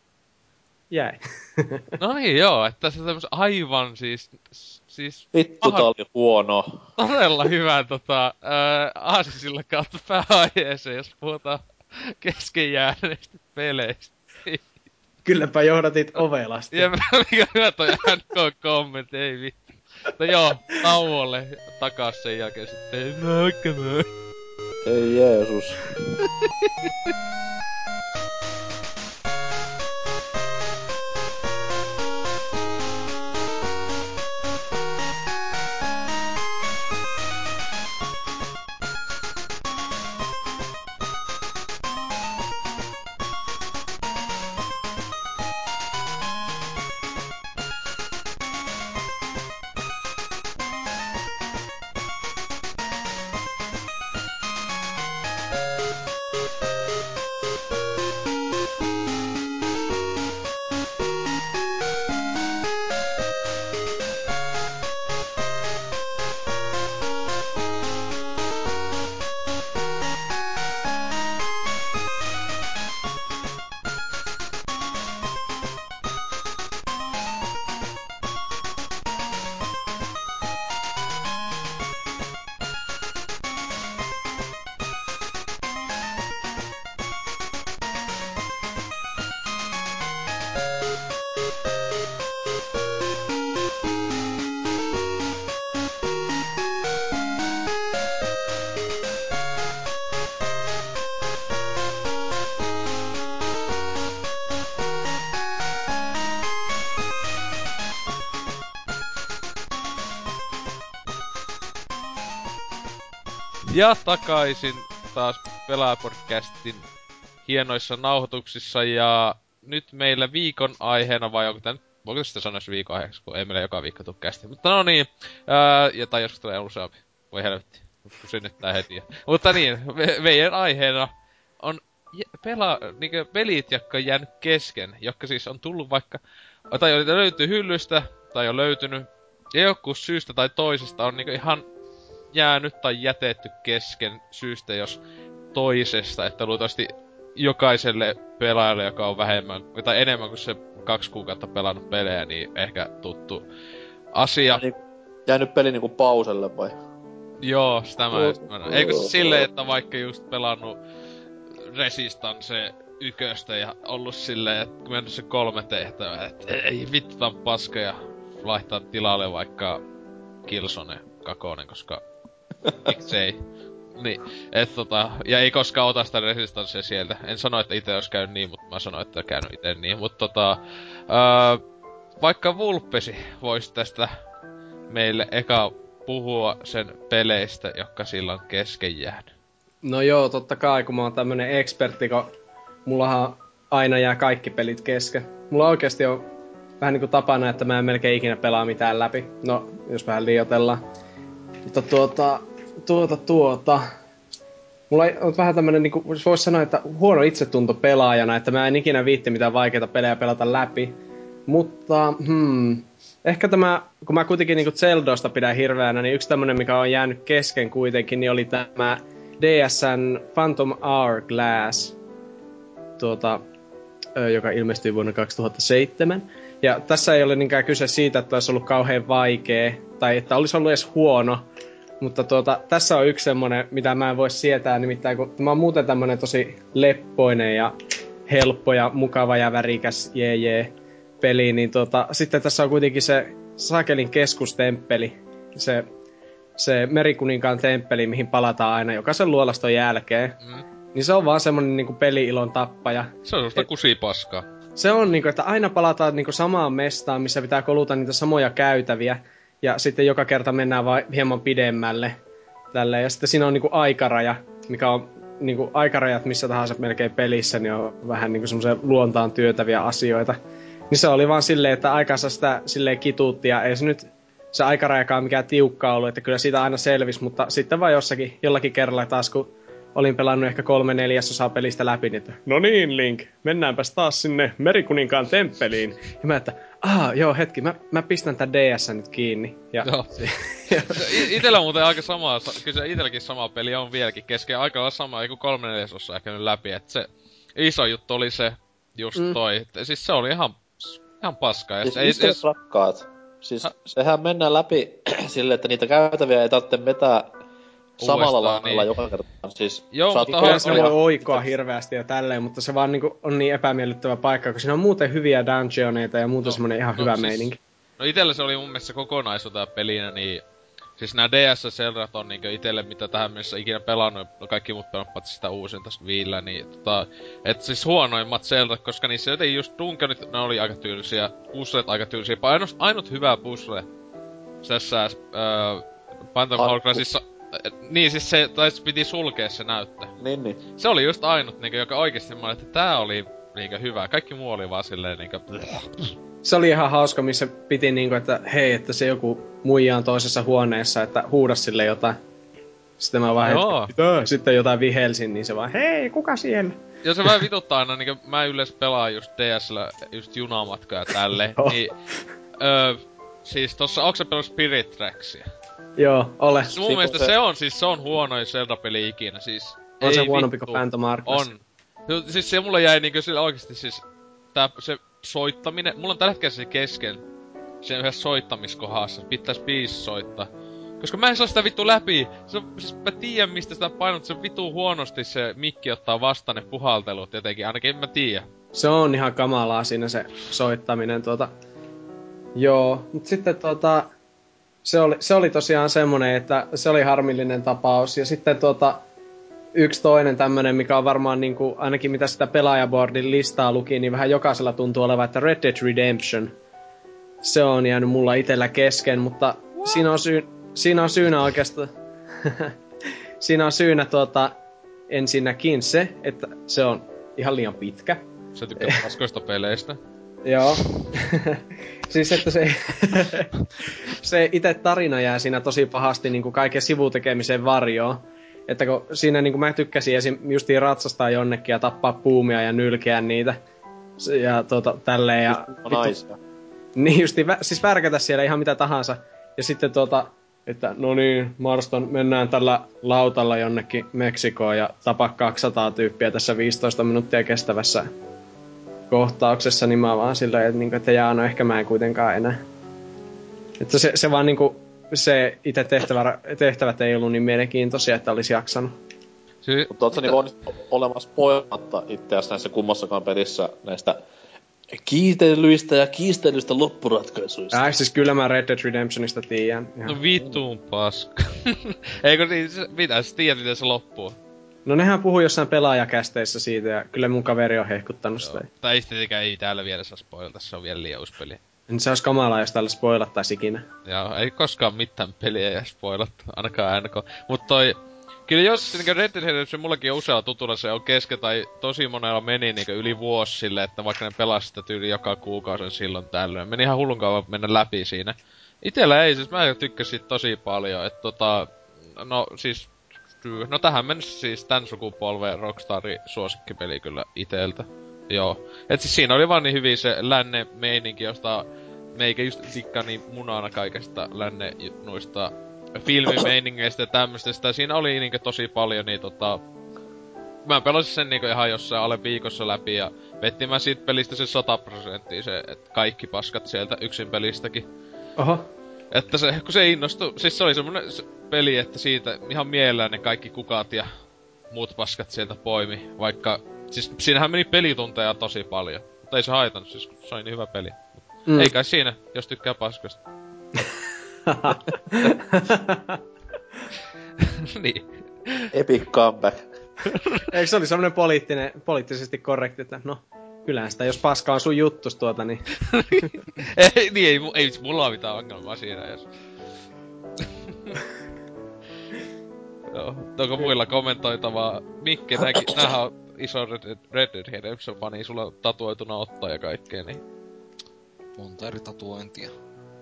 Jäi. no niin, joo, että se tämmöis aivan siis... siis Vittu, paha... tää oli huono. Todella hyvä tota, äh, aasisille kautta pääaiheeseen, jos puhutaan kesken jääneistä peleistä. Kylläpä johdatit ovelasti. Ja mikä hyvä toi NK kommentti, ei vittu. No joo, tauolle takas sen jälkeen sitten. No, Ei Jeesus. Ja takaisin taas Pelaapodcastin hienoissa nauhoituksissa ja nyt meillä viikon aiheena, vai onko tämä nyt, voiko sitä sanoa viikon aiheeksi, kun ei meillä joka viikko tule kästi. Mutta no niin, ää, ja tai joskus tulee useampi, voi helvetti. kun synnyttää heti. Mutta niin, me, meidän aiheena on pelaa, niinkö pelit, jotka on jäänyt kesken, jotka siis on tullut vaikka, tai löytyy hyllystä, tai on löytynyt, ja joku syystä tai toisesta on niinkö ihan jäänyt tai jätetty kesken syystä jos toisesta, että luultavasti jokaiselle pelaajalle, joka on vähemmän, tai enemmän kuin se kaksi kuukautta pelannut pelejä, niin ehkä tuttu asia. Niin, jäänyt peli niinku pauselle vai? Joo, sitä mä just Eikö se silleen, että vaikka just pelannut Resistance yköstä ja ollut silleen, että mennyt se kolme tehtävää, että ei vittu paska ja laittaa tilalle vaikka Killzone kakonen, koska miksei. Niin, et tota, ja ei koskaan ota sitä resistanssia sieltä. En sano, että itse olisi käynyt niin, mutta mä sanoin, että käynyt itse niin. Mutta tota, öö, vaikka Vulpesi voisi tästä meille eka puhua sen peleistä, jotka sillä on kesken jäänyt. No joo, totta kai, kun mä oon tämmönen ekspertti, kun mullahan aina jää kaikki pelit kesken. Mulla oikeasti on vähän niinku tapana, että mä en melkein ikinä pelaa mitään läpi. No, jos vähän liiotellaan. Mutta tuota, tuota, tuota. Mulla on vähän tämmönen, niinku, voisi sanoa, että huono itsetunto pelaajana, että mä en ikinä viitti mitään vaikeita pelejä pelata läpi. Mutta, hmm, ehkä tämä, kun mä kuitenkin niinku Zeldosta pidän hirveänä, niin yksi tämmönen, mikä on jäänyt kesken kuitenkin, niin oli tämä DSN Phantom Hourglass, tuota, joka ilmestyi vuonna 2007. Ja tässä ei ole niinkään kyse siitä, että olisi ollut kauhean vaikea, tai että olisi ollut edes huono, mutta tuota, tässä on yksi semmonen, mitä mä en voi sietää, nimittäin kun mä oon muuten tämmönen tosi leppoinen ja helppo ja mukava ja värikäs jee jee peli, niin tuota, sitten tässä on kuitenkin se Sakelin keskustemppeli, se, se Merikuninkaan temppeli, mihin palataan aina jokaisen luolaston jälkeen. Mm. Niin se on vaan semmonen niinku peli-ilon tappaja. Se on semmoista kusipaskaa. Se on niinku, että aina palataan niinku samaan mestaan, missä pitää koluta niitä samoja käytäviä ja sitten joka kerta mennään vaan hieman pidemmälle. Tälle. Ja sitten siinä on niinku aikaraja, mikä on niinku aikarajat missä tahansa melkein pelissä, niin on vähän niinku semmoisia luontaan työtäviä asioita. Niin se oli vaan silleen, että aikansa sitä silleen kituutti ja ei se nyt se aikarajakaan mikään tiukka ollut, että kyllä siitä aina selvisi, mutta sitten vaan jossakin, jollakin kerralla taas kun olin pelannut ehkä kolme neljäsosaa pelistä läpi, niin että no niin Link, mennäänpäs taas sinne Merikuninkaan temppeliin. Ja mä että, ah joo hetki, mä, mä pistän tän DS nyt kiinni. Ja, joo. itellä on muuten aika sama, kyllä se itelläkin sama peli on vieläkin kesken, aika lailla sama, kun kolme neljäsosaa ehkä nyt läpi, että se iso juttu oli se, just mm. toi, että siis se oli ihan, ihan paska. Ja siis se, ei, rakkaat, siis ha? sehän mennään läpi silleen, että niitä käytäviä ei tarvitse vetää samalla lailla niin. joka kerta. Siis Joo, mutta kyllä se voi oikoa hirveästi ja tälleen, mutta se vaan niinku on niin epämiellyttävä paikka, kun siinä on muuten hyviä dungeoneita ja muuta no, semmonen ihan no, hyvä siis, meininki. No itelle se oli mun mielestä kokonaisuutta pelinä, niin Siis nää DS Zeldat on niinkö itelle, mitä tähän mennessä ikinä pelannut, no kaikki muut pelannut paitsi sitä uusinta Viillä, niin tota, et siis huonoimmat Zeldat, koska niissä jotenkin just Dungeonit, ne oli aika tyylisiä, puzzlet aika tyylisiä, ainut, ainut hyvä puzzle tässä äh, Phantom Hourglassissa niin siis se, tai piti sulkea se näyttö. Niin, niin. Se oli just ainut, niinku, joka oikeesti mä että tää oli niinku hyvä. Kaikki muu oli vaan silleen niinku... Se oli ihan hauska, missä piti niinku, että hei, että se joku muija on toisessa huoneessa, että huuda sille jotain. Sitten mä vaan Joo. Hetki, sitten jotain vihelsin, niin se vaan, hei, kuka siellä? Ja se vähän vituttaa aina, niin mä yleensä pelaan just DSllä just junamatkaa ja tälle, niin... Öö, siis tossa, onko se pelannut Spirit Tracksia? Joo, ole. Siis mun Sipu mielestä se... se on siis se on huonoin Zelda-peli ikinä, siis... On ei se huonompi kuin Phantom. On. Siis se mulle jäi niinkö sillä oikeesti siis... Tää se soittaminen, mulla on tällä hetkellä se kesken sen yhdessä soittamiskohdassa, pitäis biisi soittaa. Koska mä en saa sitä vittu läpi. Se on, siis mä tiedän mistä sitä painot, se vittu huonosti se mikki ottaa vastaan ne puhaltelut jotenkin, ainakin en mä tiedä. Se on ihan kamalaa siinä se soittaminen tuota. Joo, mut sitten tuota, se oli, se oli tosiaan semmonen, että se oli harmillinen tapaus. Ja sitten tuota, yksi toinen tämmönen, mikä on varmaan niin kuin, ainakin mitä sitä pelaajaboardin listaa luki, niin vähän jokaisella tuntuu olevan, että Red Dead Redemption. Se on jäänyt mulla itellä kesken, mutta siinä on, syy, siinä on syynä oikeastaan... siinä on syynä tuota, ensinnäkin se, että se on ihan liian pitkä. Se tykkää paskoista peleistä. Joo. siis että se, se itse tarina jää siinä tosi pahasti niin kuin kaiken sivutekemisen varjoon. Että kun siinä niin kuin mä tykkäsin esim. justiin ratsastaa jonnekin ja tappaa puumia ja nylkeä niitä. Ja tuota, tälleen. Ja, Naisia. Niin justi, siis värkätä siellä ihan mitä tahansa. Ja sitten tuota, että no niin, Marston, mennään tällä lautalla jonnekin Meksikoon ja tapa 200 tyyppiä tässä 15 minuuttia kestävässä kohtauksessa, niin mä vaan silleen, että, niinku, että jaa, no ehkä mä en kuitenkaan enää. Että se, se vaan niinku, se itse tehtävä, tehtävät ei ollut niin mielenkiintoisia, että olisi jaksanut. Sy- Mutta ootko niinku onnistunut olemaan spoilatta itseäsi näissä kummassakaan pelissä näistä kiistelyistä ja kiistelyistä loppuratkaisuista? Äh, siis kyllä mä Red Dead Redemptionista tiedän. Ihan. No vittuun paska. Eikö niin, se- mitä sä tiedät miten se loppuu? No nehän puhuu jossain pelaajakästeissä siitä ja kyllä mun kaveri on hehkuttanut sitä. Joo. Tai ei tietenkään ei täällä vielä saa spoilata, se on vielä liian uusi peli. Niin se olisi kamalaa, jos tällä spoilattaisi ikinä. Joo, ei koskaan mitään peliä jää spoilattu, ainakaan NK. Mut toi, kyllä jos niinku Red Dead Redemption mullakin on usealla tutulla se on kesken, tai tosi monella meni niinku yli vuosi sille, että vaikka ne pelasi sitä tyyli joka kuukausi silloin tällöin. Meni ihan hullun kauan mennä läpi siinä. Itellä ei, siis mä tykkäsin tosi paljon, että tota, no siis, no tähän mennessä siis tän sukupolven Rockstarin suosikkipeli kyllä iteltä. Joo. Et siis siinä oli vaan niin hyvin se länne meininki, josta meikä just tikkaa niin munana kaikesta länne noista filmimeiningeistä ja tämmöistä. Siinä oli niinkö tosi paljon niin tota... Mä pelasin sen niinku ihan jossain alle viikossa läpi ja vettin mä siitä pelistä se 100 prosenttia se, että kaikki paskat sieltä yksin pelistäkin. Oho. Että se, kun se innostui, siis se oli semmonen s- peli, että siitä ihan mielellään ne kaikki kukat ja muut paskat sieltä poimi, vaikka, siis siinähän meni pelitunteja tosi paljon. Mutta ei se haitannut, siis kun se oli niin hyvä peli. Mm. Ei kai siinä, jos tykkää paskasta. niin. Epic comeback. Eikö se oli semmonen poliittinen, poliittisesti korrekti, että no, kyllähän sitä, jos paska on sun juttus tuota, niin... ei, niin ei, mu- ei mulla ole mitään ongelmaa siinä jos. Joo, onko muilla kommentoitavaa? Mikke, nääkin, näähän on iso Red Dead, Red Dead Redemption fani, sulla on tatuoituna ottaa ja kaikkea, niin... Monta eri tatuointia.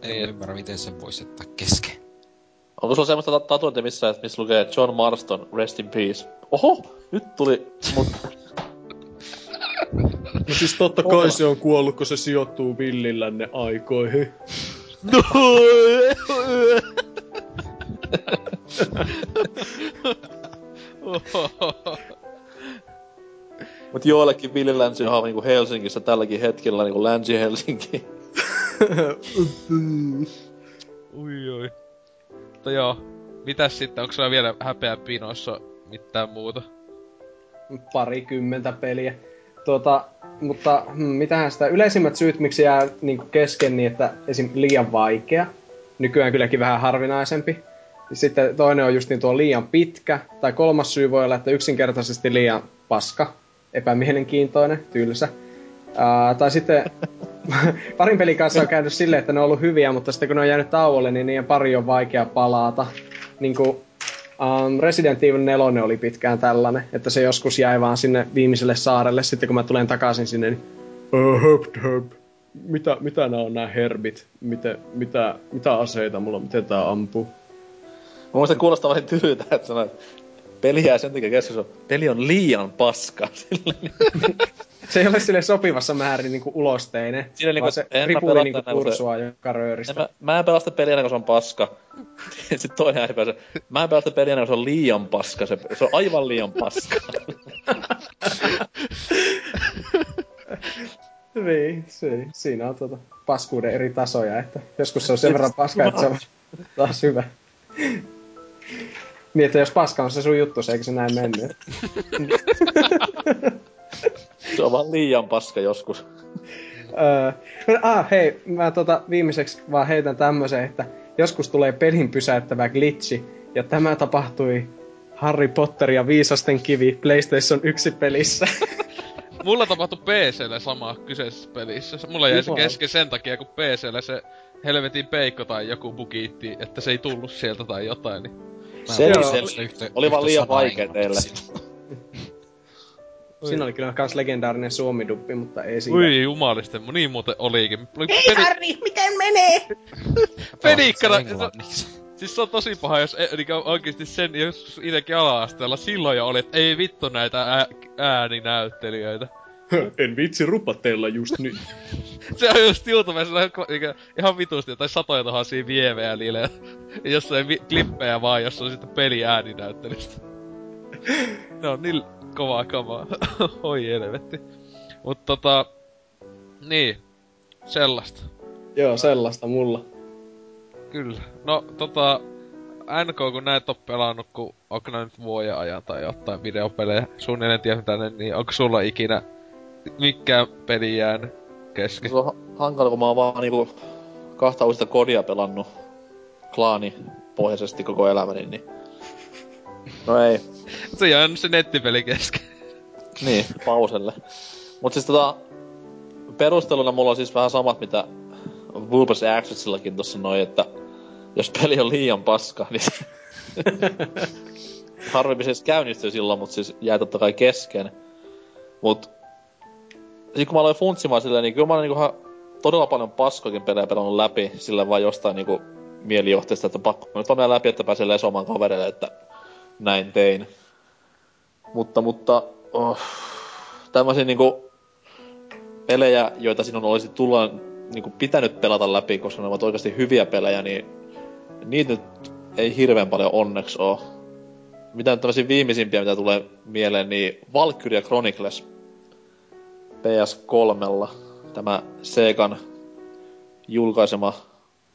En Niin. ymmärrä, miten sen voisi jättää kesken. Onko sulla semmoista ta- tatuointia missä, missä lukee John Marston, rest in peace? Oho, nyt tuli mut... No siis totta kai se on kuollut, kun se sijoittuu villillänne aikoihin. No! Mut joillekin Ville Länsi on niinku Helsingissä tälläkin hetkellä niinku Länsi-Helsinki. Ui oi. Mutta joo, mitäs sitten, onko sulla vielä häpeä pinossa mitään muuta? Parikymmentä peliä. Tuota, mutta hmm, mitähän sitä yleisimmät syyt, miksi jää niin kesken, niin että esim. liian vaikea. Nykyään kylläkin vähän harvinaisempi. Sitten toinen on just niin tuo liian pitkä. Tai kolmas syy voi olla, että yksinkertaisesti liian paska. Epämielenkiintoinen, tylsä. Ää, tai sitten parin pelin kanssa on käynyt silleen, että ne on ollut hyviä, mutta sitten kun ne on jäänyt tauolle, niin niiden pari on vaikea palata. Niin kuin Um, Resident Evil 4 oli pitkään tällainen, että se joskus jäi vaan sinne viimeiselle saarelle. Sitten kun mä tulen takaisin sinne, niin... Uh, höp. Mitä, mitä nämä on nämä herbit? Mitä, mitä, mitä aseita mulla? Miten tää ampuu? Mun mielestä kuulostaa vähän tylyltä, että sanoit, peli jää sen takia kesken, peli on liian paska. Se ei ole sille sopivassa määrin niinku ulosteinen, Siinä niinku, se ripuli niinku enää, kun se- kursua joka rööristä. Mä, mä en pelasta peliä ennen kuin se on paska. Sitten toinen äipä se, mä en pelasta peliä ennen kuin se on liian paska. Se, se on aivan liian paska. Niin, se, siinä on tuota paskuuden eri tasoja, että joskus se on sen verran paska, että se on taas hyvä. Niin, että jos paska on se sun juttu, eikö se näin mennyt? se on vaan liian paska joskus. Öö, no, ah, hei, mä tota viimeiseksi vaan heitän tämmösen, että joskus tulee pelin pysäyttävä glitchi, ja tämä tapahtui Harry Potter ja Viisasten kivi PlayStation 1 pelissä. Mulla tapahtui PCllä sama kyseisessä pelissä. Se- Mulla jäi se kesken sen takia, kun PCllä se helvetin peikko tai joku bugiitti, että se ei tullut sieltä tai jotain. Niin. Se oli, se, oli vaan liian vaikea teille. Siinä oli kyllä kans legendaarinen suomiduppi, mutta ei siinä. Ui jumalisten, niin muuten olikin. Oli Ei Harri, miten menee? Englanniksi. Siis se on tosi paha, jos e, niinku oikeesti sen, jos itekin ala-asteella silloin jo oli, että ei vittu näitä ää, ääninäyttelijöitä. en vitsi rupatella just nyt. Se on just YouTubessa niinku, ihan vitusti jotain satoja tuhansia vievejä niille. Jossain vi- klippejä vaan, jossa on sitten peli ääninäyttelystä. ne on niin kovaa kamaa. Oi helvetti. Mut tota... Niin. Sellaista. Joo, sellaista mulla. Kyllä. No tota... NK, kun näet on pelannut, kun onko nyt vuoden ajan tai jotain videopelejä, suunnilleen tiedä mitä ne, niin onko sulla ikinä mikään peli jäänyt kesken? Se on ha- hankala, kun mä oon vaan niinku kahta uusista kodia pelannut klaani pohjaisesti koko elämäni, niin... No ei. Se on jäänyt se nettipeli kesken. Niin, pauselle. Mut siis tota, perusteluna mulla on siis vähän samat, mitä Vulpes Accessillakin tossa noin, että jos peli on liian paska, niin harvemmin se edes käynnistyy silloin, mutta siis jää totta kai kesken. Mut sit kun mä aloin funtsimaan silleen, niin kyllä mä olen ihan todella paljon paskokin pelejä pelannut läpi sillä vaan jostain niinku mielijohteesta, että pakko nyt mennä läpi, että pääsee lesomaan kavereille, että näin tein. Mutta, mutta, oh, tämmöisiä niinku pelejä, joita sinun olisi tulla niinku pitänyt pelata läpi, koska ne ovat oikeasti hyviä pelejä, niin niitä nyt ei hirveän paljon onneksi oo. Mitä nyt tämmöisiä viimeisimpiä, mitä tulee mieleen, niin Valkyria Chronicles PS3. Tämä Segan julkaisema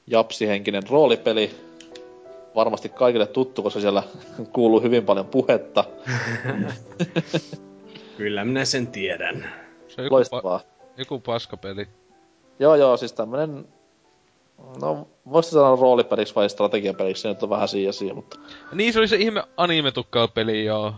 japsihenkinen roolipeli. Varmasti kaikille tuttu, koska siellä kuuluu hyvin paljon puhetta. Kyllä minä sen tiedän. Se on joku, pa- Loistavaa. joku paskapeli. Joo, joo, siis tämmönen... No, voisi sanoa roolipeliksi vai strategiapeliksi, se nyt on vähän siinä siinä, mutta... Niin se oli se ihme anime-peli, joo.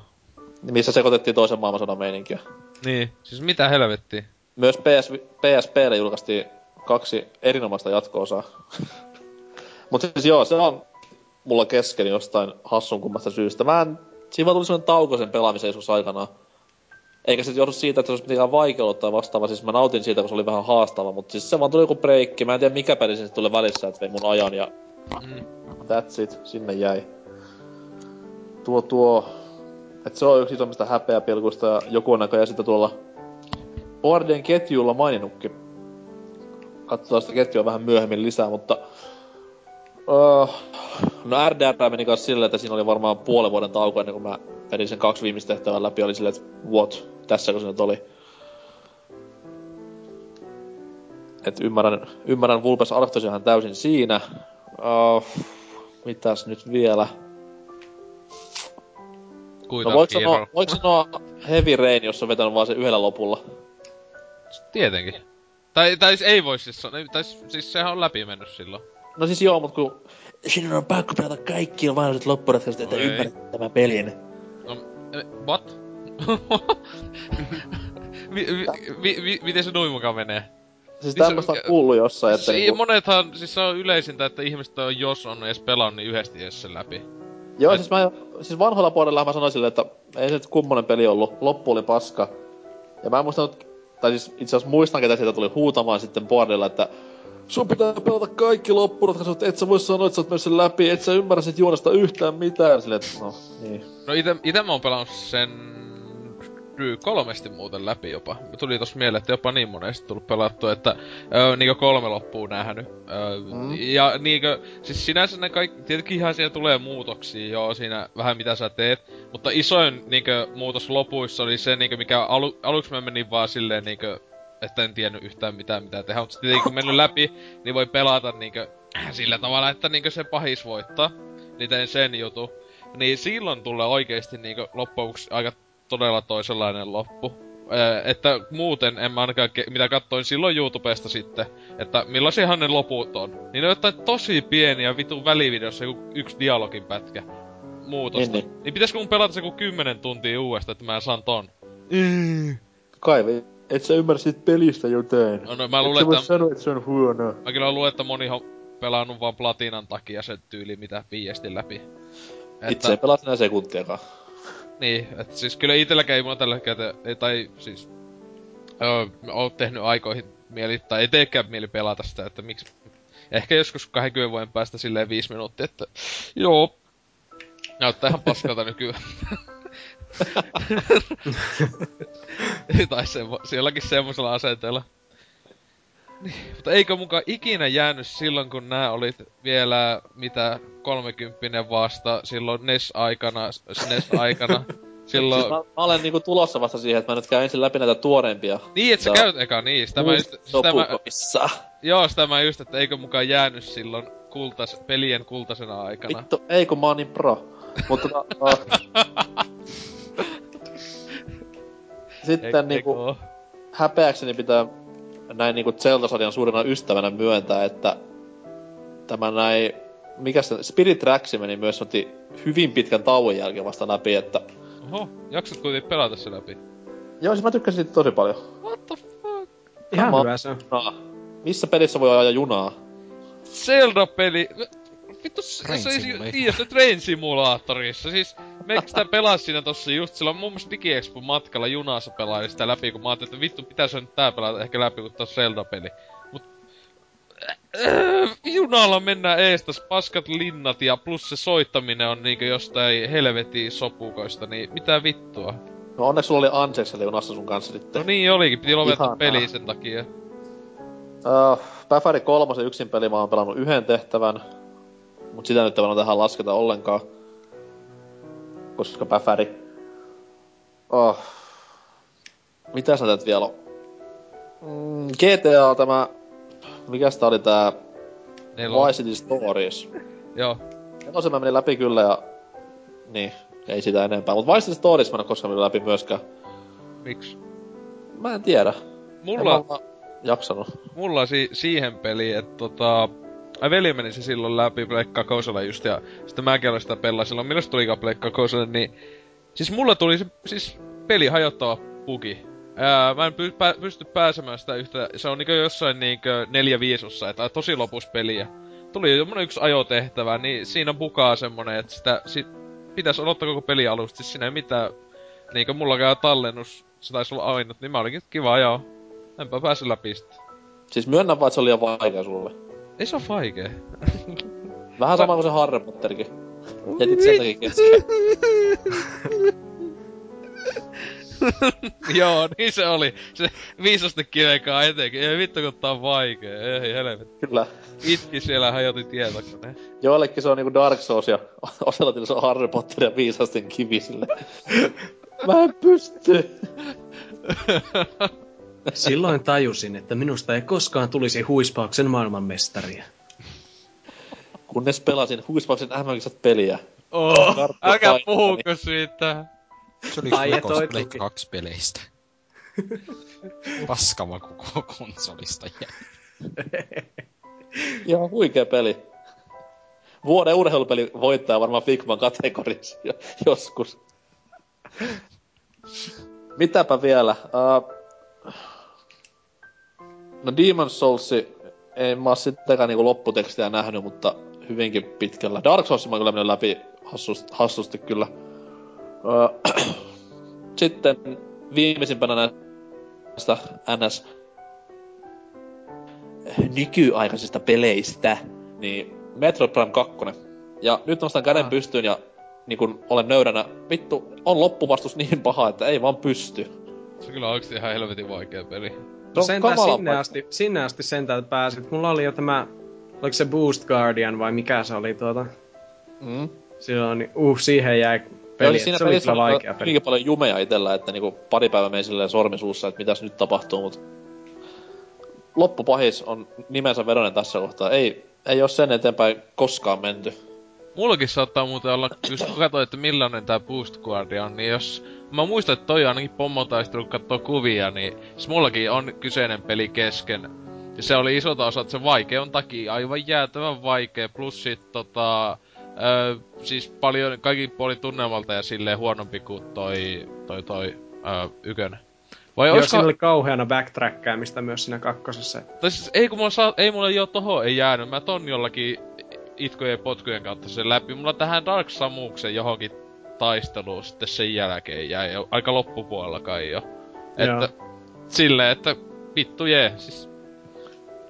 Missä sekoitettiin toisen maailmansodan meininkiä. Niin, siis mitä helvettiä. Myös PS, PSPlle julkaistiin kaksi erinomaista jatko-osaa. Mutta siis joo, se on mulla kesken jostain hassun kummasta syystä. Mä en, siinä vaan tuli sellainen tauko sen pelaamiseen joskus aikanaan. Eikä se johdu siitä, että se olisi mitenkään vaikeutta tai vastaava. Siis mä nautin siitä, kun se oli vähän haastava. Mutta siis se vaan tuli joku breikki. Mä en tiedä mikä peli se tuli välissä, että vei mun ajan ja Mm. that's it. Sinne jäi. Tuo tuo. Et se on yksi isommista häpeäpilkuista ja joku on näköjään sitten tuolla Boardien ketjulla maininnutkin. Katsotaan sitä ketjua vähän myöhemmin lisää, mutta... Uh, no RDR meni kanssa silleen, että siinä oli varmaan puolen vuoden tauko ennen kuin mä vedin sen kaksi viimeistä tehtävää läpi. Oli silleen, että what? Tässäkö se nyt oli? Et ymmärrän, ymmärrän Vulpes Arctosiahan täysin siinä. Uh, mitäs nyt vielä? Kuita No voiko sanoa, voiko sanoa Heavy Rain, jos on vetänyt vaan sen yhdellä lopulla? Tietenkin. Tai, tai ei voi siis sanoa, tai siis sehän on läpi mennyt silloin. No siis joo, mut kun... Sinun on pakko pelata kaikki mahdolliset loppuratkaisut, että ymmärrät tämän pelin. No, eh, what? vi, vi, vi, vi, miten se noin mukaan menee? Siis tämmöstä on kuullut jossain, että Se, niinku... monethan, siis se on yleisintä, että ihmiset on, jos on edes pelannut, niin yhdesti edes sen läpi. Joo, siis mä... Siis vanhoilla puolella mä sanoin silleen, että ei se nyt kummonen peli ollut. Loppu oli paska. Ja mä en muistanut... Tai siis itse asiassa muistan, ketä sieltä tuli huutamaan sitten boardilla, että Sun pitää pelata kaikki loppuratkaisut, et sä voi sanoa, että sä oot mennyt sen läpi, et sä ymmärrä sit juonesta yhtään mitään. Silleen, että no, niin. No ite, ite mä oon pelannut sen ry- kolmesti muuten läpi jopa. Tuli tossa mieleen, että jopa niin monesti tullut pelattua, että öö, niinkö kolme loppuu nähnyt. Öö, Mm. Ja niinkö, siis sinänsä ne kaikki, tietenkin ihan siellä tulee muutoksia joo siinä vähän mitä sä teet. Mutta isoin niinkö muutos lopuissa oli se niinkö mikä alu, aluksi mä menin vaan silleen niinkö että en tiennyt yhtään mitään mitä tehdä, mutta sitten kun mennyt läpi, niin voi pelata niinkö sillä tavalla, että niinkö se pahis voittaa. Niin tein sen jutu. Niin silloin tulee oikeesti niinkö loppujen aika todella toisenlainen loppu. Että muuten en mä ainakaan, ke- mitä katsoin silloin YouTubesta sitten, että millaisiahan ne loput on. Niin ne on jotain tosi pieniä vitun välivideossa joku yksi dialogin pätkä muutosta. Niin, Niin, niin. pitäisikö mun pelata se joku kymmenen tuntia uudestaan, että mä saan ton? Kaivi, et sä ymmärrä siitä pelistä jotain. No, no mä Et luulen, sä voi että... sanoa, että se on huono. Mä kyllä luulen, että moni on pelannut vaan platinan takia sen tyyli, mitä viiesti läpi. Itse ei pelaa sinä sekuntiakaan. Niin, että siis kyllä itelläkään ei mulla tällä hetkellä, tai siis... Öö, oot tehnyt aikoihin mieli, tai ei teekään mieli pelata sitä, että miksi... Ehkä joskus 20 vuoden päästä silleen viisi minuuttia, että joo, näyttää ihan paskalta nykyään. tai semmo, sielläkin semmoisella asenteella. Niin, mutta eikö mukaan ikinä jäänyt silloin, kun nää olit vielä mitä 30 vasta silloin NES-aikana, SNES-aikana. Silloin... Siis mä, mä, olen niinku tulossa vasta siihen, että mä nyt käyn ensin läpi näitä tuoreimpia. Niin, että sä käyt eka niin. Sitä mä just, sitä mä, joo, sitä mä just, että eikö mukaan jäänyt silloin kultas, pelien kultasena aikana. Vittu, ei kun mä oon niin pro. Mutta tota, uh, Sitten niinku, häpeäkseni pitää näin niinku Zelda-sarjan suurena ystävänä myöntää, että tämä näin, mikä se, Spirit Tracks meni myös otti hyvin pitkän tauon jälkeen vasta läpi, että... Oho, jaksat kuitenkin pelata se läpi? Joo, siis mä tykkäsin siitä tosi paljon. What the fuck? Ihan hyvä se on. Missä pelissä voi ajaa junaa? Zelda-peli... Vittu, se olisi tiedä, se Train Simulaattorissa. Siis me sitä pelas siinä tossa just silloin muun muassa DigiExpo matkalla junassa pelailin sitä läpi, kun mä ajattelin, että vittu pitäis nyt tää pelata ehkä läpi, kun taas Zelda-peli. Mut... Äh, junalla mennään eestas paskat linnat ja plus se soittaminen on niinkö jostain helvetin sopukoista, niin mitä vittua? No onneksi sulla oli Ansekseli junassa sun kanssa sitten. No niin olikin, piti lopettaa peli sen takia. Uh, Päfäri kolmosen yksin peli mä oon pelannut yhden tehtävän, mut sitä nyt ei tähän lasketa ollenkaan koska päfäri. Oh. Mitä sä teet vielä Mm, GTA tämä... Mikäs tää oli tää... Nelon. Vice City Stories. Joo. Nelosen mä menin läpi kyllä ja... Niin, ei sitä enempää. Mut Vice City Stories mä en oo koskaan mennyt läpi myöskään. Miksi? Mä en tiedä. Mulla... En mä jaksanut. Mulla si- siihen peliin, että tota... Ai veli meni se silloin läpi Pleikka Kousella just ja sitten mäkin aloin sitä pelaa silloin, milloin tulikaan Pleikka Kouselle, niin... Siis mulla tuli se siis peli hajottava puki. Ää, mä en py- pä- pysty pääsemään sitä yhtä, se on niinkö jossain niinkö neljä viisossa, että tosi lopus peliä. Tuli jo yksi ajotehtävä, niin siinä bukaa semmonen, että sitä sit pitäisi odottaa koko peli alusta, siis siinä ei mitään, niinkö mulla käy tallennus, se taisi olla ainut, niin mä olinkin kiva joo. Enpä päässyt läpi sitten. Siis myönnän vaan, että se oli liian vaikea sulle. Ei se oo vaikee. Vähän sama kuin se Harry Potterkin. Jätit sen takia kesken. Joo, niin se oli. Se viisasti kivekaa etenkin. Ei vittu kun tää on vaikee. Ei helvetti. Kyllä. Itki siellä hajoti tietokone. Joillekin se on niinku Dark Souls ja osalla se on Harry Potter ja viisasten kivi sille. Mä en pysty. Silloin tajusin, että minusta ei koskaan tulisi huispauksen maailmanmestaria. Kunnes pelasin huispauksen mm peliä. Oh, älkää puhuko siitä. Se oli Ai 2 peleistä. Paskama koko konsolista Ihan huikea peli. Vuoden urheilupeli voittaa varmaan Figman kategoriassa joskus. Mitäpä vielä? Uh, No Demon's Souls, ei mä oo sittenkään niinku lopputekstiä nähnyt, mutta hyvinkin pitkällä. Dark Souls mä kyllä mennyt läpi hassusti, hassusti kyllä. Öö, sitten viimeisimpänä näistä NS nykyaikaisista peleistä, niin Metro Prime 2. Ja nyt nostan käden ah. pystyyn ja niin kun olen nöyränä, vittu, on loppuvastus niin paha, että ei vaan pysty. Se kyllä on oikeesti ihan helvetin vaikea peli. No sentään sinne asti, sinne asti sentään pääsit. Mulla oli jo tämä, oliko se Boost Guardian vai mikä se oli tuota? Mm. Silloin, niin, uh, siihen jäi peli. Oli siinä se oli kyllä vaikea peli. Niinkin paljon jumeja itellä, että niinku pari päivää meni silleen sormisuussa, että mitäs nyt tapahtuu, mut loppupahis on nimensä vedonen tässä kohtaa. Ei, ei ole sen eteenpäin koskaan menty. Mullakin saattaa muuten olla, jos katsoin, että millainen tää Boost Guardian on, niin jos Mä muistan, että toi ainakin pommotaistelu kattoo kuvia, niin siis mullakin on kyseinen peli kesken. Ja se oli isolta osa, että se vaikea on takia aivan jäätävän vaikea. Plus sit tota... Öö, siis paljon, kaikki puoli tunnelmalta ja silleen huonompi kuin toi, toi, toi öö, ykönen. Vai Joo, siinä oli kauheana backtrackkaamista myös siinä kakkosessa. Tai siis ei kun mulla saa, ei mulla jo toho ei jäänyt. Mä ton jollakin itkojen ja potkujen kautta sen läpi. Mulla tähän Dark Samuuksen johonkin taistelu sitten sen jälkeen jäi jo aika loppupuolella kai jo. Joo. Että silleen, että vittu jee, siis...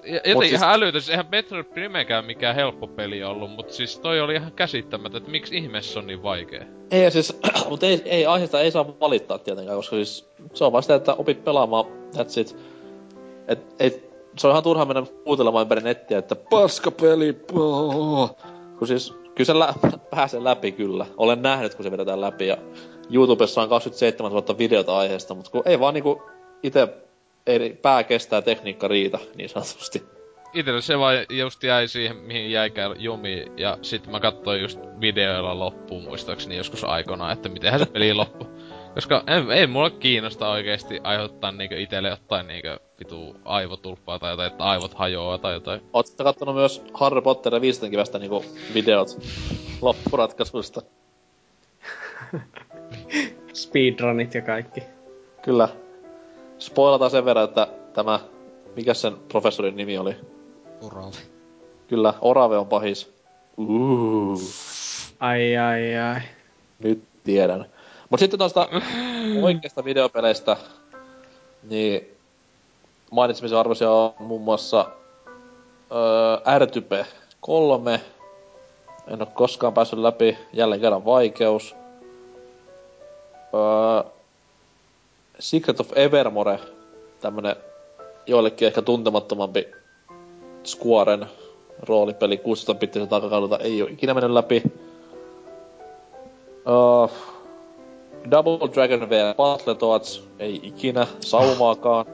Jotenkin Mut siis... ihan älytön, siis eihän Metroid Primekään mikään helppo peli ollut, mutta siis toi oli ihan käsittämättä, että miksi ihmeessä se on niin vaikea. Ei siis, mutta ei, ei, aiheesta ei saa valittaa tietenkään, koska siis se on vaan sitä, että opit pelaamaan, that's it. Et, ei, se on ihan turha mennä huutelemaan ympäri nettiä, että paska peli, poo. Kun siis, kyllä se lä- pääsee läpi kyllä. Olen nähnyt, kun se vedetään läpi ja YouTubessa on 27 000 videota aiheesta, mutta kun ei vaan niinku itse ei pää kestää tekniikka riitä, niin sanotusti. Itelle se vaan just jäi siihen, mihin jäikään jumi, ja sitten mä katsoin just videoilla loppuun muistaakseni joskus aikana, että mitenhän se peli loppu. Koska ei, ei mulla kiinnosta oikeesti aiheuttaa niinkö itelle jotain niinkö vitu aivotulppaa tai jotain, että aivot hajoaa tai jotain. Oot sä kattonut myös Harry Potter ja Viistoten kivästä niinku videot loppuratkaisuista? Speedrunit ja kaikki. Kyllä. Spoilataan sen verran, että tämä, mikä sen professorin nimi oli? Oravi. Kyllä, Orave on pahis. Uh, Ai ai ai. nyt tiedän. Mut sitten tuosta oikeasta videopeleistä, niin mainitsemisen arvoisia on muun muassa öö, R-Type 3. En ole koskaan päässyt läpi. Jälleen kerran vaikeus. Öö, Secret of Evermore. Tämmönen joillekin ehkä tuntemattomampi Squaren roolipeli 16-bittisen takakaudulta ei ole ikinä mennyt läpi. Uh, Double Dragon VR Battletoads ei ikinä, saumaakaan.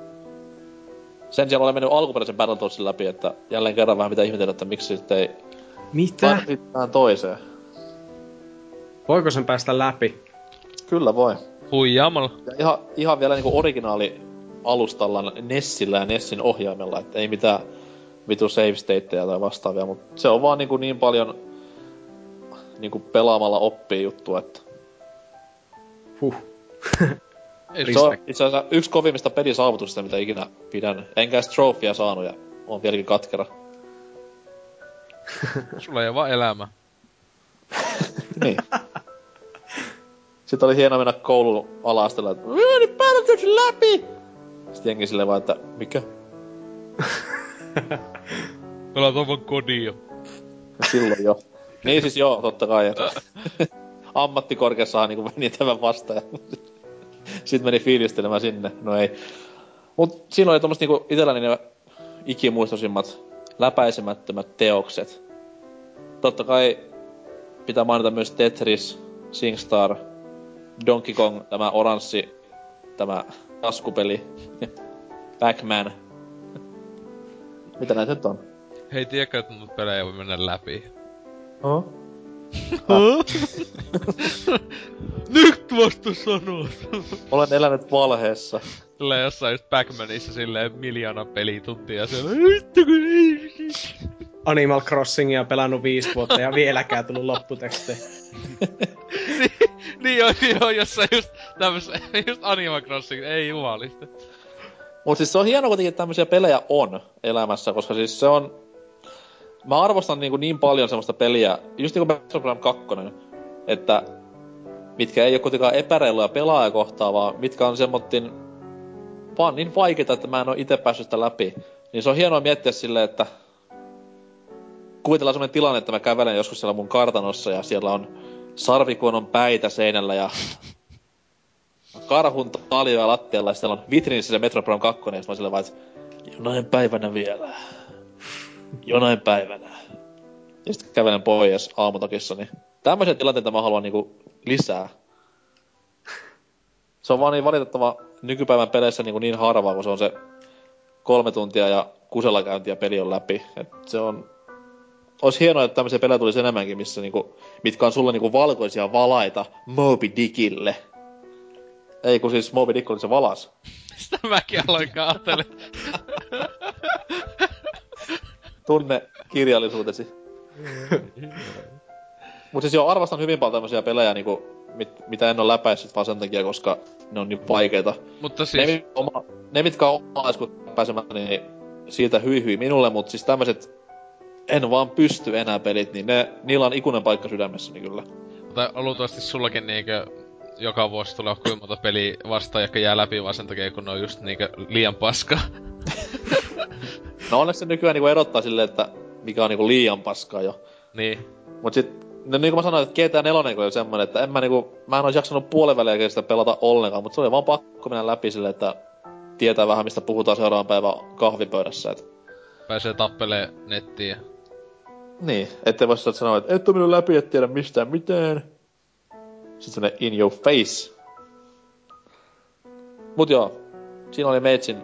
Sen sijaan olen mennyt alkuperäisen Battletoadsin läpi, että jälleen kerran vähän mitä ihmetellä, että miksi sitten ei Mitä? tarvitään toiseen. Voiko sen päästä läpi? Kyllä voi. Huijaamalla. Ja ihan, ihan vielä niinku originaali alustalla Nessillä ja Nessin ohjaimella, että ei mitään vitu save stateja tai vastaavia, mutta se on vaan niinku niin paljon niinku pelaamalla oppii juttu, että Huh. Se on itse asiassa yksi kovimmista pelisaavutuksista, mitä ikinä pidän. Enkä edes trofia saanut ja on vieläkin katkera. sulla ei ole vaan elämä. niin. Sitten oli hieno mennä koulun ala-asteella, että mä menin Battletoadsin läpi! Sitten jengi silleen vaan, että mikä? Pelaat vaan kodia. Silloin jo. niin siis joo, totta kai. Että ammattikorkeassahan niinku meni tämän vastaan. Sitten meni fiilistelemään sinne. No ei. Mut siinä oli tommoset niinku itelläni ne ikimuistoisimmat läpäisemättömät teokset. Totta kai pitää mainita myös Tetris, SingStar, Donkey Kong, tämä oranssi, tämä taskupeli, Pac-Man. Mitä näitä nyt on? Hei, tiedätkö, että noita pelejä voi mennä läpi? Oho. Nyt vasta sanoo. Olen elänyt valheessa. Silleen jossain just Pac-Manissa silleen miljoona pelituntia siellä. Animal Crossingia pelannut viisi vuotta ja vieläkään tullut lopputekstejä. niin, niin joo, niin joo, jossain just tämmössä, just Animal Crossing, ei jumalista. Mut siis se on hieno kuitenkin, että tämmöisiä pelejä on elämässä, koska siis se on... Mä arvostan niin, niin paljon semmoista peliä, just niin kuin Battleground 2, että mitkä ei ole kuitenkaan epäreiluja pelaajakohtaa, vaan mitkä on semmoittin vaan niin vaikeita, että mä en oo itse päässyt sitä läpi. Niin se on hienoa miettiä silleen, että kuvitellaan semmoinen tilanne, että mä kävelen joskus siellä mun kartanossa ja siellä on sarvikuonon päitä seinällä ja karhun taljoja lattialla ja siellä on vitriinissä se Metro Prime 2 ja mä silleen vaan, että jonain päivänä vielä. Jonain päivänä. Ja sitten kävelen pois aamutakissa, niin tämmöisiä tilanteita mä haluan niinku lisää. Se on vaan niin valitettava nykypäivän peleissä niin, niin harvaa, kun se on se kolme tuntia ja kusella käyntiä peli on läpi. Et se on... Olisi hienoa, että tämmöisiä pelejä tulisi enemmänkin, missä niinku, mitkä on sulle niinku valkoisia valaita Moby Dickille. Ei, kun siis Moby Dick oli se valas. Sitä mäkin aloin kaatella. Tunne kirjallisuutesi. Mut siis joo, arvostan hyvin paljon tämmöisiä pelejä, niinku, mit, mitä en ole läpäissyt vaan sen takia, koska ne on niin vaikeita. Mutta Ne, siis, mit- oma, ne mitkä on omalaiskut pääsemään, niin siitä hyi hyi minulle, mutta siis tämmöiset en vaan pysty enää pelit, niin ne, niillä on ikuinen paikka sydämessäni kyllä. tai luultavasti sullakin niinkö joka vuosi tulee kuinka monta peliä vastaan, jotka jää läpi vaan sen takia, kun ne on just niinkö liian paska. No onneksi se nykyään niinku erottaa silleen, että mikä on niinku liian paskaa jo. niin. Mut sit, no niin kuin mä sanoin, että GTA 4 oli semmonen, että en mä niinku, mä en ois jaksanut puolen väliä sitä pelata ollenkaan, mutta se oli vaan pakko mennä läpi silleen, että tietää vähän mistä puhutaan seuraavan päivän kahvipöydässä. Et. Pääsee tappelee nettiin. Niin, ettei voi sanoa, että et oo mennyt läpi, et tiedä mistään mitään. Sitten semmonen in your face. Mut joo, siinä oli meitsin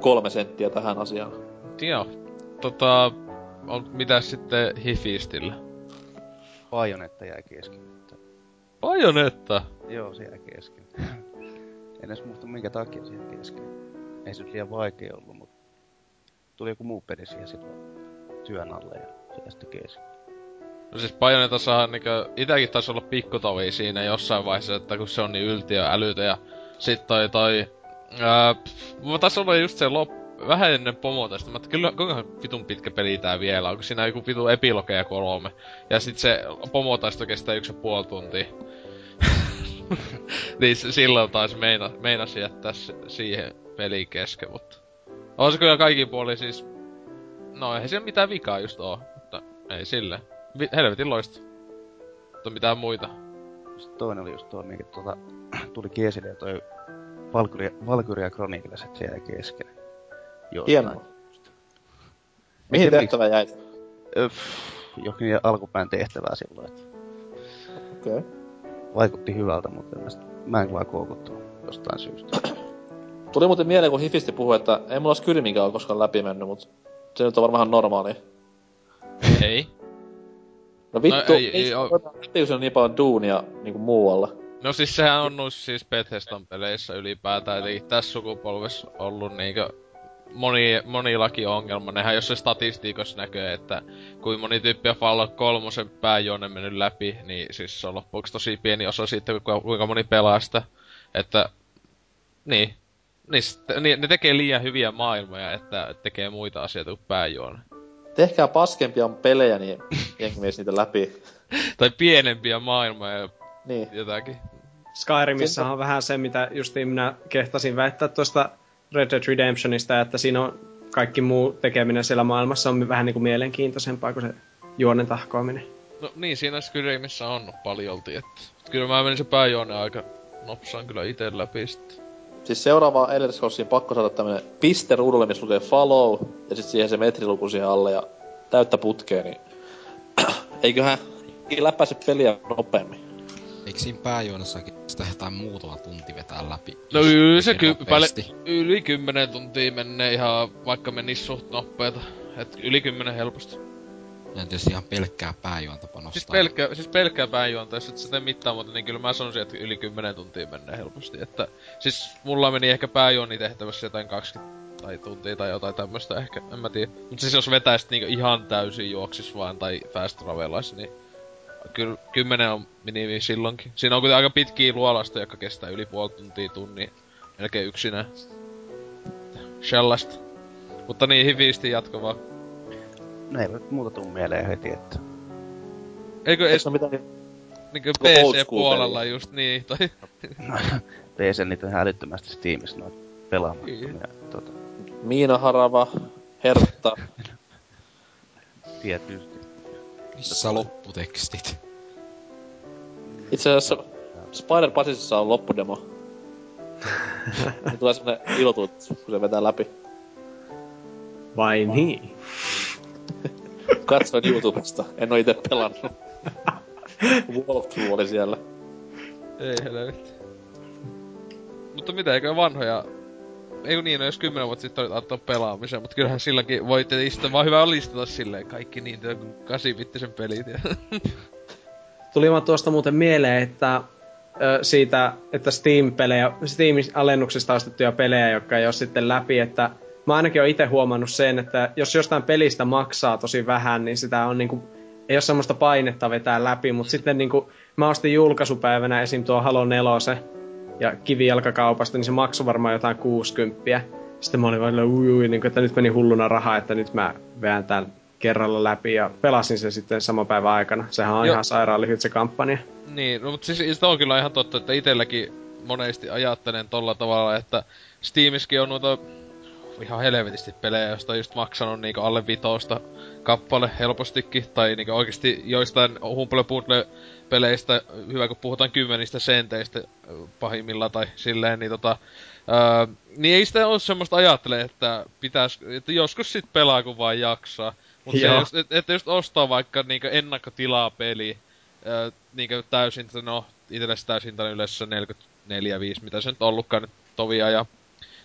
kolme senttiä tähän asiaan. Joo. Tota, on, mitäs sitten Hifistillä? Bajonetta jäi kesken. Bajonetta! Joo, se jäi kesken. en edes muista minkä takia se jäi kesken. Ei se nyt liian vaikea ollut, mutta tuli joku muu peli siihen silloin työn alle ja se jäi sitten kesken. No siis Bajonetassahan niinkö, itäkin taisi olla pikkutovi siinä jossain vaiheessa, että kun se on niin yltiö älytä ja sit toi toi... Ää, taisi olla just se lop, vähän ennen pomotesta, mutta kyllä kuinka vitun pitkä peli tää vielä, onko siinä joku vitu epilogeja kolme. Ja sit se pomotaisto kestää yksi ja puoli tuntia. niin silloin taas meina, meinasi jättää siihen peliin kesken, mutta... On se kyllä kaikin puolin siis... No eihän siellä mitään vikaa just oo, mutta ei silleen. Vi- helvetin loista. Mutta mitään muita. Sitten toinen oli just tuo, minkä tuota, tuli esille, ja toi Valkyria, Valkyria Chronicles, että se jäi kesken. Hienoa. Mihin Miten- tehtävä jäit? Öf, jokin alkupään tehtävää silloin, että Okei. Okay. vaikutti hyvältä, mutta en mä, sit, mä en kyllä koukuttunut jostain syystä. Tuli muuten mieleen, kun Hifisti puhui, että ei mulla Skyriminkään ole koskaan läpi mennyt, mut se nyt on varmaan normaali. Ei. No vittu, No ei- ei, ei on niin paljon duunia niinku muualla. No siis sehän on noissa siis Bethesdan peleissä ylipäätään, eli tässä sukupolvessa ollut niinkö moni, monilakin ongelma. Nehän jos se statistiikossa näkee, että kuin moni tyyppi on Fallout 3 pääjuonne mennyt läpi, niin siis se on loppujen tosi pieni osa siitä, kuinka, kuinka moni pelaa sitä. Että, niin. Niin, sit- niin, ne tekee liian hyviä maailmoja, että tekee muita asioita kuin pääjuone. Tehkää paskempia pelejä, niin jengi veisi niitä läpi. Tai pienempiä maailmoja ja Niin. jotakin. Skyrimissa on vähän se, mitä justiin minä kehtasin väittää tuosta Red Dead Redemptionista, että siinä on kaikki muu tekeminen siellä maailmassa on vähän niinku mielenkiintoisempaa kuin se juonen tahkoaminen. No niin, siinä Skyrimissä on paljolti, että kyllä mä menin se pääjuone aika nopsaan kyllä ite läpi sitten. Siis seuraavaan Elder Scrollsiin pakko saada tämmönen piste ruudulle, missä lukee follow, ja sitten siihen se metriluku siihen alle ja täyttä putkea, niin eiköhän läpäise peliä nopeammin. Eikö siinä pääjuonessakin sitä jotain muutama tunti vetää läpi? No kyllä se ky- päälle, yli 10 tuntia menee ihan, vaikka menis suht nopeeta. Et yli 10 helposti. Ja tietysti ihan pelkkää pääjuonta panostaa. Siis pelkkää, siis pelkkää pääjuonta, sä tee mitään muuta, niin kyllä mä sanoisin, että yli 10 tuntia menee helposti. Että, siis mulla meni ehkä pääjuoni tehtävässä jotain 20 tai tuntia tai jotain tämmöstä ehkä, en mä tiedä. Mutta siis jos vetäisit niinku ihan täysin juoksis vaan tai fast travelaisi, niin kyllä 10 on minimi silloinkin. Siinä on kuitenkin aika pitkiä luolasta, jotka kestää yli puoli tuntia tunnia. Melkein yksinään. Shellasta. Mutta niin, hivisti jatko vaan. No ei nyt muuta tuu mieleen heti, että Eikö Eikö edes mitään old school PC-puolella just niin, tai PC niitä on ihan älyttömästi Steamissa noita pelaamattomia. Niin. Tota, Miina Harava, Hertta. tietysti. Missä lopputekstit? Itse asiassa Spider Basisissa on loppudemo. niin tulee semmonen ilotuutus, kun se vetää läpi. Vai niin? Katsoin YouTubesta, en oo ite pelannut. Walkthrough oli siellä. Ei helvetti. Mutta mitä, eikö vanhoja... Eikö niin, no jos kymmenen vuotta sitten olit ottanut pelaamiseen, mutta kyllähän silläkin voitte sitten vaan hyvä listata silleen kaikki niin joku 8 pelit ja... Tuli vaan tuosta muuten mieleen, että ö, siitä, että Steam-pelejä, Steam-alennuksista ostettuja pelejä, jotka ei ole sitten läpi, että mä ainakin olen itse huomannut sen, että jos jostain pelistä maksaa tosi vähän, niin sitä on niinku, ei ole semmoista painetta vetää läpi, mutta sitten niinku, mä ostin julkaisupäivänä esim. tuo Halo 4 ja kivijalkakaupasta, niin se maksoi varmaan jotain 60. Sitten mä olin vaan ui, ui, niin kuin, että nyt meni hulluna rahaa, että nyt mä veän tän kerralla läpi ja pelasin sen sitten saman päivän aikana. Sehän on Joo. ihan sairaan lyhyt se kampanja. Niin, no, mutta siis se on kyllä ihan totta, että itselläkin monesti ajattelen tolla tavalla, että Steamiskin on noita ihan helvetisti pelejä, joista on just maksanut niinku alle vitosta kappale helpostikin, tai niinku oikeesti joistain Humble Bundle peleistä, hyvä kun puhutaan kymmenistä senteistä ö, pahimmillaan tai silleen, niin tota, öö, niin ei sitä ole semmoista ajattele, että pitäis, että joskus sit pelaa kun vaan jaksaa. Mutta se, Joo. just, että, just ostaa vaikka niinku ennakkotilaa peli, öö, niinku täysin, no itelle se täysin yleensä 44-5, mitä se nyt ollutkaan nyt tovia ja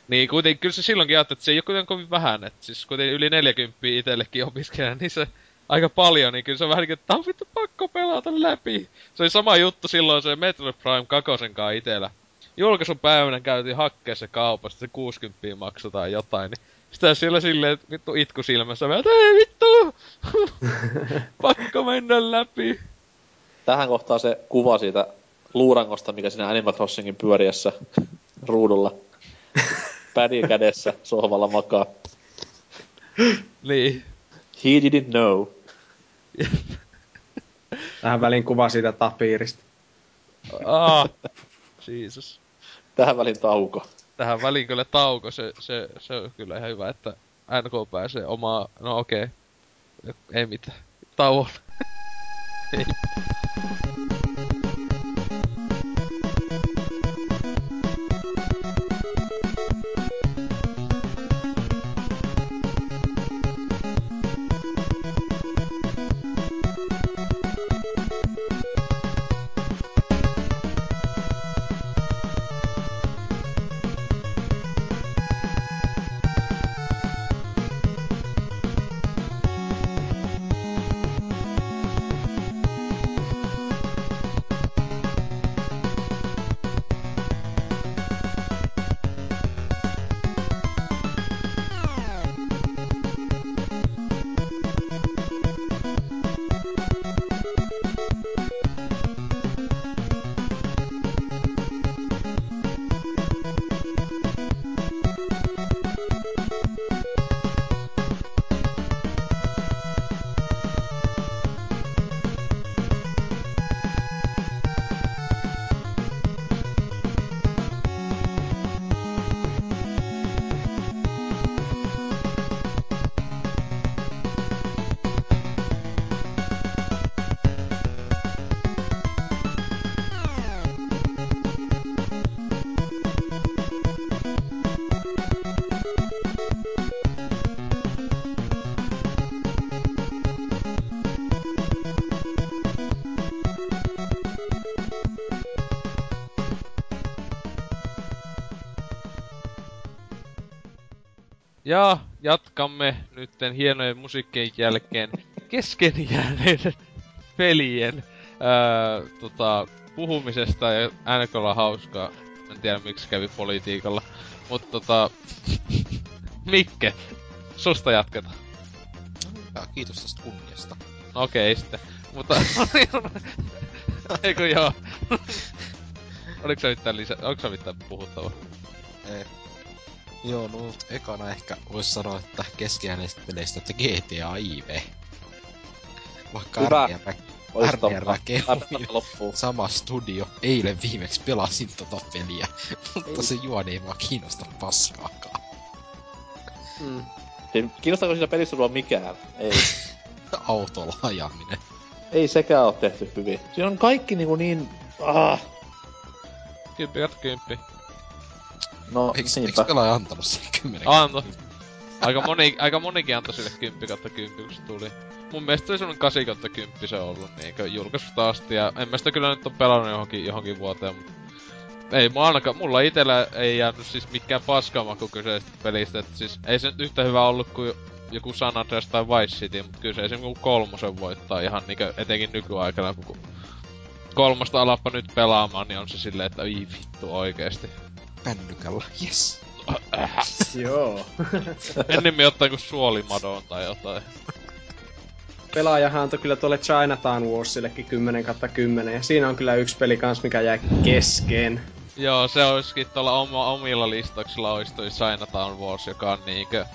niin kuitenkin, kyllä se silloinkin ajattelee, että se ei ole kuitenkaan kovin vähän, että siis kuitenkin yli 40 itsellekin opiskelijana, niin se aika paljon, niin kyllä se on vähän niin kuin, että on vittu pakko pelata läpi. Se oli sama juttu silloin se Metroid Prime 2 kanssa itellä. Julkaisun päivänä käytiin hakkeessa kaupasta, se 60 maksoi tai jotain, niin sitä siellä silleen, että vittu itku silmässä, mä, että ei vittu, pakko mennä läpi. Tähän kohtaa se kuva siitä luurangosta, mikä siinä Animal Crossingin pyöriessä ruudulla. Pädi kädessä sohvalla makaa. Niin. He didn't know. Tähän väliin kuva siitä tapiirista. Ah, Jesus. Tähän välin tauko. tähän väliin kyllä tauko, se, se, se on kyllä ihan hyvä, että NK pääsee omaa, no okei, ei mitään, tauolla. Ja jatkamme nytten hienojen musiikkien jälkeen kesken jääneiden pelien ää, tota, puhumisesta ja NKlla hauskaa. En tiedä miksi kävi politiikalla. Mutta tota... Mikke, susta jatketaan. Ja kiitos tästä kunniasta. No okei sitten. Mutta... Eikö joo? Oliko se mitään lisä... Onko se mitään puhuttavaa? Ei. Joo, no ekana ehkä vois sanoa, että keskiääneistä peleistä, että GTA IV. Vaikka Hyvä. Loppuu. sama studio. Eilen viimeksi pelasin tota peliä, mutta se juoni ei mua kiinnosta paskaakaan. Mm. Siis Kiinnostaako siinä pelissä sua mikään? Ei. Autolla ajaminen. Ei sekään oo tehty hyvin. Siinä on kaikki niinku niin... Ah. Kymppi kymppi. No, Eikö, eikö niinpä. pelaaja antanut siihen kymmenen? Anto. Aika, moni, aika monikin antoi sille 10 kautta 10, kun se tuli. Mun mielestä se oli semmonen 8 kautta 10 se on ollut niinkö julkaisusta asti, ja en mä sitä kyllä nyt oo pelannut johonkin, johonkin vuoteen, mutta ei mua ainakaan, mulla itellä ei jäänyt siis mikään paskamaku kyseisestä pelistä, että siis ei se nyt yhtä hyvä ollut kuin joku San Andreas tai Vice City, mutta kyllä se esimerkiksi kolmosen voittaa ihan niinkö etenkin nykyaikana, kun kolmosta alappa nyt pelaamaan, niin on se silleen, että ei vittu oikeesti. Pännykällä, yes. Joo. Ennemmin ottaa kuin suolimadon tai jotain. Pelaajahan antoi kyllä tuolle Chinatown Warsillekin 10 kautta 10, ja siinä on kyllä yksi peli kans, mikä jäi kesken. Joo, se olisikin tuolla oma, omilla listauksilla olisi toi Chinatown Wars, joka on niinkö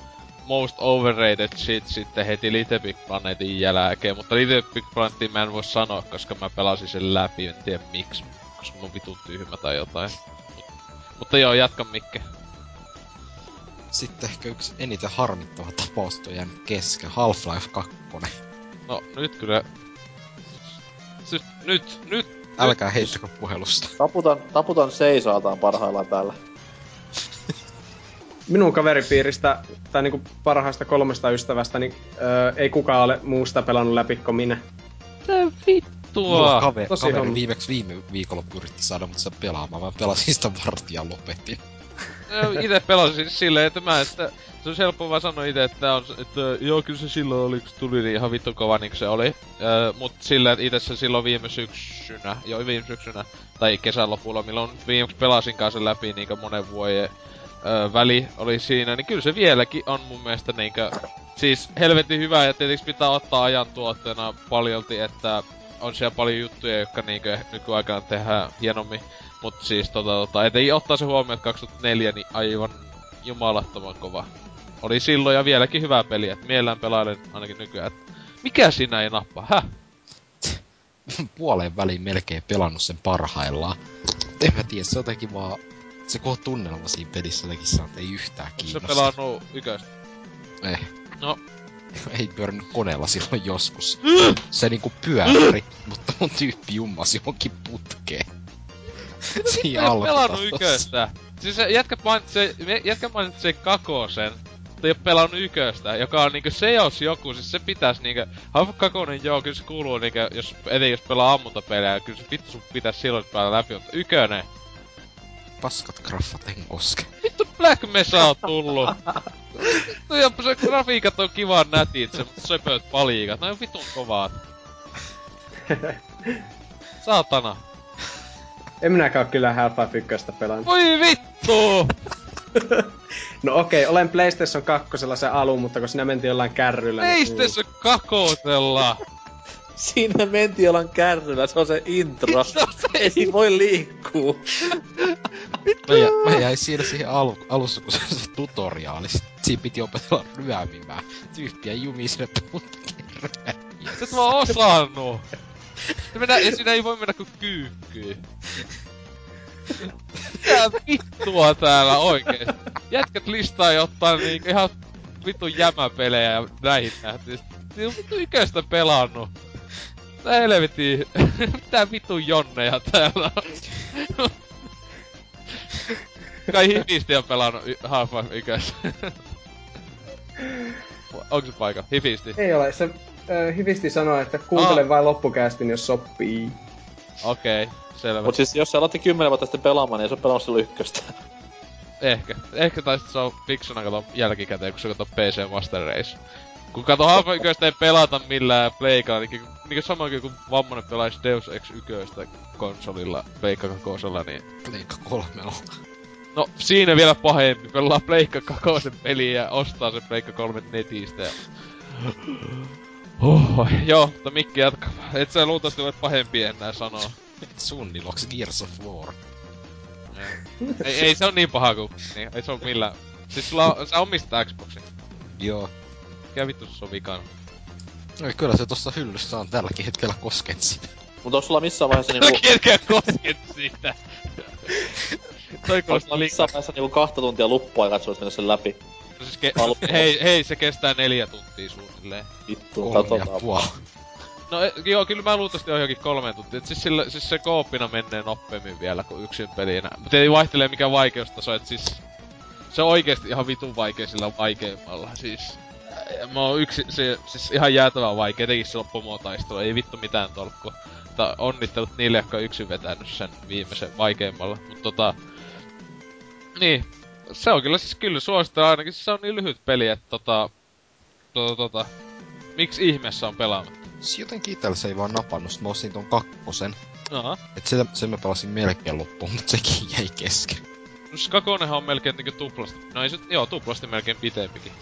most overrated shit sitten heti Little Big Planetin jälkeen, mutta Little Big Planetin mä en voi sanoa, koska mä pelasin sen läpi, en tiedä miksi, koska mun vitun tyhmä tai jotain. Mut, mutta joo, jatka Mikke. Sitten ehkä yksi eniten harmittava tapaus on kesken. Half-Life 2. No, nyt kyllä... Siis, nyt, nyt, Älkää heittäkö puhelusta. Taputan, taputan seisaaltaan parhaillaan täällä. Minun kaveripiiristä, tai niinku parhaista kolmesta ystävästä, niin öö, ei kukaan ole muusta pelannut läpi kuin minä. Mitä vittua? Kaveri, tosi kaveri viimeksi viime viikolla yritti saada mut sitä pelaamaan. Mä pelasin sitä vartija lopetin. Ite No, pelasin siis silleen, että mä, että se on helppo vaan sanoa ite, että on, että joo kyllä se silloin oli, kun tuli niin ihan vittu kova niin se oli. Öö, mut silleen, että ite se silloin viime syksynä, joo viime syksynä, tai kesän lopulla, milloin viimeksi pelasin kanssa läpi niin monen vuoden öö, väli oli siinä, niin kyllä se vieläkin on mun mielestä niinkö, siis helvetin hyvä ja tietysti pitää ottaa ajan tuotteena paljolti, että on siellä paljon juttuja, jotka niinkö nykyaikana tehdään hienommin. Mut siis tota, tota, et ei ottaa se huomioon, että 2004 niin aivan jumalattoman kova. Oli silloin ja vieläkin hyvä peli, että mielellään pelailen ainakin nykyään. Et mikä siinä ei nappaa, häh? Puoleen väliin melkein pelannut sen parhaillaan. En mä tiedä, se on jotenkin vaan... Se koko tunnelma siinä pelissä jotenkin saa, että ei yhtään Onko se kiinnosta. pelannut yköstä? Eh. No, ei pyörinyt koneella silloin joskus. Se niinku pyöri, mutta mun tyyppi jummasi johonkin putkeen. Siinä pelannut alkutasossa. yköstä. Siis se jätkä mainitsi, jätkä mainitsi kakosen, mutta ei oo pelannut yköstä, joka on niinku se jos joku, siis se pitäis niinku, Half kakonen joo, kyllä se kuuluu niinku, jos, eteen jos pelaa ammuntapelejä, kyllä se vittu sun pitäis silloin päällä läpi, mutta ykönen, Paskat graffat en koske. Vittu Black Mesa on tullut. No ja se grafiikat on kivan nätit, se söpöt paliikat, ne on vitun kovaat. Saatana. En minäkään kyllä Half-Life 1 pelannut. Voi vittu! No okei, olen PlayStation 2 se alun, mutta kun sinä mentiin jollain kärryllä... niin- PlayStation kakotella! Siinä mentiin ollaan kärryllä, se on se intro. Ei siinä voi liikkuu. Mä, jä, mä jäin siinä siihen alu, alussa, kun se on se tutoriaali. Siinä piti opetella ryömimään. Tyyppiä jumi sinne putkeen ryömiä. Sä et vaan osannut! Se mennä, ja siinä ei voi mennä kuin kyykkyyn. Mitä vittua täällä oikeesti? Jätkät listaa jotain niinku ihan vitun jämäpelejä ja näihin nähty. Niin on vittu ikäistä pelannut. Tää helvetti. Mitä vitun jonneja täällä on? Kai hifisti on pelannut Half-Life ykössä. Onko se paikka? Hifisti. Ei ole, se äh, hyvisti sanoi, että kuuntele Ah. vain loppukäästin, jos sopii. Okei, okay, selvä. Mut siis jos sä aloitti 10 vuotta sitten pelaamaan, niin ei se ole pelannut silloin ykköstä. Ehkä. Ehkä tai se on fiksuna kato jälkikäteen, kun se kato PC Master Race. Kun kato Half yköstä ei pelata millään pleikalla, niin niinku samoin kuin vammainen pelaisi Deus Ex yköstä konsolilla, pleikka kakosella, niin... Pleikka kolmella. No, siinä vielä pahempi, pelaa pleikka kakosen peliä ja ostaa se pleikka kolme netistä ja... Oho, joo, mutta Mikki jatka. Et sä luultavasti voit pahempi enää sanoa. Sunniloksi Gears of War. ei, ei se on niin paha kuin... Niin, ei se on millään... Siis sulla on, sä omistat Xboxin. Joo. Mikä vittu se on vikana? No, kyllä se tossa hyllyssä on tälläkin hetkellä kosket sitä. Mutta onko sulla missään vaiheessa niinku... Ketkä kosket siitä? Toi Onko kuulostaa sulla missään liikaa. vaiheessa niinku kahta tuntia luppua katsoa, mennä sen läpi? No siis ke- hei, hei, se kestää neljä tuntia suunnilleen. Vittu, katsotaan. No e, joo, kyllä mä luultavasti oon johonkin kolmeen tuntia. Et siis, sillä, siis se kooppina menee nopeammin vielä kuin yksin pelinä. Mutta ei vaihtelee mikä vaikeustaso, et siis... Se on oikeesti ihan vitun vaikea sillä vaikeimmalla, siis... Mä oon yksi, se, siis ihan jäätävän vaikea, etenkin se pomotaistelu, ei vittu mitään tolkku. Mutta onnittelut niille, jotka on yksin vetänyt sen viimeisen vaikeimmalla. Mutta tota... Niin, se on kyllä siis kyllä suosittelen ainakin, se on niin lyhyt peli, että tota... Tota tota... Miksi ihmeessä on pelaamatta? Siis jotenkin itellä se ei vaan napannut, sit mä ostin ton kakkosen. Aha. Et sen, sen mä pelasin melkein loppuun, mutta sekin jäi kesken. No siis kakonenhan on melkein niinku tuplasti. No ei se, joo, tuplasti melkein pitempikin.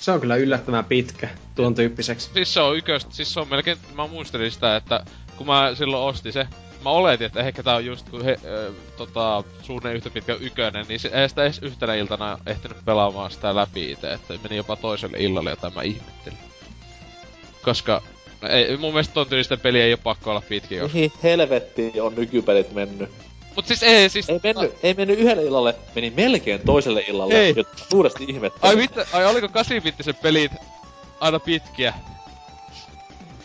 Se on kyllä yllättävän pitkä tuon tyyppiseksi. Siis se on yköstä, siis se on melkein, mä muistelin sitä, että kun mä silloin ostin se, mä oletin, että ehkä tää on just kun he, äh, tota, suunnilleen yhtä pitkä ykönen, niin se ei sitä edes yhtenä iltana ehtinyt pelaamaan sitä läpi itse, että meni jopa toiselle illalle, jota mä ihmettelin. Koska ei, mun mielestä ton tyylistä peli ei oo pakko olla pitkä, koska... Mihin helvettiin on nykypelit mennyt? Mut siis ei, siis... Ei mennyt, ei mennyt yhdelle illalle, meni melkein toiselle illalle, Ei. jota suuresti ihmettelin. Ai mitä, ai oliko 8 pelit aina pitkiä?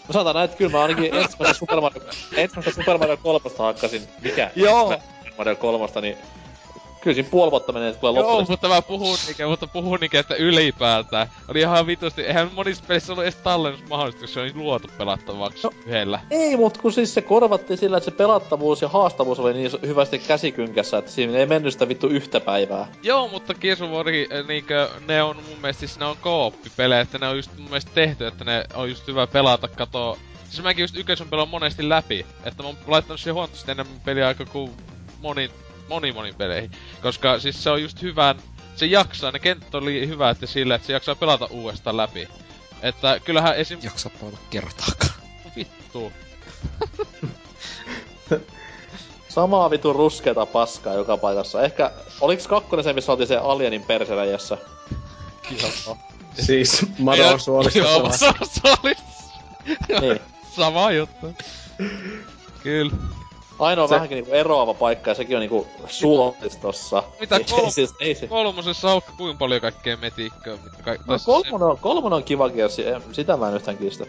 Mä sanotaan näin, että kyllä mä ainakin ensimmäistä Super Mario, ensimmäistä Super Mario 3 hakkasin, mikä? Joo. Super Mario 3, niin kyllä siinä puoli vuotta menee, että tulee Joo, loppuun. mutta mä puhun niinkö, mutta puhun niinkö, että ylipäätään. Oli ihan vitusti, eihän monissa pelissä ollut edes tallennus mahdollista, koska se oli luotu pelattavaksi no. yhdellä. Ei, mut kun siis se korvattiin sillä, että se pelattavuus ja haastavuus oli niin hyvästi käsikynkässä, että siinä ei mennyt sitä vittu yhtä päivää. Joo, mutta of War, niinkö, ne on mun mielestä, siis ne on kooppipelejä, että ne on just mun mielestä tehty, että ne on just hyvä pelata, katoo. Siis mäkin just ykkösen pelaan monesti läpi, että mä oon laittanut siihen huomattavasti enemmän peliaikaa kuin moni, moni moni peleihin. Koska siis se on just hyvän, se jaksaa, ne kentät oli hyvät ja sillä, että se jaksaa pelata uudestaan läpi. Että kyllähän esim... Jaksa pelata kertaakaan. Vittu. Samaa vitun ruskeata paskaa joka paikassa. Ehkä, oliks kakkonen se, missä oltiin se Alienin perseläjässä? Joo. Siis Madon suolistossa. Joo, niin. sama juttu. Kyllä. Ainoa Se- vähänkin niinku eroava paikka ja sekin on niinku suolistossa. Mitä kol- ei, siis, ei se. Kolmosessa on kuinka paljon kaikkea metikköä, mitä kaik- No, kolmonen, on, kolmonen on kiva kiersi, sitä mä en yhtään kiistä.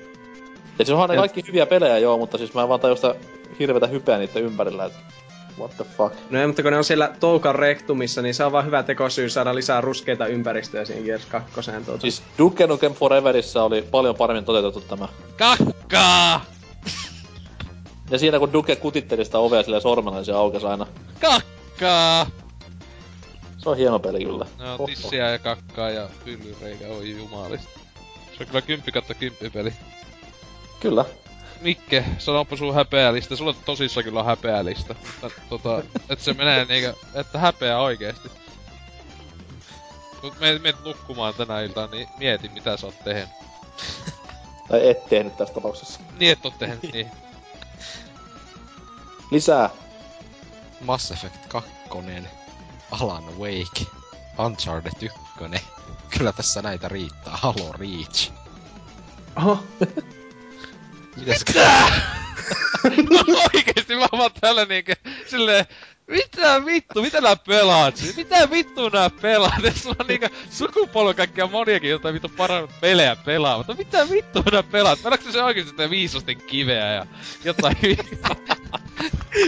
Ja siis onhan ne kaikki hyviä pelejä joo, mutta siis mä en vaan tajua sitä hirvetä hypeä niiden ympärillä, et what the fuck. No ei, mutta kun ne on siellä Toukan rektumissa, niin se on vaan hyvä tekosyy saada lisää ruskeita ympäristöjä siihen Gears 2. Tuota. Siis Duke Nukem Foreverissä oli paljon paremmin toteutettu tämä. Kakkaa! Ja siinä kun Duke kutitteli sitä ovea silleen sormella, niin se aukesi aina. Kakkaa! Se on hieno peli kyllä. No, Oho. tissiä ja kakkaa ja pyllyreikä, oi jumalista. Se on kyllä 10 kautta 10 peli. Kyllä. Mikke, sanoppa sun häpeälistä. Sulla tosissaan kyllä on häpeälistä. Tä- Tota, että se menee niinkö, että häpeä oikeesti. Kun me menet nukkumaan tänä iltana, niin mieti mitä sä oot tehnyt. Tai et tehnyt tässä tapauksessa. Niin et oo tehnyt, niin. Lisää. Mass Effect 2, Alan Wake, Uncharted 1. Kyllä tässä näitä riittää. Halo Reach. Oho, Mitäs Oikeesti mä oon täällä niinkö silleen, mitä vittu, mitä nää pelaat? Mitä vittu nää pelaat? Ja sulla on niinkö sukupolven kaikkia moniakin jotain vittu parannut pelejä pelaa, mutta mitä vittu nää pelaat? Pelaatko se oikeesti sitä viisosten kiveä ja jotain vittu?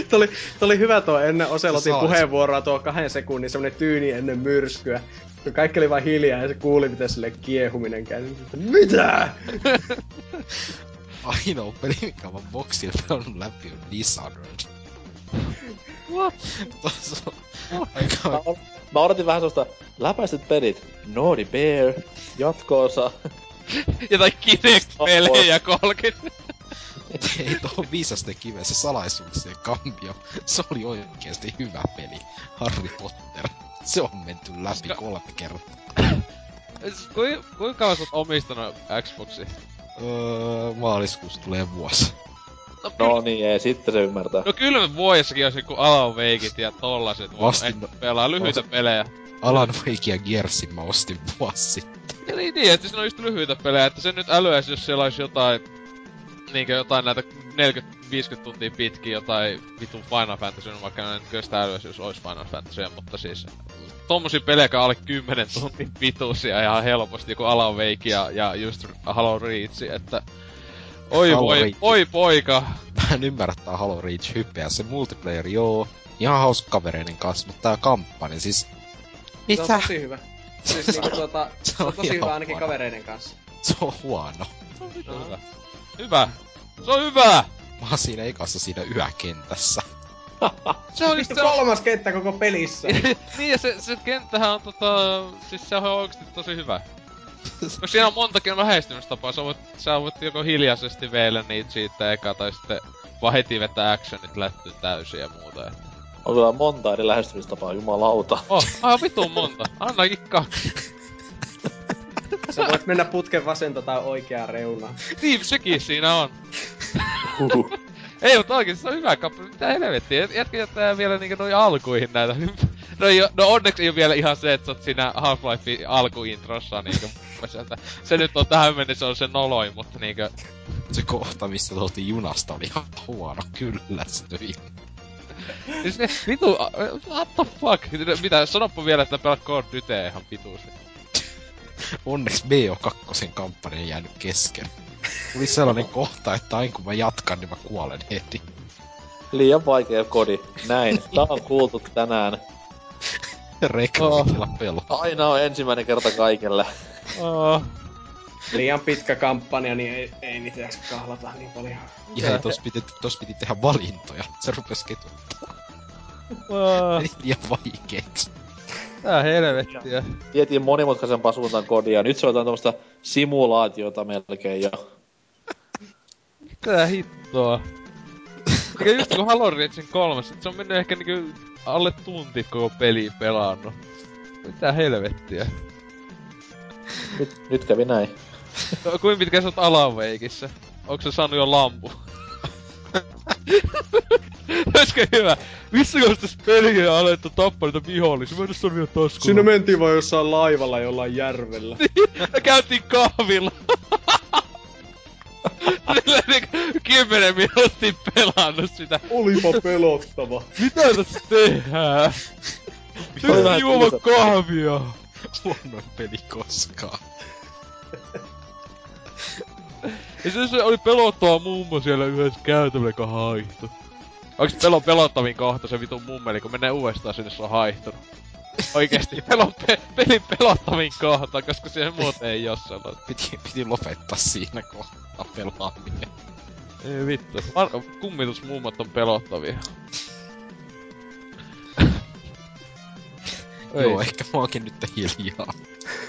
Tuo oli, tuo oli hyvä tuo ennen Oselotin puheenvuoroa tuo kahden sekunnin semmonen tyyni ennen myrskyä. Kun Kaikki oli vaan hiljaa ja se kuuli miten sille kiehuminen käy. Mitä? ainoa peli, mikä mä boksilla pelannut läpi on Dishonored. What? On Mä, aika... o- mä odotin vähän sellaista läpäiset pelit. Naughty Bear, jatkoosa. Jotain Kinect-pelejä 30. Ei tuohon viisasten kiven, se salaisuuksien kambio. Se oli oikeesti hyvä peli. Harry Potter. Se on menty läpi Koska- kolme kertaa. Kuinka kui kauan sä oot omistanut Xboxi? Öö, maaliskuussa tulee vuosi. No, kyllä, No niin, ei, sitten se ymmärtää. no kyllä vuodessakin olisi joku Alan Wakeit ja tollaset. vaan Vastin- ei pelaa lyhyitä Vastin- pelejä. Alan Wake ja Gearsin mä ostin vuosi sitten. Ja niin, niin, että se on just lyhyitä pelejä, että se nyt älyäisi, jos siellä olisi jotain, niinkö jotain näitä 40-50 tuntia pitkiä jotain vitun Final Fantasy, no vaikka en kyllä sitä älyäisi, jos olisi Final Fantasy, mutta siis tommosia pelejä, alle 10 tunnin pituisia ihan helposti, joku Alan Wake ja, ja just Halo Reach, että Oi Halo voi, Reach. oi poika. Mä en ymmärrä tää Halo Reach hypeä. Se multiplayer, joo, ihan hauska kavereiden kanssa, mutta tää kampanja, siis... Se on tosi hyvä. Siis niinku tuota, Se se on on tosi hyvä ainakin kavereiden kanssa. Se on huono. Hyvä. Hyvä. Se on hyvä! Mä oon siinä ekassa siinä yökentässä. Se on se on... kolmas kenttä koko pelissä. niin ja se, se kenttähän on tota... Siis se on oikeesti tosi hyvä. Koska siinä on montakin lähestymistapaa. Sä voit, sä voit joko hiljaisesti veellä niitä siitä eka tai sitten vaan heti vetää actionit lättyyn täysin ja muuta. On kyllä monta eri lähestymistapaa, jumalauta. Oh, aivan vitun monta. Annakin kaksi. Sä voit mennä putken vasenta tai oikeaa reunaa. Niin, sekin siinä on. Huhu. Ei, mutta oikeesti se on hyvä kappale. Mitä helvettiä? Jätkä jättää vielä niinku noin alkuihin näitä. No, ei, no onneksi ei ole vielä ihan se, että sä oot siinä Half-Life alkuintrossa niinku. sieltä. Se nyt on tähän mennessä on se noloin, mutta niinkö... Se kohta, missä tultiin junasta, oli ihan huono kyllästyi. Siis ne vitu... What the fuck? Mitä? Sanoppa vielä, että pelaat Code Dytea ihan vituusti. Onneksi BO2 kampanja jäänyt kesken. Tuli sellainen kohta, että aina kun mä jatkan, niin mä kuolen heti. Liian vaikea kodi. Näin. Tää on kuultu tänään. Reklamilla pelaa. Aina on ensimmäinen kerta kaikelle. Oh. Liian pitkä kampanja, niin ei, ei niitä kahlata niin paljon. Ihan tos piti, tos piti tehdä valintoja. Se rupes ketuttaa. Oh. Meni liian vaikeeksi. Tää helvettiä. Vietiin monimutkaisempaa suuntaan kodia. Nyt se on jotain tämmöstä simulaatiota melkein jo. Mitä hittoa? Eikä just kun Halo Reachin kolmas, se on mennyt ehkä niinku alle tunti koko peli pelannut. Mitä helvettiä? Nyt, nyt kävi näin. No, kuinka pitkä sä oot alaveikissä? Onko se saanut jo lampu? Olisiko hyvä? Missä kohtaa tässä peliä alettu tappaa niitä vihollisia? Mä en vielä taskuun. Sinne mentiin vaan jossain laivalla jollain järvellä. Me käytiin kahvilla. Sillä niinku kymmenen minuuttia pelannut sitä. Olipa pelottava. Mitä tässä tehdään? Nyt kiusattu. kahvia. Huonoin peli koskaan. Ja se, se oli pelottava mummo siellä yhdessä käytävällä, joka haihtui. Onks pelon pelottavin kohta se vitun mummeli, kun menee uudestaan sinne, se on haihtunut? Oikeesti, pelon, pe, pelin pelottavin kohta, koska siihen muuten ei oo. Piti, piti lopettaa siinä kohtaa pelaaminen. Ei vittu. Ar- kummitusmummot on pelottavia. Joo, ehkä mä oonkin nyt hiljaa.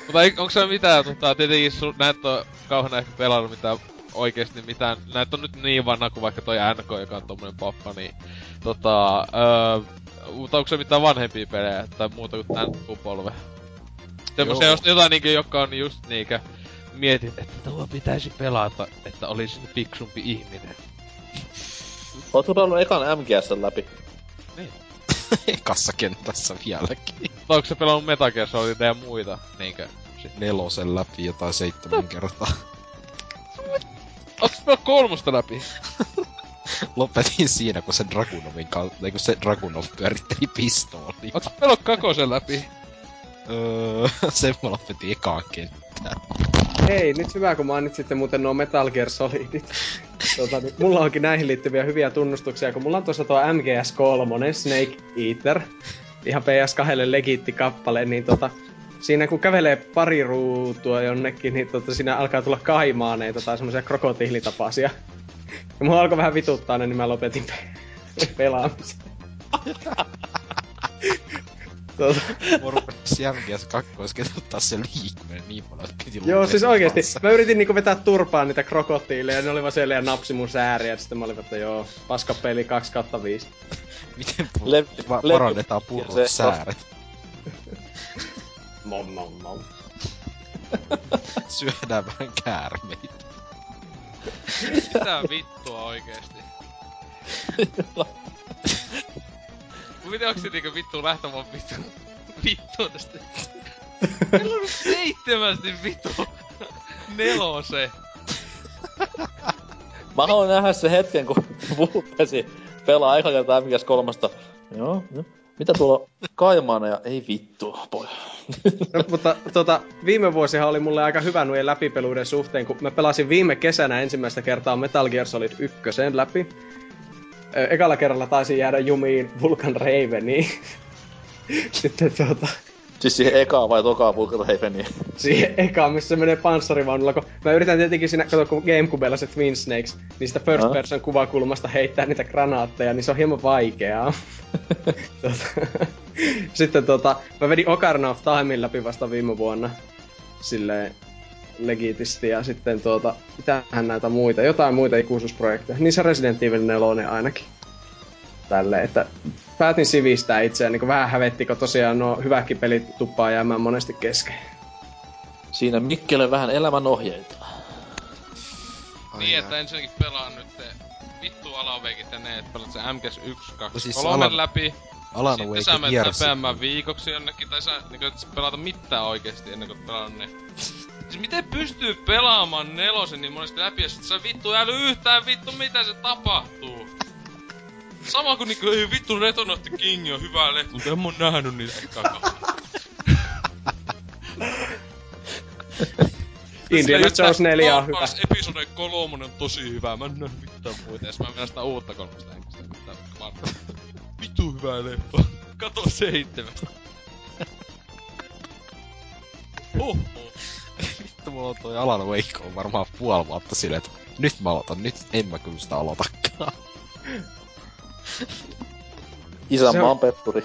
Mutta ei, onko se mitään, tota, tietenkin sun, näet on kauheena ehkä pelannut mitään oikeesti mitään, näet on nyt niin vanha kuin vaikka toi NK, joka on tommonen pappa, niin tota, öö, mutta onko se mitään vanhempia pelejä tai muuta kuin tän sukupolve? Semmoisia, jos jotain niinkö, jotka on just niinkö, mietit, että tuo pitäisi pelata, että olisi fiksumpi ihminen. Ootko pelannut ekan MGS läpi? Ekassa kentässä vieläkin. Mutta onko se pelannut Metal Gear Solidia ja muita, niinkö? Sit. Nelosen läpi jotain seitsemän kertaa. Onko se pelannut kolmosta läpi? Lopetin siinä, kun se Dragunovin kautta, kun se Dragunov pyöritteli pistoolia. Onko se pelannut kakosen läpi? Öö, sen mä lopetin ekaan kenttään. Hei, nyt hyvä kun mainitsitte muuten nuo Metal Gear Solidit. Tota, niin mulla onkin näihin liittyviä hyviä tunnustuksia, kun mulla on tuossa tuo MGS3, Snake Eater, ihan PS2 legiitti kappale, niin tota, siinä kun kävelee pari ruutua jonnekin, niin tota, siinä alkaa tulla kaimaaneita tai semmoisia krokotiilitapaisia. Ja mua alkoi vähän vituttaa ne, niin mä lopetin pe- pelaamisen. tota, Mua rupesi MGS 2 ketuttaa se liikkuminen niin paljon, että piti Joo, siis oikeesti. kanssa. Mä yritin niinku vetää turpaan niitä krokotiileja, ja ne oli vaan siellä ja napsi mun sääriä, ja sitten mä olin, että joo, paska peli 2 kautta 5. Miten pu- Le- va- le- parannetaan se- sääret? Mom, mom, mom. Syödään vähän käärmeitä. Mitä vittua oikeesti? Miten onks se niinku vittu lähtömaan vittu? Vittu tästä. Meillä on seitsemästi vittu. Nelose. Mä haluan nähdä se hetken, kun Vulpesi pelaa eka kertaa MGS kolmasta. Joo, joo. Mitä tuolla kaimaana ja ei vittu, poi. No, mutta tota, viime vuosihan oli mulle aika hyvä noiden läpipeluiden suhteen, kun mä pelasin viime kesänä ensimmäistä kertaa Metal Gear Solid 1 läpi. Ekalla kerralla taisin jäädä jumiin Vulkan Raveniin. Sitten tota, Siis siihen ekaa vai tokaa Vulcan Raveniin. siihen ekaan, missä se menee panssarivaunulla, kun mä yritän tietenkin siinä, kato kun Gamecubella se Twin Snakes, niin sitä first person kuvakulmasta heittää niitä granaatteja, niin se on hieman vaikeaa. tota, sitten tota, mä vedin Ocarina of Timein läpi vasta viime vuonna, silleen legitisti, ja sitten tuota, mitähän näitä muita, jotain muita ikuisuusprojekteja, niin se Resident Evil 4 ainakin. Tälle, että päätin sivistää itseään, niin vähän hävetti, kun tosiaan nuo hyvätkin pelit tuppaa jäämään monesti kesken. Siinä Mikkelle vähän elämän ohjeita. Niin, että ensinnäkin pelaan nyt te- vittu vittu Alan Wakeit ja ne, että pelat se MGS 1, 2, No siis 3 Alan- läpi. Alan Sitten sä menet läpeämään viikoksi jonnekin, tai sä niinku et pelata mitään oikeesti ennen kuin pelannut ne. Siis miten pystyy pelaamaan nelosen niin monesti läpi, ja sit sä vittu äly yhtään vittu mitä se tapahtuu. Sama kuin niinku, ei vittu the King on hyvä lehti, mutta en mä oo nähnyt niitä kakaa. Indiana Jones 4 on hyvä. Episode kolmonen on tosi hyvä, mä en nähnyt mitään muita, sit mä menen sitä uutta kolmosta enkä sitä mitään. Vitu hyvä leffa. Kato seitsemästä. Huh. Vittu mulla on toi Alan Wake on varmaan puoli vuotta silleen, että nyt mä aloitan, nyt en mä kyllä sitä aloitakaan. Isänmaan on- petturi.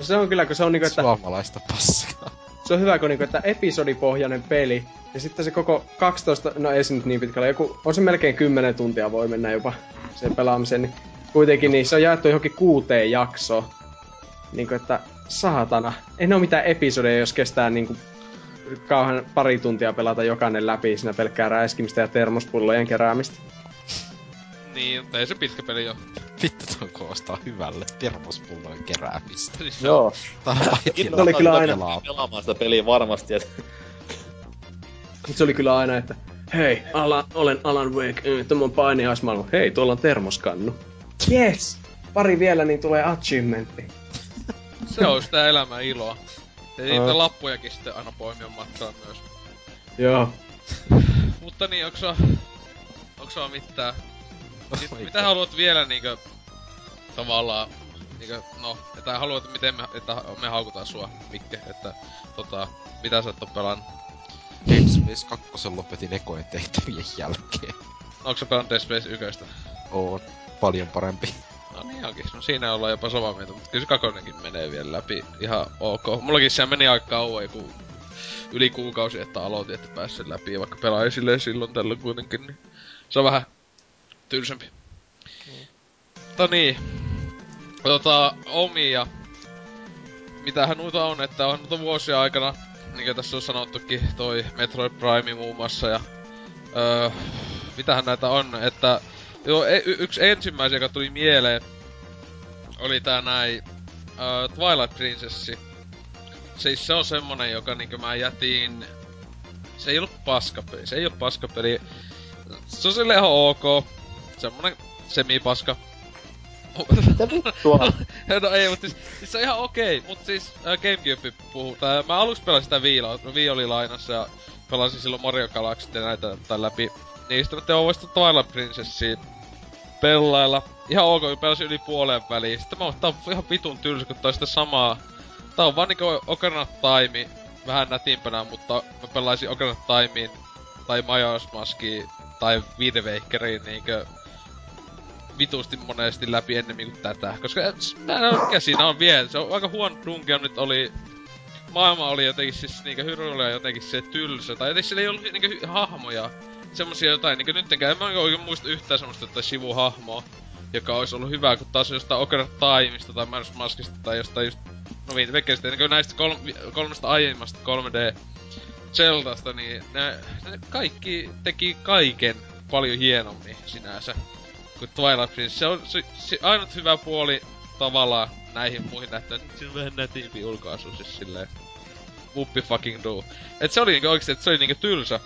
Se on kyllä, kun se on niinku, että Suomalaista paskaa. se on hyvä, kun niinku, että episodipohjainen peli, ja sitten se koko 12, no ei se nyt niin pitkällä, joku, on se melkein 10 tuntia voi mennä jopa sen pelaamiseen, niin kuitenkin niin se on jaettu johonkin kuuteen jaksoon. Niinku, että saatana, ei ne ole mitään episodeja, jos kestää niinku kauhan pari tuntia pelata jokainen läpi siinä pelkkää räiskimistä ja termospullojen keräämistä. Niin, mutta ei se pitkä peli oo. Vittu ton kuulostaa hyvälle. Termospullojen keräämistä. Siis Joo. Tää on oli kyllä aina. pelaa. Pelaamaan sitä peliä varmasti, et Mut se oli kyllä aina, että hei, Alan, olen Alan Wake, mm, tämä on painiaismaailma. Hei, tuolla on termoskannu. Yes! Pari vielä, niin tulee achievementti. Se on sitä elämän iloa. Ja niitä Aa. lappujakin sitten aina poimia matkaan myös. Joo. Mutta niin, onks sua... Onks sua mitään? Oi. mitä haluat vielä niinkö... Tavallaan... Niinkö, no, että haluat, miten me, että me haukutaan sua, Mikke, että tota, mitä sä et oo pelannut? Dead Space 2 lopetin ekojen tehtävien jälkeen. Onko sä pelannut Dead Space 1? On paljon parempi. No niin onkin, no siinä ollaan jopa samaa mieltä, mutta kyllä se kakonenkin menee vielä läpi ihan ok. Mullakin se meni aika kauan, joku yli kuukausi, että aloitin, että pääsin läpi, ja vaikka pelaa silleen silloin tällöin kuitenkin, niin se on vähän tylsempi. Mutta niin, tota, omia. Mitähän noita on, että on noita vuosia aikana, niin kuin tässä on sanottukin, toi Metroid Prime muun muassa, ja öö, mitähän näitä on, että Joo, e- y- yksi ensimmäisiä, joka tuli mieleen, oli tää näin uh, Twilight Princessi. Siis se on semmonen, joka niinkö mä jätin... Se ei ollut paskapeli, se ei oo paskapeli. Se on silleen ihan ok. Semmonen semi-paska. mitä vittua? no ei, mutta siis, siis se on ihan okei, mut siis äh, Gamecube puhuu, tää, mä aluksi pelasin sitä Viilla, Wii oli lainassa ja pelasin silloin Mario Galaxy ja näitä tai läpi. Niistä mä tein voisi Twilight Princessia pelailla. Ihan ok, pelasin yli puoleen väliin. Sitten mä oon, tää on ihan vitun tylsä, kun tää on sitä samaa. Tää on vaan niinku Ocarina of Time, vähän nätimpänä, mutta mä pelaisin Ocarina of Timein tai Majora's Maskiin tai Wind Wakeriin niinkö vitusti monesti läpi ennemmin kuin tätä. Koska mä en siinä on vielä. Se on aika huono Dungeon nyt oli... Maailma oli jotenkin siis niinkö Hyrule oli jotenkin se tylsä. Tai edes sillä ei ollut niinkö hahmoja. Semmosia jotain niinkö nyttenkään. En mä oikein muista yhtään semmoista jotain sivuhahmoa. Joka olisi ollut hyvä, kun taas jostain Ocarina Timeista tai Majora's Maskista tai jostain just... No Wind Wakerista, niin näistä kolm, kolmesta aiemmasta 3D Zeldasta, niin ne, ne kaikki teki kaiken paljon hienommin sinänsä kuin Twilight Princess. Se on se, se ainut hyvä puoli tavallaan näihin muihin nähtäen. Se on vähän nätimpi ulkoasu siis silleen. Whoopi fucking do. Et se oli niinku oikeesti, että se oli niinku tylsä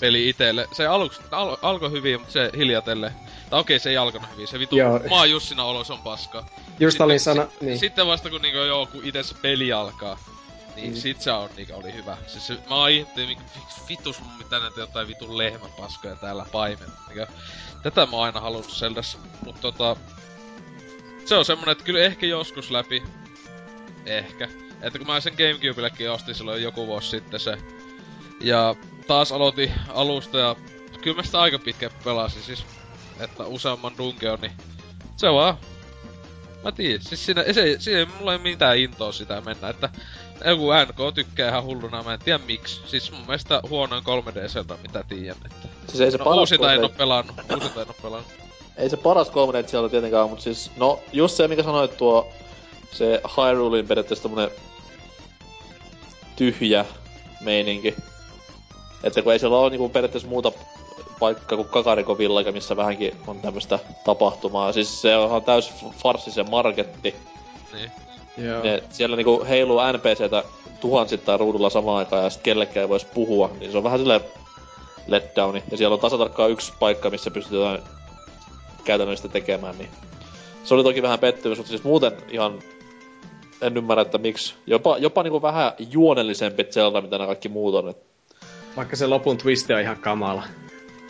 peli itelle. Se aluksi al- alkoi hyvin, mutta se hiljatelle. Tai okei, se ei alkanut hyvin. Se vitu Joo. maa Jussina olo, se on paska. Just Sitten- olin sana, si- niin. Sitten vasta kun niinku joo, kun itse se peli alkaa, niin Mm. sit se on niinku oli hyvä. Siis se, mä ajattelin, niinku, miksi vitus mun pitää näitä jotain vitun lehmäpaskoja täällä paimen. Niinku, tätä mä oon aina halunnut Zeldas. Mut tota... Se on semmonen, että kyllä ehkä joskus läpi. Ehkä. Että kun mä sen Gamecubellekin ostin silloin joku vuosi sitten se. Ja taas aloitin alusta ja kyllä mä sitä aika pitkä pelasin siis. Että useamman dungeon, niin se vaan Mä tiedän, siis siinä, se, siinä ei mulla ei mitään intoa sitä mennä, että joku NK tykkää ihan hulluna, mä en tiedä miksi. Siis mun mielestä huonoin 3D Zelda, mitä tiedän, että... Siis ei se No paras uusinta en oo 3D pelannut, uusinta en oo pelannut. Ei se paras 3D sieltä tietenkään, mutta siis, no, just se, mikä sanoit tuo, se Hyrulein periaatteessa tämmönen tyhjä meininki. Että kun ei siellä ole niinku periaatteessa muuta paikka kuin Kakariko Village, missä vähänkin on tämmöistä tapahtumaa. Siis se on täys farsi se marketti. Niin. Joo. Ne, siellä niinku heiluu NPCtä tuhansittain ruudulla samaan aikaan ja sit kellekään ei vois puhua, niin se on vähän silleen letdowni. Ja siellä on tasatarkkaan yksi paikka, missä pystytään käytännöllistä tekemään, niin se oli toki vähän pettymys, mutta siis muuten ihan en ymmärrä, että miksi. Jopa, jopa niinku vähän juonellisempi Zelda, mitä nämä kaikki muut on. Vaikka se lopun twisti on ihan kamala.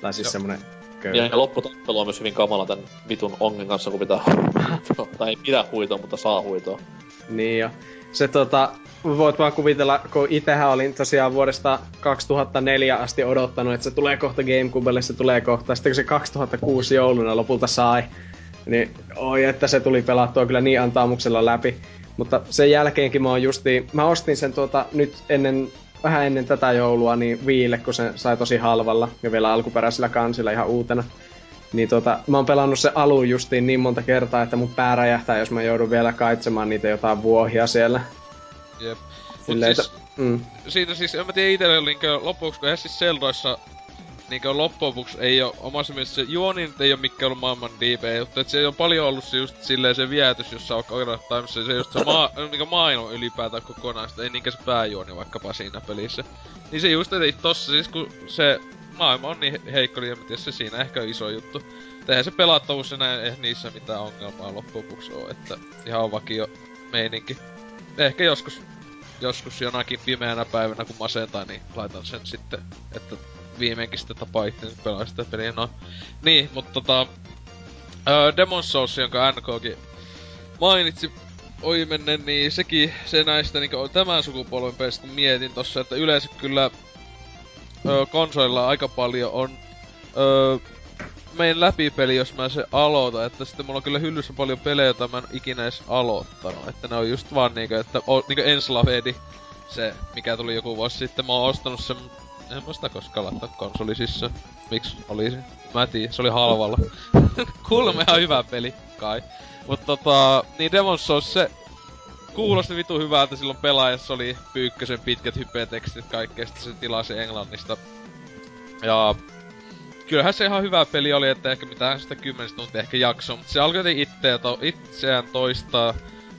Tai siis semmonen ja, köyhä. ja lopputappelu on myös hyvin kamala tän vitun ongen kanssa, kun pitää tai ei pidä huitoa, mutta saa huitoa. Niin jo. Se tota, voit vaan kuvitella, kun itsehän olin tosiaan vuodesta 2004 asti odottanut, että se tulee kohta Gamecubelle, se tulee kohta. Sitten kun se 2006 jouluna lopulta sai, niin oi, että se tuli pelattua kyllä niin antaamuksella läpi. Mutta sen jälkeenkin mä oon justiin, mä ostin sen tuota nyt ennen, vähän ennen tätä joulua niin Viille, kun se sai tosi halvalla ja vielä alkuperäisellä kansilla ihan uutena. Niin tota, mä oon pelannut se alun justiin niin monta kertaa, että mun pää räjähtää, jos mä joudun vielä kaitsemaan niitä jotain vuohia siellä. Jep. Silleen, siis- että- mm. Siinä siis, en mä tiedä itelle niinkö lopuksi, kun eihän siis Zeldoissa niinkö loppujen lopuksi ei oo omassa mielessä se juoni nyt ei oo mikään ollut maailman diipejä juttu, et se on paljon ollut se just silleen se vietys, jossa on Ocarina of se just se maa, niinkö maailma ylipäätään kokonaista, ei niinkö se pääjuoni vaikkapa siinä pelissä. Niin se just, että tossa siis kun se maailma on niin heikko, niin en se siinä ehkä on iso juttu. Et Eihän se pelattavuus enää ei niissä mitään ongelmaa loppujen oo, että ihan vakio meininki. Ehkä joskus joskus jonakin pimeänä päivänä, kun masentaa, niin laitan sen sitten, että viimeinkin sitten tapaa itse pelaa sitä peliä. No, niin, mutta tota... Öö, Demon's Souls, jonka NKkin mainitsi oimennen, niin sekin, se näistä niin tämän sukupolven pelistä, mietin tossa, että yleensä kyllä öö, konsolilla aika paljon on öö, meidän läpipeli, jos mä se aloitan, että sitten mulla on kyllä hyllyssä paljon pelejä, joita mä en ikinä edes aloittanut. Että ne on just vaan niinkö, että o, niinkö Enslavedi, se mikä tuli joku vuosi sitten, mä oon ostanut sen, en mä sitä koskaan laittaa konsolisissa. Miksi olisi? Mä en tiedä, se oli halvalla. Kuulemma ihan hyvä peli, kai. Mut tota, niin Demon's Souls se kuulosti vitu hyvältä silloin pelaajassa oli pyykkösen pitkät hypetekstit kaikkea, sitten se tilasi englannista. Ja kyllähän se ihan hyvä peli oli, että ehkä mitään sitä 10 tuntia ehkä jakso, mutta se alkoi jotenkin itseä to, itseään toistaa.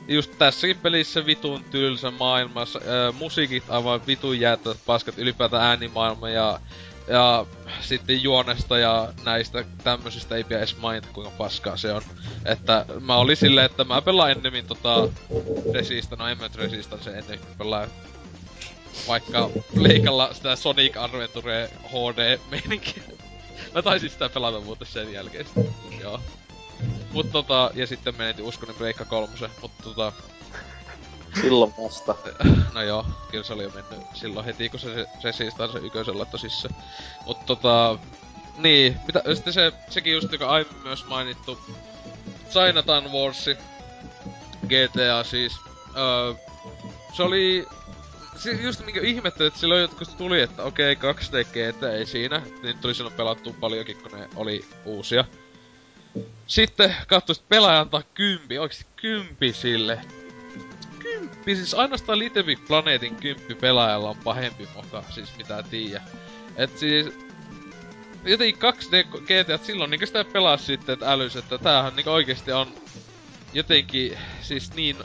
Just tässäkin pelissä vitun tylsä maailmassa, ää, musiikit aivan vitun jäätävät paskat, ylipäätään äänimaailma ja, ja sitten juonesta ja näistä tämmöisistä ei pidä edes mainita kuinka paskaa se on. Että mä olin silleen, että mä pelaan ennemmin tota Resista, no en mä Resista se ennen pelaa vaikka leikalla sitä Sonic Adventure HD-meininkiä. Mä taisin sitä pelata muuten sen jälkeen sitten. Joo. Mut tota, ja sitten menetin uskonin Pleikka kolmosen, mut tota, Silloin vasta. no joo, kyllä se oli jo mennyt silloin heti, kun se, se siis taas se ykkösellä tosissa. Mut tota, niin, mitä, sitten se, sekin just, joka aiemmin myös mainittu, Chinatown Wars, GTA siis, öö, se oli, se just minkä ihmettelin, että silloin jotkut tuli, että okei, okay, 2D GTA ei siinä, niin tuli silloin pelattua paljonkin, kun ne oli uusia. Sitten katsoin, että pelaaja antaa kympi, oikeesti kympi sille. Kymppi, siis ainoastaan Little Big Planetin kymppi pelaajalla on pahempi moka, siis mitä tiiä. Et siis... Jotenkin 2D GTA silloin niinku sitä pelaa sitten, että älys, että tämähän niinku oikeesti on jotenkin siis niin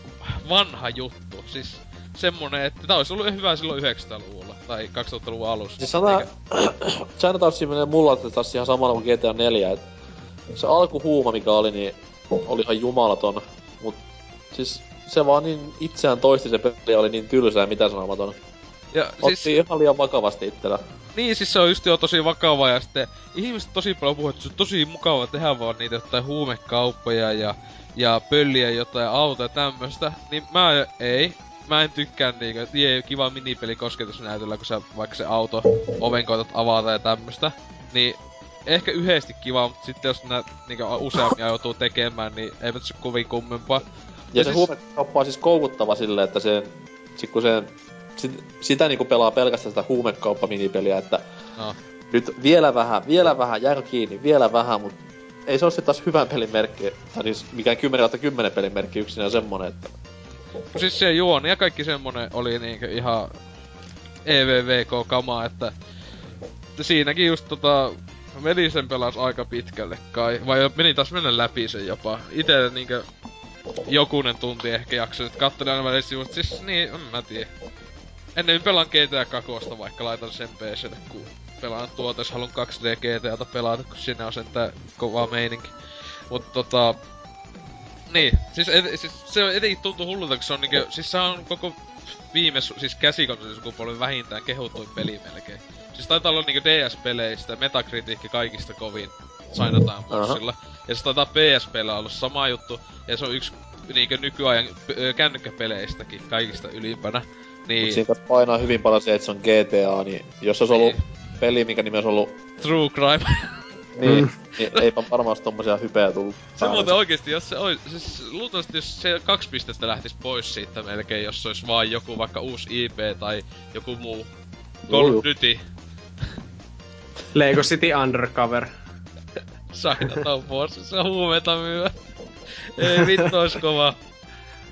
vanha juttu. Siis semmonen, että tää olisi ollut hyvä silloin 900-luvulla tai 2000-luvun alussa. Siis sana... Chinatown menee mulla että taas ihan samalla kuin GTA 4, et se alkuhuuma mikä oli, niin oli ihan jumalaton. Mut siis se vaan niin itseään toisti se peli oli niin tylsää mitä sanomaton. Ja Otti siis, ihan liian vakavasti itsellä. niin siis se on just jo tosi vakava ja sitten ihmiset tosi paljon puhuu, että se on tosi mukava tehdä vaan niitä jotain huumekauppoja ja, ja pölliä jotain autoja ja tämmöstä. Niin mä ei, mä en tykkää niinku, että jee, kiva minipeli kosketusnäytöllä, kun sä vaikka se auto oven koetat avata ja tämmöstä. Niin ehkä yhdesti kiva, mutta sitten jos nää niinku useampia joutuu tekemään, niin eivät se kovin kummempaa. Ja, se siis- huumekauppa on siis koukuttava silleen, että se... Sit kun se... Sit, sitä niinku pelaa pelkästään sitä huumekauppa-minipeliä, että No. nyt vielä vähän, vielä vähän, jääkö kiinni, vielä vähän, mut ei se oo sit taas hyvän pelin merkki, tai siis mikään 10 10 pelin merkki yksinään semmonen, että No siis se juoni ja kaikki semmonen oli niinkö ihan EVVK-kamaa, että, siinäkin just tota, Veli sen pelas aika pitkälle kai, vai meni taas mennä läpi sen jopa. Ite niinkö jokunen tunti ehkä jaksoin, että kattelin aina välissä just, siis niin, en mä tiedä. Ennen pelaan GTA 2, vaikka laitan sen PClle, kun pelaan tuota, jos haluan 2D GTAta pelata, kun siinä on sentään kova meininki. Mut tota... Niin, siis, et, siis se etenkin tuntuu hullulta, kun se on niinkö, siis se on koko viime, siis käsikonsolisukupolven vähintään kehutuin peli melkein. Siis taitaa olla niinku DS-peleistä, Metacritic kaikista kovin sainataan bossilla. Ja se taitaa PSPllä olla sama juttu, ja se on yksi niinkö nykyajan kännykkäpeleistäkin kaikista ylimpänä. Niin... Mut siinä painaa hyvin paljon se, että se on GTA, niin jos se olisi ollut peli, mikä nimi olisi ollut... True Crime. niin, mm. niin eipä varmasti tommosia hypeä tullut. Se muuten oikeesti, jos se ois, siis luultavasti jos se kaksi pistettä lähtis pois siitä melkein, jos se olisi vaan joku vaikka uusi IP tai joku muu Call of Duty. Lego City Undercover. Sainataan vuosissa huumeita myy. Ei vittu ois kova.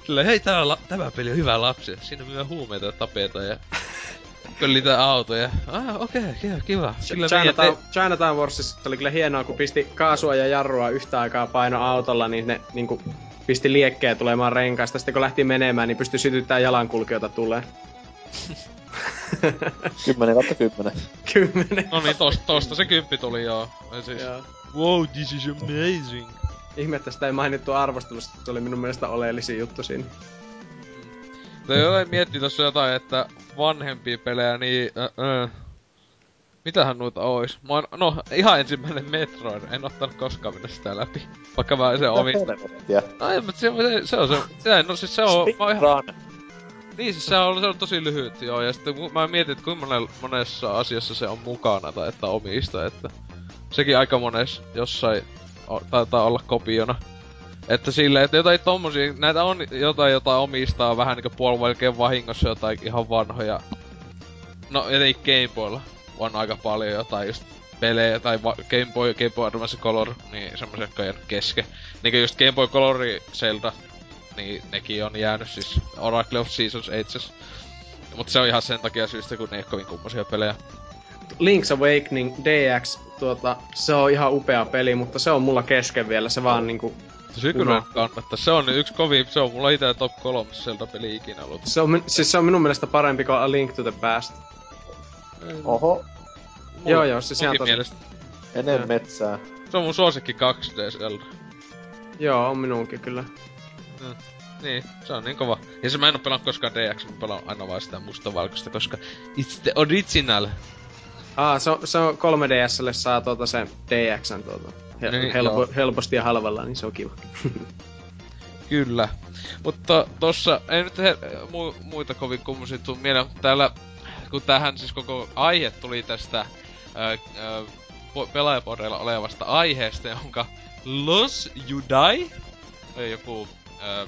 Sille, hei tää la- tämä peli on hyvä lapsi. Siinä myy huumeita ja tapeta ja köllitä autoja. Ah, okei, okay, kiva. Sillä Chinatown, te... Chinatown Warsissa oli kyllä hienoa, kun pisti kaasua ja jarrua yhtä aikaa paino autolla, niin ne niinku pisti liekkejä tulemaan renkaista. Sitten kun lähti menemään, niin pystyi sytyttämään jalankulkijoita tulee. 10 kautta 10. 10. No niin, tosta, tosta se kymppi tuli joo. Ja siis, Joo. Wow, this is amazing. Ihme, että sitä ei mainittu arvostelussa, se oli minun mielestä oleellisin juttu siinä. Se jotain miettii tossa jotain, että vanhempia pelejä, niin... Äh, äh. Mitähän noita ois? Mä oon, no, ihan ensimmäinen Metroid. En ottanut koskaan mennä sitä läpi. Vaikka mä se omin... No ei, mutta se, se, se on se... se no siis se on... Mä oon ihan, niin, siis se on, se on tosi lyhyt, joo. Ja sitten mä mietin, että kuinka monessa asiassa se on mukana tai että omista, että... Sekin aika mones jossain o, taitaa olla kopiona. Että silleen, että jotain tommosia, näitä on jotain, jota omistaa vähän niinku puolivelkeen vahingossa jotain ihan vanhoja. No, etenkin Game Boylla on aika paljon jotain just pelejä tai va- Game Boy, Game Boy Advance Color, niin semmosia, jotka on jäänyt kesken. Niinkö just Game Boy Color Zelda, niin nekin on jäänyt siis Oracle of Seasons Ages. Mutta se on ihan sen takia syystä, kun ne ei ole kovin kummosia pelejä. Link's Awakening DX, tuota, se on ihan upea peli, mutta se on mulla kesken vielä, se vaan niinku... Se kyllä kannattaa. Se on yksi kovin, se on mulla itse top 3 Zelda-peli ikinä ollut. Se on, siis se on minun mielestä parempi kuin A Link to the Past. Oho, Mulla- Joo, joo, siis ihan tosi- mielestä. ennen metsää. Se on mun suosikki 2D Zelda. Joo, on minunkin kyllä. Niin, se on niin kova. Ja se mä en oo pelannut koskaan DX, mä pelaan aina vaan sitä mustavalkoista, koska it's the original. Aa, se on, se on 3DSlle saa tuota se DXn tuota. Hel- Niin, helpo, joo. helposti ja halvalla, niin se on kiva. Kyllä. Mutta tossa ei nyt he, mu, muita kovin kummosia tuu mieleen, mutta täällä, kun tähän siis koko aihe tuli tästä po- pelaajaporeilla olevasta aiheesta, jonka Los You Die, ei joku ää,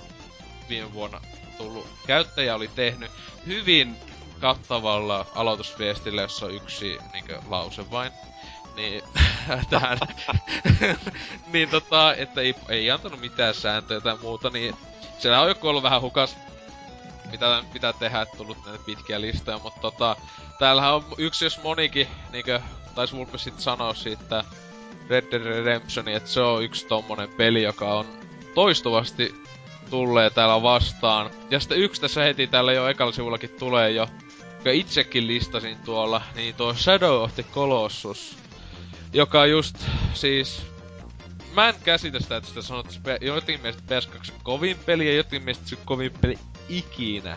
viime vuonna tullut käyttäjä oli tehnyt hyvin kattavalla aloitusviestillä, jossa on yksi niinkö, lause vain. Niin, tähän. niin tota, että ei, ei antanut mitään sääntöjä tai muuta, niin siellä on joku ollut vähän hukas, mitä pitää tehdä, että tullut näitä pitkiä listoja, mutta tota, täällähän on yksi jos monikin, niinkö, taisi Vulpe sit sanoa siitä Red Dead Redemption, että se on yksi tommonen peli, joka on toistuvasti tulee täällä vastaan. Ja sitten yksi tässä heti täällä jo ekalla sivullakin tulee jo, joka itsekin listasin tuolla, niin tuo Shadow of the Colossus, joka just siis mä en käsitä sitä, että sitä sanottaisiin pe- jotenkin mielestä PS2 kovin peli ja jotenkin mielestä se kovin peli ikinä.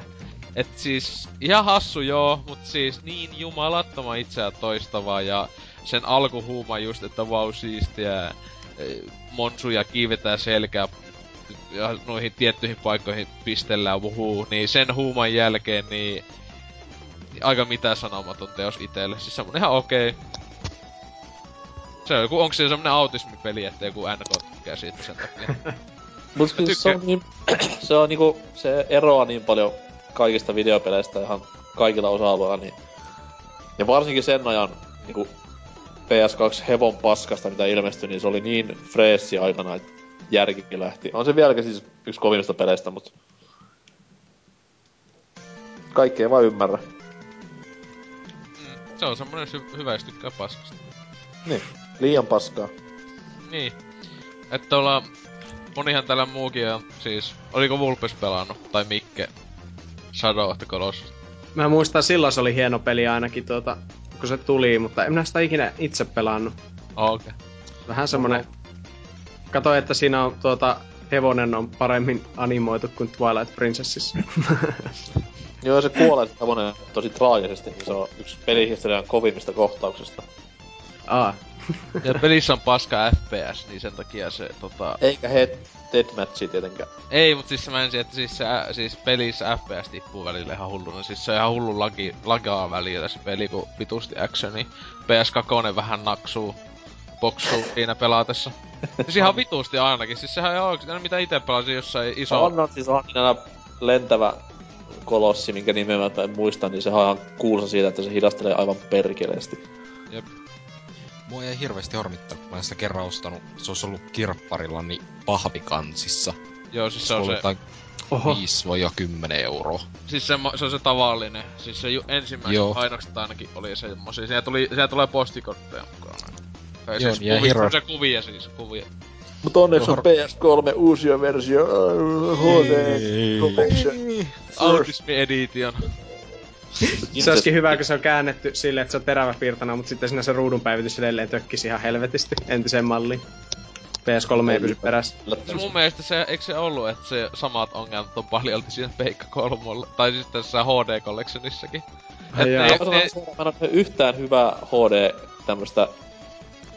Et siis ihan hassu joo, mut siis niin jumalattoman itseään toistavaa ja sen alkuhuuma just, että vau wow, siistiä, eh, monsuja kiivetään selkää ja noihin tiettyihin paikkoihin pistellään wuhuu, niin sen huuman jälkeen niin aika mitään sanomaton teos itelle. Siis semmonen ihan okei. Okay. Se on joku, onko se semmonen autismipeli, että joku NK tykkää siitä sen takia? Mut siis se on, niin, se on niinku, se eroaa niin paljon kaikista videopeleistä ihan kaikilla osa-alueilla, niin... Ja varsinkin sen ajan niinku PS2 hevon paskasta, mitä ilmestyi, niin se oli niin freessi aikana, että järkikin lähti. On se vieläkin siis yksi kovimmista peleistä, mut... Kaikki ei vaan ymmärrä. Se on semmonen sy- hyvä, jos tykkää paskasta. Niin. Liian paskaa. Niin. Että ollaan... Monihan täällä muukin on, siis... Oliko Vulpes pelannut? Tai Mikke? Shadow of the Colossus. Mä muistan, silloin se oli hieno peli ainakin tuota, kun se tuli, mutta en minä sitä ikinä itse pelannut. Okei. Okay. Vähän semmonen... Kato, että siinä on tuota, hevonen on paremmin animoitu kuin Twilight Princessissa. Joo, se kuolee se tosi traagisesti, niin se on yksi pelihistorian kovimmista kohtauksista. Aa. Ja pelissä on paska FPS, niin sen takia se tota... Eikä he deathmatchi tietenkään. Ei, mut siis mä ensin, että siis, se, siis pelissä FPS tippuu välillä ihan hulluna. Siis se on ihan hullu lagi, lagaa välillä se peli, kun vitusti actioni. PS2 vähän naksuu, boksuu siinä pelatessa. Siis ihan vitusti ainakin. Siis sehän on oikeesti, mitä ite pelasin jossain iso... On, on siis on aina lentävä kolossi, minkä nimeä mä en muista, niin se on ihan kuulsa siitä, että se hidastelee aivan perkeleesti. Jep. Mua ei hirveästi harmittaa, kun mä en sitä kerran ostanut. Se olisi ollut kirpparillani pahvikansissa. Joo, siis se on se... Oho. 5 vai jo 10 euroa. Siis se, se on se tavallinen. Siis se ju, ensimmäiset Joo. ainokset ainakin oli semmosia. Siellä, tuli, siellä tulee postikortteja mukaan. Tai Joo, siis niin Hero- se kuvia siis, kuvia. Mutta onneksi on PS3 uusia versio, äh, HD Collection. Autismi Edition. Se olisikin hyvä, kun se on käännetty silleen, että se on teräväpiirtona, mutta sitten siinä se ruudun päivitys edelleen tökkisi ihan helvetisti entiseen malliin. PS3 ei pysy perässä. Se mun mielestä se, eikö se ollut, että se samat ongelmat on paljolti siinä Peikka kolmolla, tai siis tässä HD Collectionissakin. Sanon, mä en ole yhtään hyvää HD tämmöstä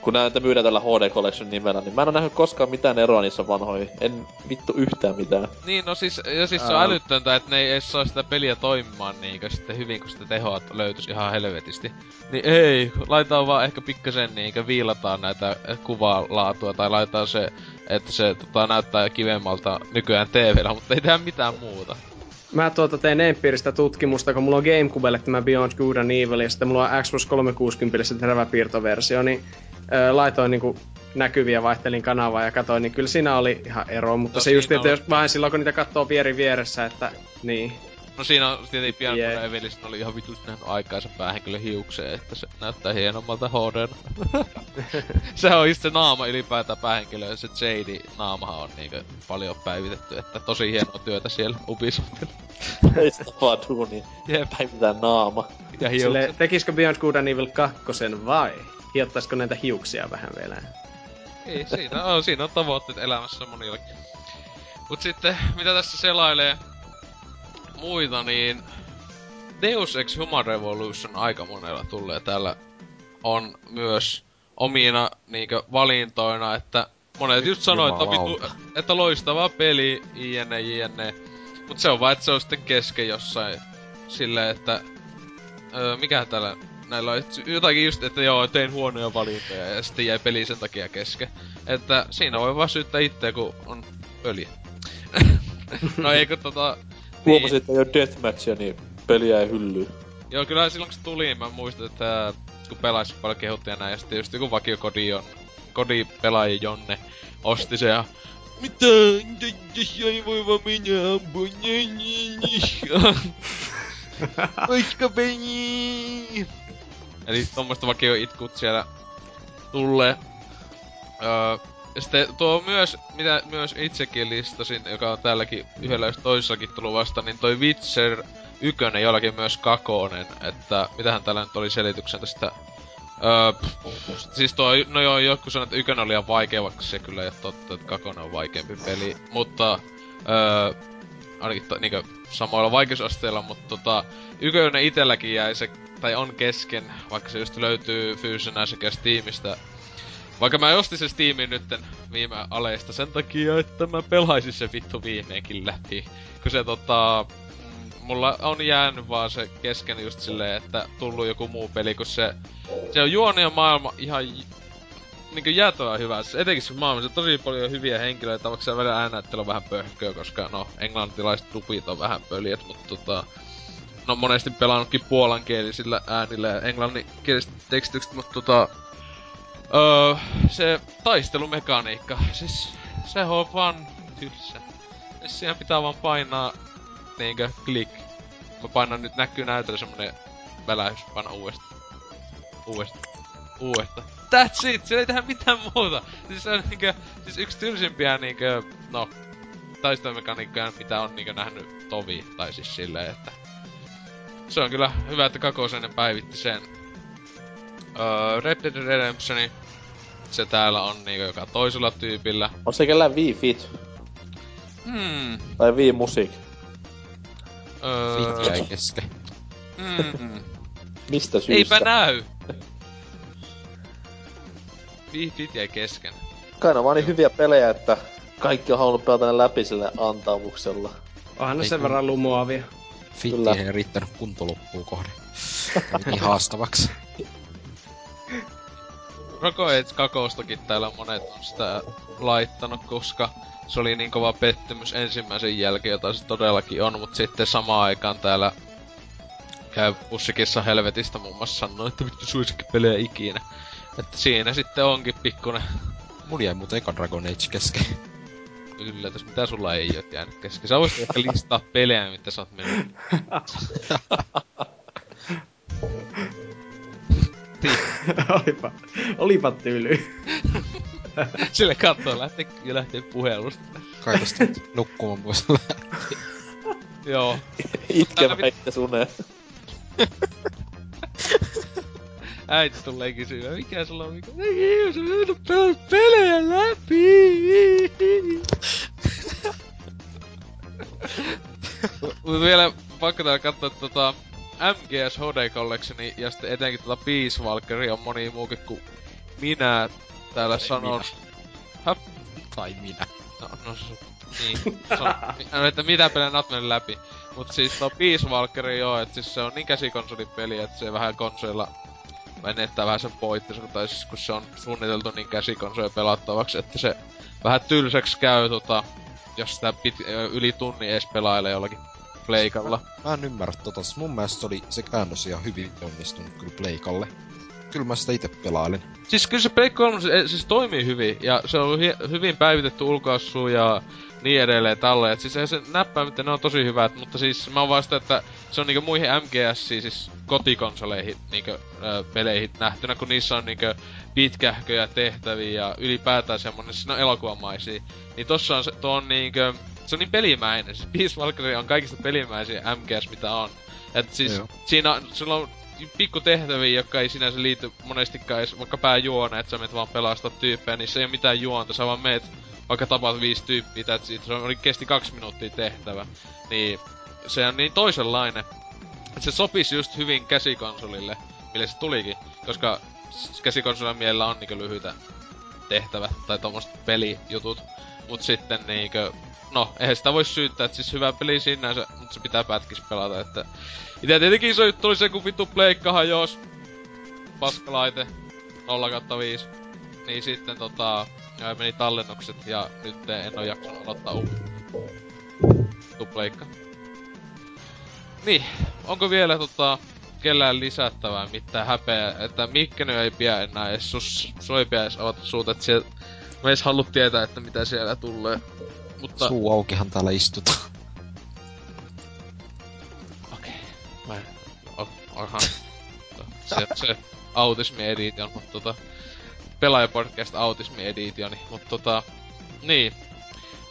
kun näitä myydään tällä HD Collection nimellä, niin mä en ole nähnyt koskaan mitään eroa niissä vanhoihin. En vittu yhtään mitään. niin no siis, ja siis se on älyttöntä, että ne ei edes saa sitä peliä toimimaan niinkö sitten hyvin, kun sitä tehoa löytyisi ihan helvetisti. Niin ei, laitetaan vaan ehkä pikkasen niinkö viilataan näitä kuvalaatua, tai laitetaan se, että se tota, näyttää kivemmalta nykyään TVllä, mutta ei tehdä mitään muuta. Mä tuota teen empiiristä tutkimusta, kun mulla on Gamecubelle tämä Beyond Good and Evil, ja sitten mulla on Xbox 360 se teräväpiirtoversio, niin ö, laitoin niinku näkyviä, vaihtelin kanavaa ja katsoin, niin kyllä siinä oli ihan ero, mutta No se just, että jos vain silloin, kun niitä katsoo vieri vieressä, että niin. No siinä on tietenkin pian yeah. Evelistä oli ihan vitusti nähnyt aikaisen päähenkilön hiukseen, että se näyttää hienommalta HD. se on just se naama ylipäätään päähenkilö, se JD naamahan on niinkö paljon päivitetty, että tosi hienoa työtä siellä Ubisoftilla. Ei sitä vaan duunia. Jep. Päivitään naama. Ja Sille, hiukset. tekisikö Beyond Good and Evil 2 vai? Hiottaisiko näitä hiuksia vähän vielä? Ei, siinä on, siinä on tavoitteet elämässä monillakin. Mut sitten, mitä tässä selailee muita, niin Deus Ex Human Revolution aika monella tulee täällä on myös omina niinkö valintoina, että monet just sanoo, että, vitu, että loistava peli, jne, jne. Mut se on vaan, että se on sitten kesken jossain silleen, että öö, mikä täällä näillä on jotakin just, että joo, tein huonoja valintoja ja sitten jäi peli sen takia kesken. Että siinä voi vaan syyttää itseä, kun on pöliä. no eikö tota... Huomasin, että ei oo deathmatchia, niin peliä ei hyllyy. Joo, kyllä silloin kun se tuli, mä muistan, että kun pelasi paljon kehuttia näin, ja sitten just joku vakio kodi on, kodi pelaaja Jonne osti se ja mitä, jos ei voi vaan minä ampua. Koska peli. Eli tommoista vakio itkut siellä tulee. Öö, ja sitten tuo myös, mitä myös itsekin listasin, joka on täälläkin yhdellä jos toisessakin tullut vasta, niin toi Witcher ykönen jollakin myös kakonen, että mitähän täällä nyt oli selityksen tästä Öö, pff, siis tuo, no joo, joku sanoi, että ykönen oli liian vaikea, vaikka se kyllä ei ole totta, että kakonen on vaikeampi peli, mutta öö, ainakin to, niinkö samoilla vaikeusasteilla, mutta tota, ykönen itelläkin jäi se, tai on kesken, vaikka se just löytyy fyysisenä sekä Steamista. Vaikka mä ostin se Steamin nytten viime aleista sen takia, että mä pelaisin se vittu viimeinkin läpi. Kun se tota, mm, mulla on jäänyt vaan se kesken just silleen, että tullut joku muu peli, kun se, se on juoni ja maailma ihan niinku jäätävän hyvä. Se etenkin se maailmassa tosi paljon hyviä henkilöitä, vaikka se välillä äänäyttely on vähän pöhköä, koska no, englantilaiset dupit on vähän pöliät, mutta tota... No monesti pelannutkin puolankielisillä äänillä ja englanninkieliset tekstitykset, mutta tota... Öö, se taistelumekaniikka, siis se on vaan tylsä. Siinä pitää vaan painaa niinkö klik. Mä painan nyt näkyy näytöllä semmonen välähys, paina uudestaan. Uudestaan. uudestaan. That's it, siellä ei tehdä mitään muuta. Siis se on niinkö, siis yksi tylsimpiä niinkö, no, taistelumekaniikkoja, mitä on niinkö nähnyt tovi, tai siis silleen, että se on kyllä hyvä, että Kakoseinen päivitti sen. Öö, Red Dead Redemptioni, se täällä on niinku joka toisella tyypillä. On se kellään Wii Fit Hmm. tai Wii Music? Öö, Fit jäi kesken. mm, Mistä syystä? Eipä näy! Wii Fit jäi kesken. Kai ne on vaan niin hyviä pelejä, että kaikki on halunnut pelata ne läpi sille antamuksella. Onhan ne Ei sen verran lumoavia. Fitti ei riittänyt kunto loppuun kohde. Kävi niin haastavaksi. Roco Age kakostakin täällä monet on sitä laittanut, koska se oli niin kova pettymys ensimmäisen jälkeen, jota se todellakin on, mutta sitten samaan aikaan täällä käy pussikissa helvetistä muun muassa sanoo, että vittu suosikkipelejä ikinä. Että siinä sitten onkin pikkunen Mulla jäi muuten eka Dragon Age kesken. yllätys, mitä sulla ei oo jäänyt kesken. Sä voisit ehkä listaa pelejä, mitä sä oot mennyt. olipa, olipa tyly. Sille kattoo lähtee, ja lähtee puhelusta. Kai tosta nyt nukkumaan pois Joo. Itkevä itse suneen. Äiti tulee kysyä, mikä sulla on, mikä... Ei, sä et pelannut pelejä läpi! Mut vielä pakko täällä katsoa tota MGS HD Collectioni ja sitten etenkin tota Peace Walkeria on moni muukin kuin minä täällä sanon. Häp? Tai minä. No, no se, niin. Se on, no, että mitä pelejä oot mennyt läpi. Mut siis tuo Peace Walkeri joo, että siis se on niin käsikonsolipeli, että se vähän konsoilla menettää vähän sen pointtinsa, tai siis kun se on suunniteltu niin käsikonsoja pelattavaksi, että se vähän tylsäksi käy tota, jos sitä pit, yli tunnin edes pelailee jollakin pleikalla. Mä en ymmärrä tota. Mun mielestä se oli se käännös ihan hyvin onnistunut kyllä Pleikalle. Kyllä mä sitä itse pelailen. Siis kyllä se Play 3 se, siis toimii hyvin, ja se on hi- hyvin päivitetty ulkoassu ja niin edelleen tälle. Et siis se näppäimet, ne on tosi hyvät, mutta siis mä oon vaan sitä, että se on niinku muihin MGS, siis kotikonsoleihin niinku, ö, peleihin nähtynä, kun niissä on niinku pitkähköjä tehtäviä ja ylipäätään semmonen, siis ne on elokuvamaisia. Niin tossa on se, tuo on niinku, se on niin pelimäinen. Siis Peace Walker on kaikista pelimäisiä MGS mitä on. Et siis Joo. siinä on, sulla on pikku tehtäviä, jotka ei sinänsä liity monestikaan edes vaikka pääjuona, että sä menet vaan pelastaa tyyppejä, niin se ei ole mitään juonta, sä vaan meet vaikka tapaat viisi tyyppiä, that's it. se oli, kesti kaksi minuuttia tehtävä. Niin se on niin toisenlainen, että se sopisi just hyvin käsikonsolille, mille se tulikin, koska käsikonsolin mielellä on niinku lyhyitä tehtävät tai tommoset pelijutut. Mut sitten niinkö, no, eihän sitä voi syyttää, että siis hyvä peli sinänsä, mutta se pitää pätkis pelata, että... Ite tietenkin iso juttu oli se, kun vittu pleikka hajoos. Paskalaite. 0 kautta 5. Niin sitten tota, ää, meni tallennukset ja nyt en oo jaksanut aloittaa uutta. Vittu pleikka. Niin, onko vielä tota, kellään lisättävää mitään häpeä, että Mikkenyt ei pidä enää edes sus, soipia edes avata suuta, että sieltä Mä edes halua tietää, että mitä siellä tulee. Mutta... Suu aukihan täällä istutaan. Okei. Mä en... O, aha. se, se autismi edition, mutta tota... Pelaajapodcast autismi editioni, mutta tota... Niin.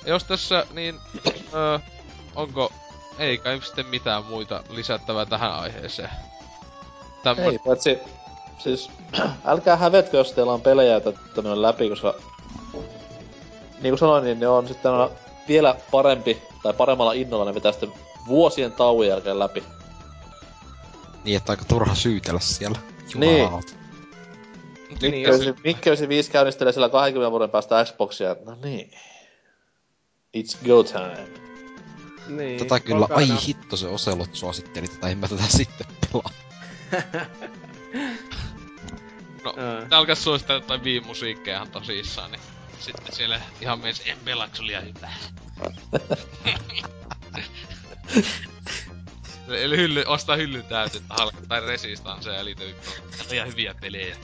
Jos tässä, niin... Öö, onko... Ei kai sitten mitään muita lisättävää tähän aiheeseen. Tämä Ei, paitsi... Siis, älkää hävetkö, jos teillä on pelejä, mennyt läpi, koska... Niin kuin sanoin, niin ne on sitten aina vielä parempi, tai paremmalla innolla ne vetää sitten vuosien tauon jälkeen läpi. Niin, että aika turha syytellä siellä. Niin. Jumalauta. Niin, Mikke 95 käynnistelee siellä 20 vuoden päästä Xboxia, no niin. It's go time. Niin, Tätä kyllä, ai nää- hitto se Oselot suositteli tätä, en mä tätä sitten pelaa. No, Ää. tää alkaa suositella jotain viimusiikkeja ihan tosissaan, niin sitten siellä ihan mies se oli ihan hyvä. Eli hylly, ostaa hyllyn täyteen, että halka, tai resistansseja ja. Tää on ihan hyviä pelejä.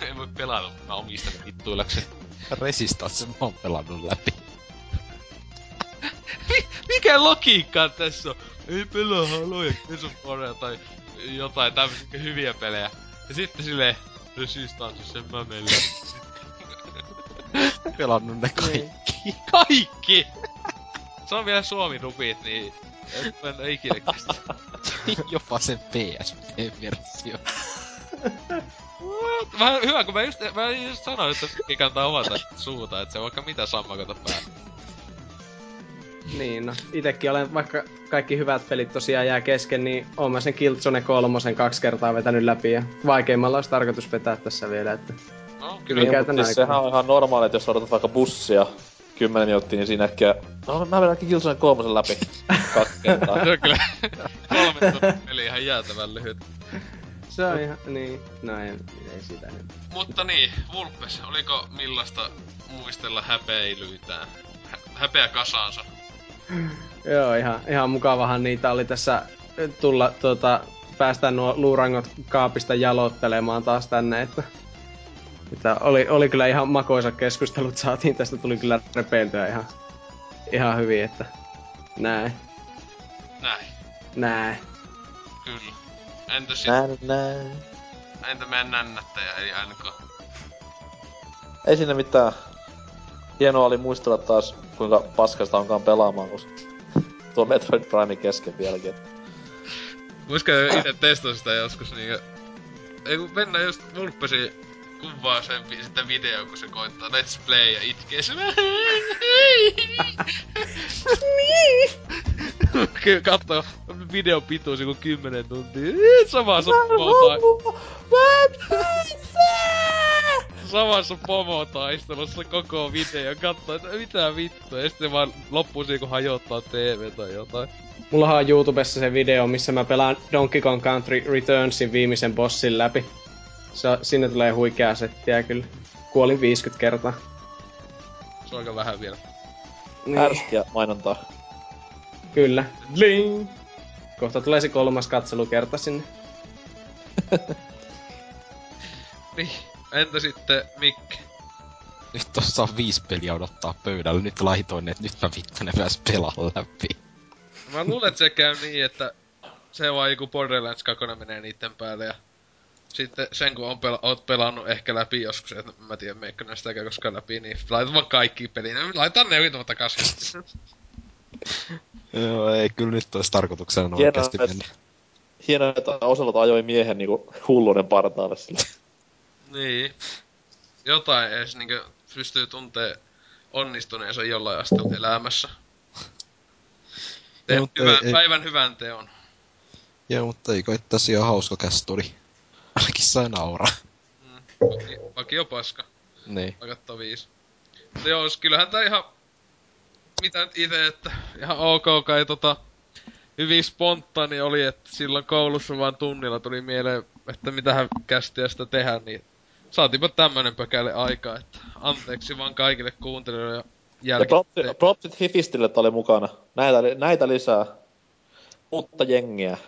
en voi pelata, mutta mä omistan vittuillakseni. Resistance mä oon pelannut läpi. Mi- mikä logiikka tässä on? Ei pelaa Haloja, Gears tai jotain tämmöisiä hyviä pelejä. Ja sitten silleen, Resistance, sen mä menen Pelannut ne kaikki. Kaikki! Se on vielä Suomi-rupit, niin et mä en ikinä kestä. Jopa sen PSP-versio. Mä, hyvä, kun mä just, mä just sanoin, että ei kannata avata suuta, että se on vaikka mitä sammakota päällä. Niin, no itekin olen, vaikka kaikki hyvät pelit tosiaan jää kesken, niin oon mä sen Killzone kolmosen kaksi kertaa vetänyt läpi ja vaikeimmalla olisi tarkoitus vetää tässä vielä, että No, Kyllä Niin, käytän mutta siis aikaa. sehän on ihan normaali, että jos odotat vaikka bussia 10 minuuttia, niin siinä ehkä... No, mä vedänkin Killzone kolmosen läpi kaksi kertaa. Se on kyllä kolme tunnin peli ihan jäätävän lyhyt. se on ihan, niin, no ei, ei sitä nyt. Mutta niin, Vulpes, oliko millaista muistella häpeilyitään? Hä- häpeä kasaansa. Joo, ihan, ihan mukavahan niitä oli tässä tulla tuota, päästä nuo luurangot kaapista jalottelemaan taas tänne, että, että oli, oli kyllä ihan makoisa keskustelut saatiin, tästä tuli kyllä repeiltyä ihan, ihan hyvin, että näin, Näin, näin. kyllä. Entä sit, Näin, näin. entä meidän nännättäjä, eli NK? Ei siinä mitään. Hienoa oli muistella taas, kuinka paskasta onkaan pelaamaan, kun tuo Metroid Prime kesken vieläkin. että Voisiko itse testata sitä joskus niinkö... Ei kun mennään just Vulpesi kuvaa sen sitä video, kun se koittaa Let's Play ja itkee se Kyllä kattoo videon pituus joku 10 tuntia. Samassa pomo Samassa pomo taistelussa koko video kattoo, että mitä vittua. Ja sitten vaan loppuu siihen, kun hajottaa TV tai jotain. Mullahan on YouTubessa se video, missä mä pelaan Donkey Kong Country Returnsin viimeisen bossin läpi. Se, sinne tulee huikeaa settiä kyllä. Kuolin 50 kertaa. Se on aika vähän vielä. Niin, Härskiä mainontaa. kyllä. Bling! Kohta tulee se kolmas katselukerta sinne. Niin. Entä sitten Mikke? Nyt tossa on viisi peliä odottaa pöydällä. Nyt laitoin, että nyt mä vittu ne pääs pelaa läpi. Mä luulen, että se käy niin, että se vaan joku Borderlands 2 menee niitten päälle ja sitten sen kun on pela- oot pelannut ehkä läpi joskus, että mä tiedän meikö näistä eikä koskaan läpi, niin laitat vaan kaikki peliin. Laitan ne yhtä takaisin. Joo, ei kyllä nyt olisi tarkoituksena Hienoa, oikeasti että- mennä. Hienoa, että Oselot ajoi miehen niinku hulluuden partaalle sille. niin. Jotain edes niinkö pystyy tuntee onnistuneensa jollain asteella elämässä. Teet hyvän, ei- ei- päivän hyvän teon. Joo, mutta eikö että tässä ihan hauska kästuri. Ainakin sai nauraa. Vaki, vakio paska. Niin. Vaikka viisi. Mutta joo, s- kyllähän tää ihan... Mitä nyt ite, että ihan ok kai tota... Hyvin spontaani oli, että silloin koulussa vaan tunnilla tuli mieleen, että mitähän kästiä sitä tehdä, niin saatiinpa tämmönen pökäle aikaa, että anteeksi vaan kaikille kuuntelijoille ja Ja propsit, propsit Hifistille, että oli mukana. Näitä, näitä lisää. Uutta jengiä.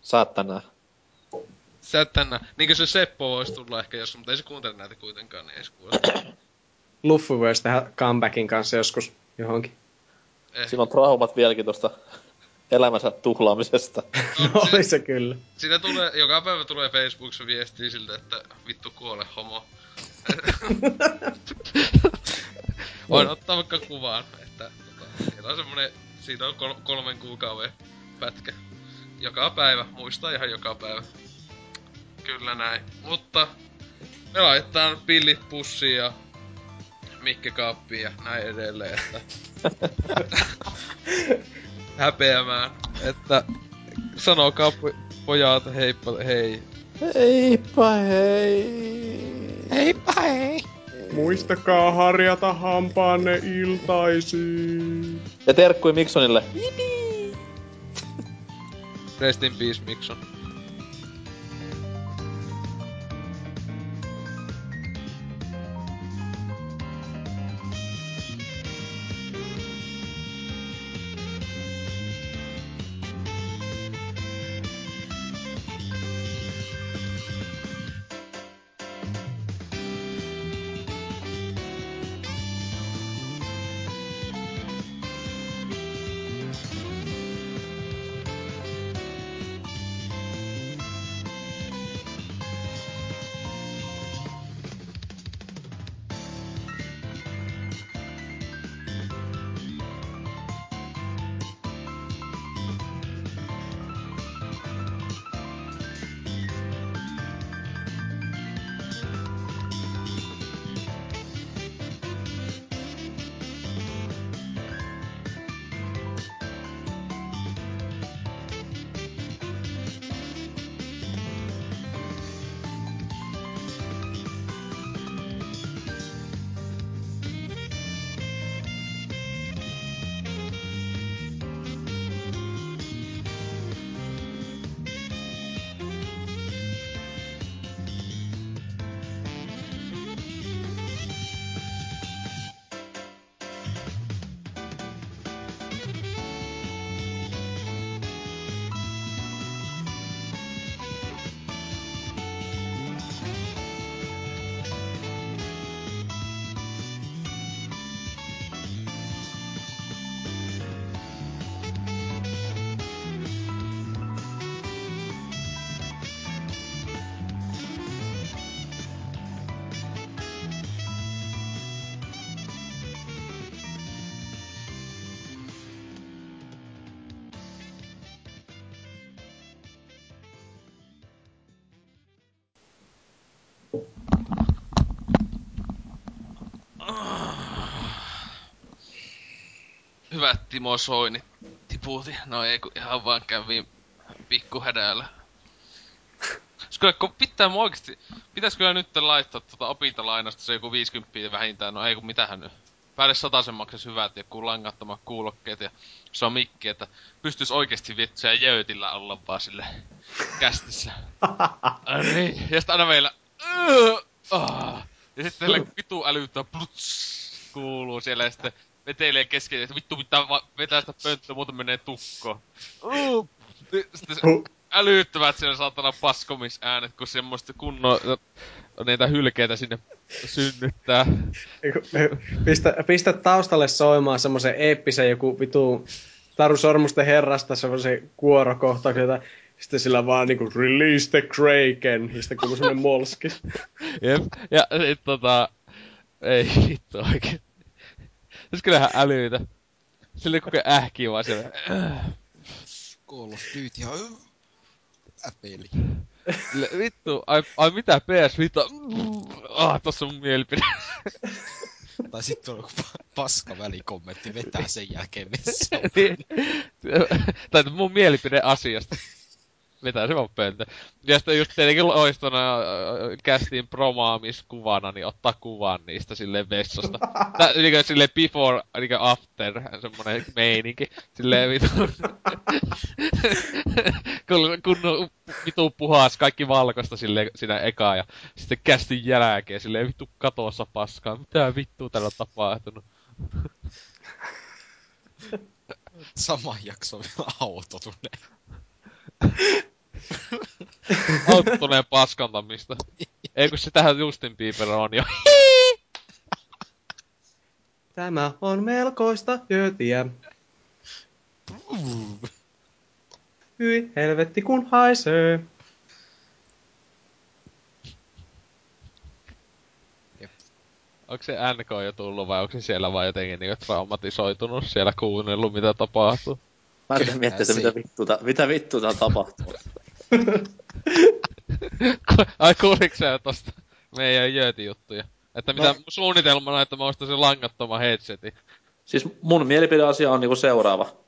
Saat tänään. Sä et tänä, niinkö se Seppo voisi tulla ehkä joskus, mutta ei se kuuntele näitä kuitenkaan, niin ei se kuulosta. Luffy voisi tehdä comebackin kanssa joskus johonkin. Eh. Siinä on traumat vieläkin tosta elämänsä tuhlaamisesta. No oli se kyllä. Siinä tulee, joka päivä tulee Facebookissa viestiä siltä, että vittu kuole homo. Voin ottaa vaikka kuvaan, että tota, siellä on semmonen, siitä on kol- kolmen kuukauden pätkä. Joka päivä, muistaa ihan joka päivä. Kyllä näin. Mutta me laitetaan pillit pussiin ja Mikke kaappiin ja näin edelleen, että häpeämään, että sanokaa po- pojat heippa hei. Heippa hei. Heippa hei! Muistakaa harjata hampaanne iltaisin. Ja terkkui Miksonille. Rest in peace Mikson. Timo Soini tiputi. No ei kun ihan vaan kävi pikkuhädällä. Kyllä, kun pitää mua oikeesti, pitäis kyllä nyt laittaa tota opintolainasta se joku 50 vähintään, no ei kun mitähän nyt. Päälle sen maksis hyvät joku langattomat kuulokkeet ja se on mikki, että pystyis oikeesti vittuja jöötillä olla vaan sille kästissä. niin, ja sitten aina meillä... Ja sitten tällä vitu älyttä pluts, kuuluu siellä ja sitten vetelee kesken, että vittu pitää va- vetää sitä pönttöä, muuten menee tukko. Sitten se, älyttömät siellä saatana paskomisäänet, kun semmoista kunnon niitä hylkeitä sinne synnyttää. Pistä, pistä taustalle soimaan semmoisen eeppisen joku vitu Taru Sormusten herrasta semmoisen kuorokohtauksen, jota sitten sillä vaan niinku release the Kraken, ja sitten kuuluu semmonen molski. Jep, ja sit tota, ei vittu oikein. Siis kyllähän älyitä. Sille koko ähkii vaan siellä. Call of Duty ja peli. vittu, ai, ai mitä PS Vita? Ah, tossa on mun mielipide. tai sitten on paska välikommentti vetää sen jälkeen messään. Niin. tai mun mielipide asiasta vetää se vaan pöntä. Ja sitten just tietenkin loistona äh, kästiin promaamiskuvana, niin ottaa kuvan niistä silleen vessasta. Tää, niin silleen before, niin after, semmonen meininki. Silleen vitu. kun, kun vitu puhas kaikki valkoista silleen siinä eka ja sitten kästin jälkeen silleen vitu katossa paskaa. Mitä vittua tällä tapahtunut? Sama jakso vielä autotunne. Auttuneen paskantamista. Ei kun sitähän Justin Bieber on jo. Tämä on melkoista jötiä. Hyi helvetti kun haisee. Onko se NK jo tullut vai onko se siellä vai jotenkin niin traumatisoitunut siellä kuunnellut mitä tapahtuu? Mä en miettiä, mitä vittuuta, mitä vittuuta tapahtuu. Ai kuuliks sä tosta meidän jööti-juttuja? Että mitä no. suunnitelmana, että mä ostaisin langattoman headsetin. Siis mun mielipideasia on niinku seuraava.